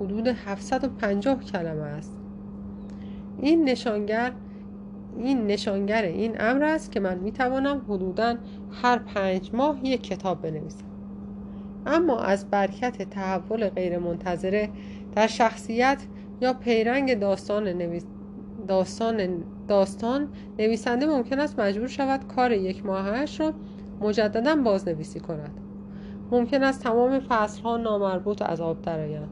حدود 750 کلمه است. این نشانگر این نشانگر این امر است که من می توانم حدودا هر پنج ماه یک کتاب بنویسم. اما از برکت تحول غیرمنتظره در شخصیت یا پیرنگ داستان نویس داستان داستان نویسنده ممکن است مجبور شود کار یک ماهش را مجددا بازنویسی کند. ممکن است تمام فصل ها نامربوط از آب درآیند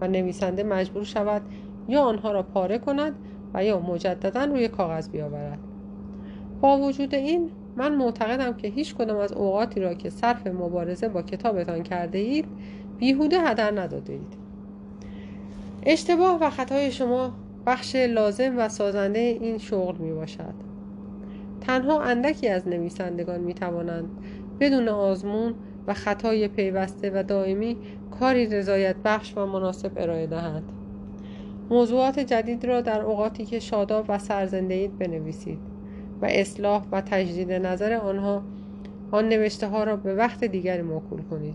و نویسنده مجبور شود یا آنها را پاره کند و یا مجددا روی کاغذ بیاورد. با وجود این من معتقدم که هیچ کدام از اوقاتی را که صرف مبارزه با کتابتان کرده اید بیهوده هدر نداده اید. اشتباه و خطای شما بخش لازم و سازنده این شغل می باشد. تنها اندکی از نویسندگان می توانند بدون آزمون و خطای پیوسته و دائمی کاری رضایت بخش و مناسب ارائه دهند. موضوعات جدید را در اوقاتی که شاداب و سرزنده اید بنویسید و اصلاح و تجدید نظر آنها آن نوشته ها را به وقت دیگری موکول کنید.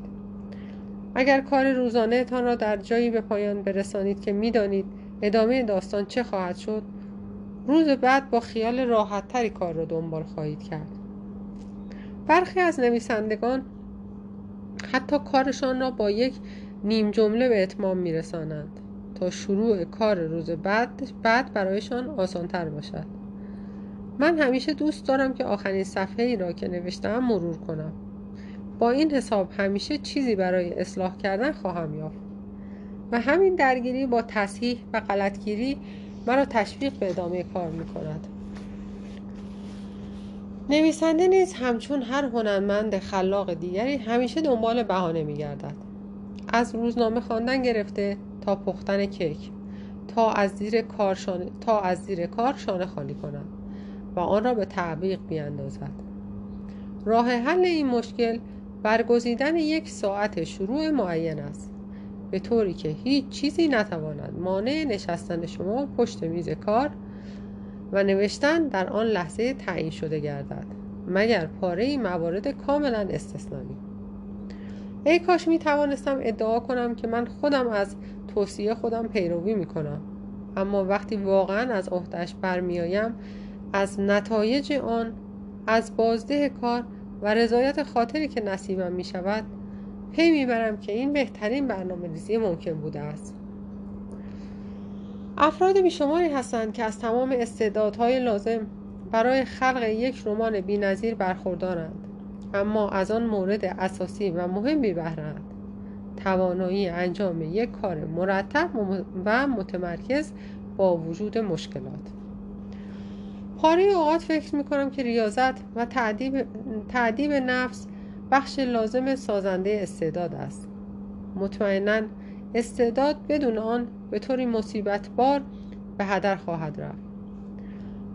اگر کار روزانه تان را در جایی به پایان برسانید که می‌دانید ادامه داستان چه خواهد شد روز بعد با خیال راحت تری کار را دنبال خواهید کرد. برخی از نویسندگان حتی کارشان را با یک نیم جمله به اتمام میرسانند. تا شروع کار روز بعد بعد برایشان آسانتر باشد. من همیشه دوست دارم که آخرین صفحه ای را که نوشتم مرور کنم. با این حساب همیشه چیزی برای اصلاح کردن خواهم یافت و همین درگیری با تصحیح و غلطگیری مرا تشویق به ادامه کار می کند نویسنده نیز همچون هر هنرمند خلاق دیگری همیشه دنبال بهانه می گردد از روزنامه خواندن گرفته پختن کیک تا از زیر کار شانه, تا از زیر کار شانه خالی کند و آن را به تعویق بیاندازد. راه حل این مشکل برگزیدن یک ساعت شروع معین است. به طوری که هیچ چیزی نتواند مانع نشستن شما پشت میز کار و نوشتن در آن لحظه تعیین شده گردد مگر پاره موارد کاملا استثنایی. ای کاش می توانستم ادعا کنم که من خودم از توصیه خودم پیروی می کنم اما وقتی واقعا از عهدهش برمیآیم از نتایج آن از بازده کار و رضایت خاطری که نصیبم می شود پی می‌برم که این بهترین برنامه ریزی ممکن بوده است. افراد بیشماری هستند که از تمام استعدادهای لازم برای خلق یک رمان بینظیر برخوردارند. اما از آن مورد اساسی و مهمی بهرند توانایی انجام یک کار مرتب و متمرکز با وجود مشکلات. پاره اوقات فکر می‌کنم که ریاضت و تعدیب, تعدیب نفس بخش لازم سازنده استعداد است. مطمئنا استعداد بدون آن به طوری مصیبت بار به هدر خواهد رفت.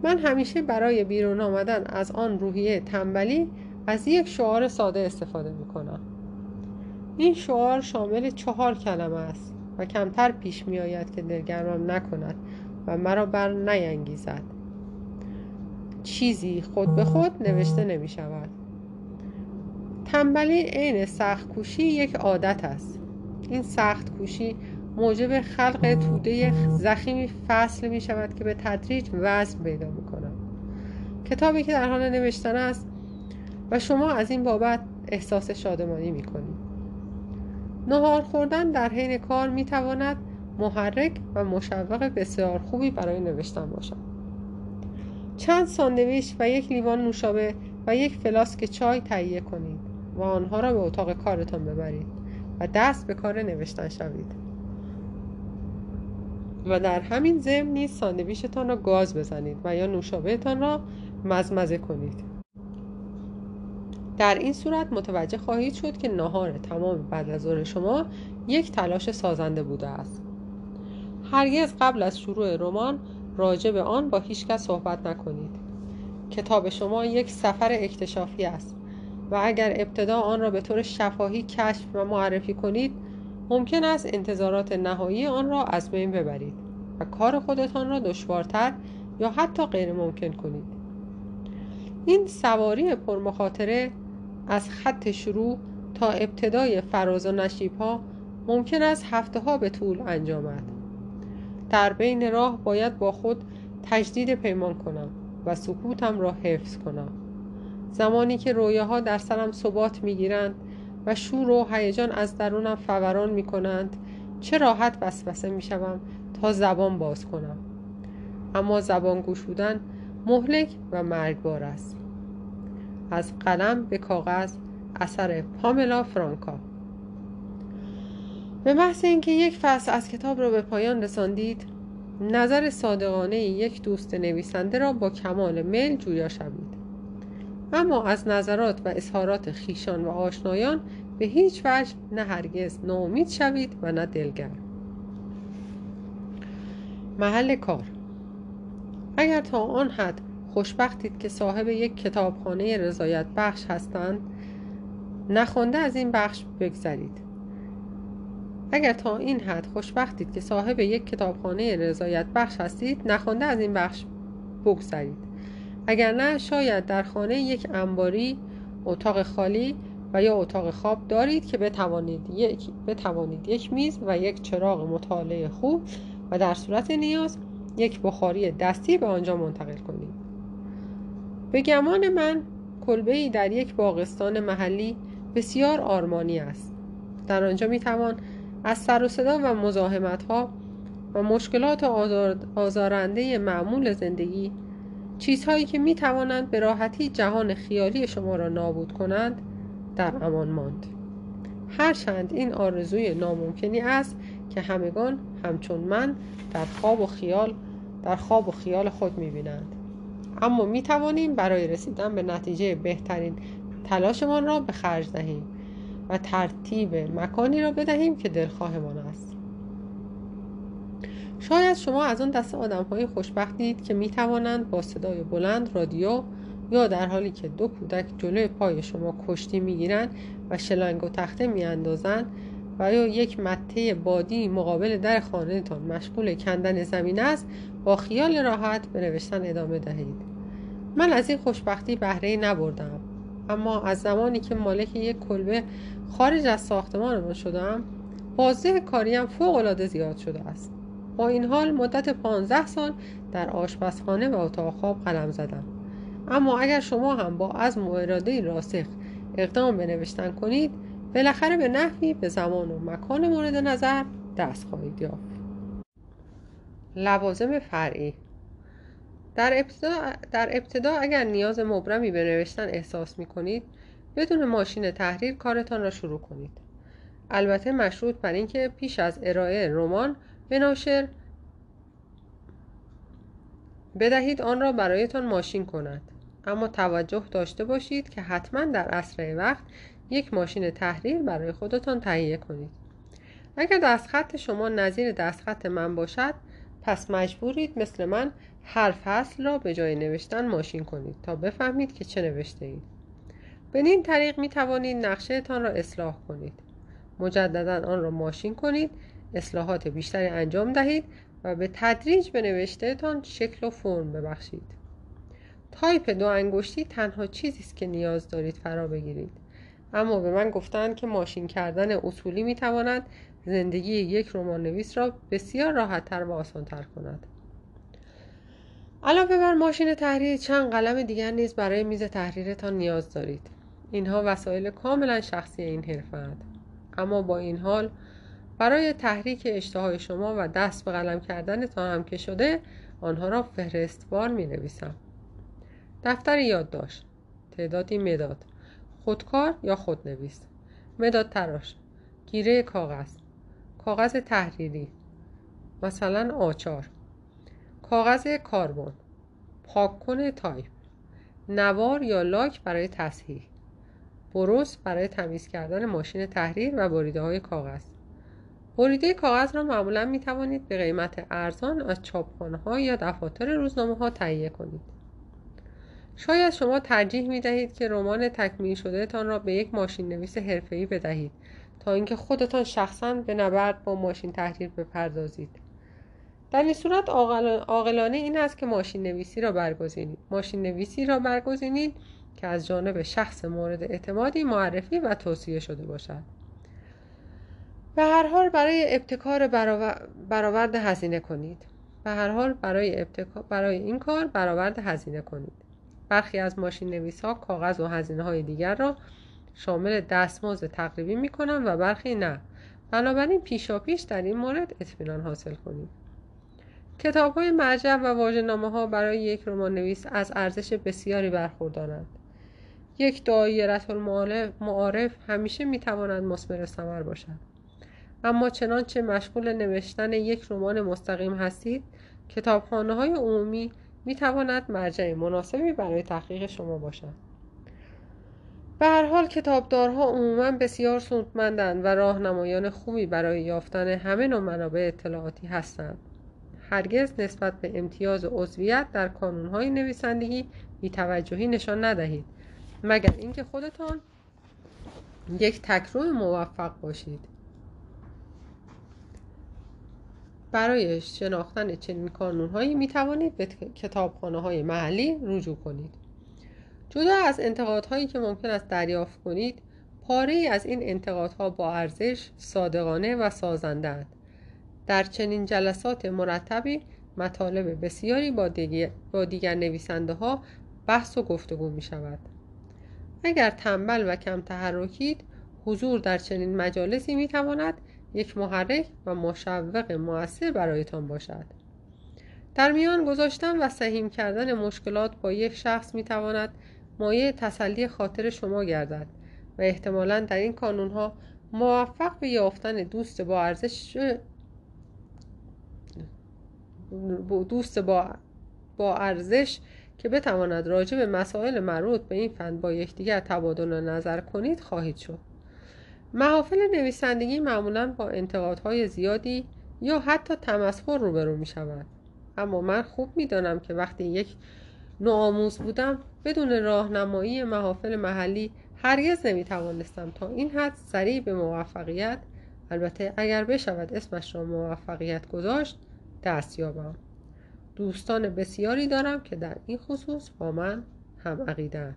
من همیشه برای بیرون آمدن از آن روحیه تنبلی از یک شعار ساده استفاده می کنم این شعار شامل چهار کلمه است و کمتر پیش می آید که دلگرمم نکند و مرا بر نینگیزد چیزی خود به خود نوشته نمی شود تنبلی عین سخت کوشی یک عادت است. این سخت کوشی موجب خلق توده زخیمی فصل می شود که به تدریج وزن پیدا می کند کتابی که در حال نوشتن است و شما از این بابت احساس شادمانی می کنید نهار خوردن در حین کار می تواند محرک و مشوق بسیار خوبی برای نوشتن باشد. چند ساندویچ و یک لیوان نوشابه و یک فلاسک چای تهیه کنید و آنها را به اتاق کارتان ببرید و دست به کار نوشتن شوید. و در همین ضمن نیز ساندویچتان را گاز بزنید و یا نوشابهتان را مزمزه کنید. در این صورت متوجه خواهید شد که نهار تمام بعد از ظهر شما یک تلاش سازنده بوده است. هرگز قبل از شروع رمان راجع به آن با هیچکس صحبت نکنید. کتاب شما یک سفر اکتشافی است و اگر ابتدا آن را به طور شفاهی کشف و معرفی کنید ممکن است انتظارات نهایی آن را از بین ببرید و کار خودتان را دشوارتر یا حتی غیر ممکن کنید. این سواری پرمخاطره از خط شروع تا ابتدای فراز و نشیب ها ممکن است هفته ها به طول انجامد در بین راه باید با خود تجدید پیمان کنم و سکوتم را حفظ کنم. زمانی که رویاها در سرم ثبات می‌گیرند و شور و هیجان از درونم فوران می کنند چه راحت وسوسه می شوم تا زبان باز کنم. اما زبان گشودن مهلک و مرگبار است. از قلم به کاغذ اثر پاملا فرانکا. به محض اینکه یک فصل از کتاب را به پایان رساندید نظر صادقانه یک دوست نویسنده را با کمال میل جویا شوید. اما از نظرات و اظهارات خیشان و آشنایان به هیچ وجه نه هرگز ناامید شوید و نه دلگرم محل کار اگر تا آن حد خوشبختید که صاحب یک کتابخانه رضایت بخش هستند. نخونده از این بخش بگذرید. اگر تا این حد خوشبختید که صاحب یک کتابخانه رضایت بخش هستید نخونده از این بخش بگذرید. اگر نه شاید در خانه یک انباری اتاق خالی و یا اتاق خواب دارید که بتوانید یک, بتوانید یک میز و یک چراغ مطالعه خوب و در صورت نیاز یک بخاری دستی به آنجا منتقل کنید. به گمان من کلبه ای در یک باغستان محلی بسیار آرمانی است. در آنجا می توان از سر و صدا و مزاحمت ها و مشکلات آزارنده معمول زندگی چیزهایی که می توانند به راحتی جهان خیالی شما را نابود کنند در امان ماند. هرچند این آرزوی ناممکنی است که همگان همچون من در خواب و خیال در خواب و خیال خود می بینند اما می توانیم برای رسیدن به نتیجه بهترین تلاشمان را به خرج دهیم و ترتیب مکانی را بدهیم که دلخواهمان است. شاید شما از آن دست آدم های خوشبختید که می توانند با صدای بلند رادیو یا در حالی که دو کودک جلوی پای شما کشتی می‌گیرند و شلنگ و تخته میاندازند و یا یک مته بادی مقابل در خانهتان مشغول کندن زمین است با خیال راحت به نوشتن ادامه دهید. من از این خوشبختی بهره نبردم اما از زمانی که مالک یک کلبه خارج از ساختمانمان شدم بازده کاریم فوق العاده زیاد شده است. با این حال مدت 15 سال در آشپزخانه و اتاق خواب قلم زدم. اما اگر شما هم با از و اراده راسخ اقدام به نوشتن کنید بالاخره به نحوی به زمان و مکان مورد نظر دست خواهید یافت. لوازم فرعی. در ابتدا, در ابتدا اگر نیاز مبرمی به نوشتن احساس می کنید بدون ماشین تحریر کارتان را شروع کنید. البته مشروط بر اینکه پیش از ارائه رمان به ناشر بدهید آن را برایتان ماشین کند. اما توجه داشته باشید که حتما در اسرع وقت یک ماشین تحریر برای خودتان تهیه کنید. اگر دستخط شما نظیر دستخط من باشد پس مجبورید مثل من هر فصل را به جای نوشتن ماشین کنید تا بفهمید که چه نوشته اید این طریق می توانید نقشه تان را اصلاح کنید. مجددا آن را ماشین کنید اصلاحات بیشتری انجام دهید و به تدریج به نوشته تان شکل و فرم ببخشید. تایپ دو انگشتی تنها چیزی است که نیاز دارید فرا بگیرید. اما به من گفتند که ماشین کردن اصولی می تواند زندگی یک رمان نویس را بسیار راحتتر و آسانتر کند. علاوه بر ماشین تحریر چند قلم دیگر نیز برای میز تحریرتان نیاز دارید. اینها وسایل کاملا شخصی این حرفه اما با این حال برای تحریک اشتهای شما و دست به قلم کردنتان هم که شده آنها را فهرستوار می نویسم دفتر یادداشت. تعدادی مداد. خودکار یا خودنویس؟ مداد تراش. گیره کاغذ. کاغذ تحریری. مثلا آچار. کاغذ کاربن. پاک تایپ. نوار یا لاک برای تصحیح. بروس برای تمیز کردن ماشین تحریر و بریده های کاغذ. بریده کاغذ را معمولا می توانید به قیمت ارزان از چاپخانه ها یا دفاتر روزنامه ها تهیه کنید. شاید شما ترجیح می دهید که رمان تکمیل شده تان را به یک ماشین نویس حرفه‌ای بدهید تا اینکه خودتان شخصا به نبرد با ماشین تحریر بپردازید. در این صورت عاقلانه این است که ماشین نویسی را برگزینید. ماشین نویسی را برگزینید که از جانب شخص مورد اعتمادی معرفی و توصیه شده باشد. به هر حال برای ابتکار برآورد هزینه کنید. به هر حال برای, برای این کار برآورد هزینه کنید. برخی از ماشین نویس ها کاغذ و هزینه های دیگر را شامل دستمزد تقریبی می کنند و برخی نه. بنابراین پیشاپیش در این مورد اطمینان حاصل کنید. کتاب های مرجع و واژه‌نامه ها برای یک رمان نویس از ارزش بسیاری برخوردارند. یک دایره المعارف همیشه می‌تواند مثمر ثمر باشد. اما چنانچه مشغول نوشتن یک رمان مستقیم هستید کتابخانه های عمومی می تواند مرجع مناسبی برای تحقیق شما باشد. به هر حال کتابدارها عموما بسیار سودمندند و راهنمایان خوبی برای یافتن همه نوع منابع اطلاعاتی هستند. هرگز نسبت به امتیاز عضویت در کانونهای نویسندگی بیتوجهی نشان ندهید. مگر اینکه خودتان یک تکرو موفق باشید. برای شناختن چنین کانونهایی می توانید به کتابخانه های محلی رجوع کنید. جدا از انتقادهایی که ممکن است دریافت کنید پاره از این انتقادها با ارزش صادقانه و سازنده در چنین جلسات مرتبی مطالب بسیاری با دیگر, با دیگر نویسنده ها بحث و گفتگو می شود اگر تنبل و کم تحرکید حضور در چنین مجالسی می تواند یک محرک و مشوق موثر برایتان باشد. در میان گذاشتن و سهیم کردن مشکلات با یک شخص می تواند مایه تسلی خاطر شما گردد و احتمالا در این کانون ها موفق به یافتن دوست با ارزش دوست با با ارزش که بتواند راجع به مسائل مربوط به این فن با یکدیگر تبادل نظر کنید خواهید شد. محافل نویسندگی معمولا با انتقادهای زیادی یا حتی تمسخر روبرو می شود اما من خوب می دانم که وقتی یک نوآموز بودم بدون راهنمایی محافل محلی هرگز نمی توانستم تا این حد سریع به موفقیت البته اگر بشود اسمش را موفقیت گذاشت دست یابم. دوستان بسیاری دارم که در این خصوص با من هم عقیدن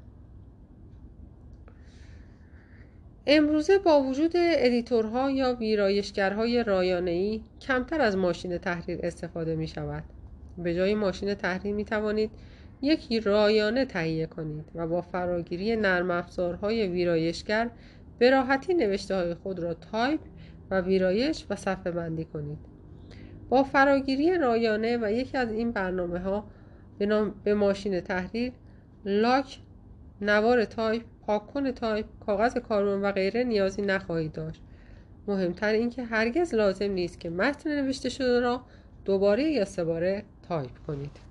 امروزه با وجود ادیتورها یا ویرایشگرهای رایانه‌ای کمتر از ماشین تحریر استفاده می شود. به جای ماشین تحریر می توانید یک رایانه تهیه کنید و با فراگیری نرم افزارهای ویرایشگر به راحتی نوشته های خود را تایپ و ویرایش و صفحه بندی کنید. با فراگیری رایانه و یکی از این برنامه ها به, به ماشین تحریر لاک نوار تایپ پاککن تایپ کاغذ کاربن و غیره نیازی نخواهید داشت. مهمتر اینکه هرگز لازم نیست که متن نوشته شده را دوباره یا سه باره تایپ کنید.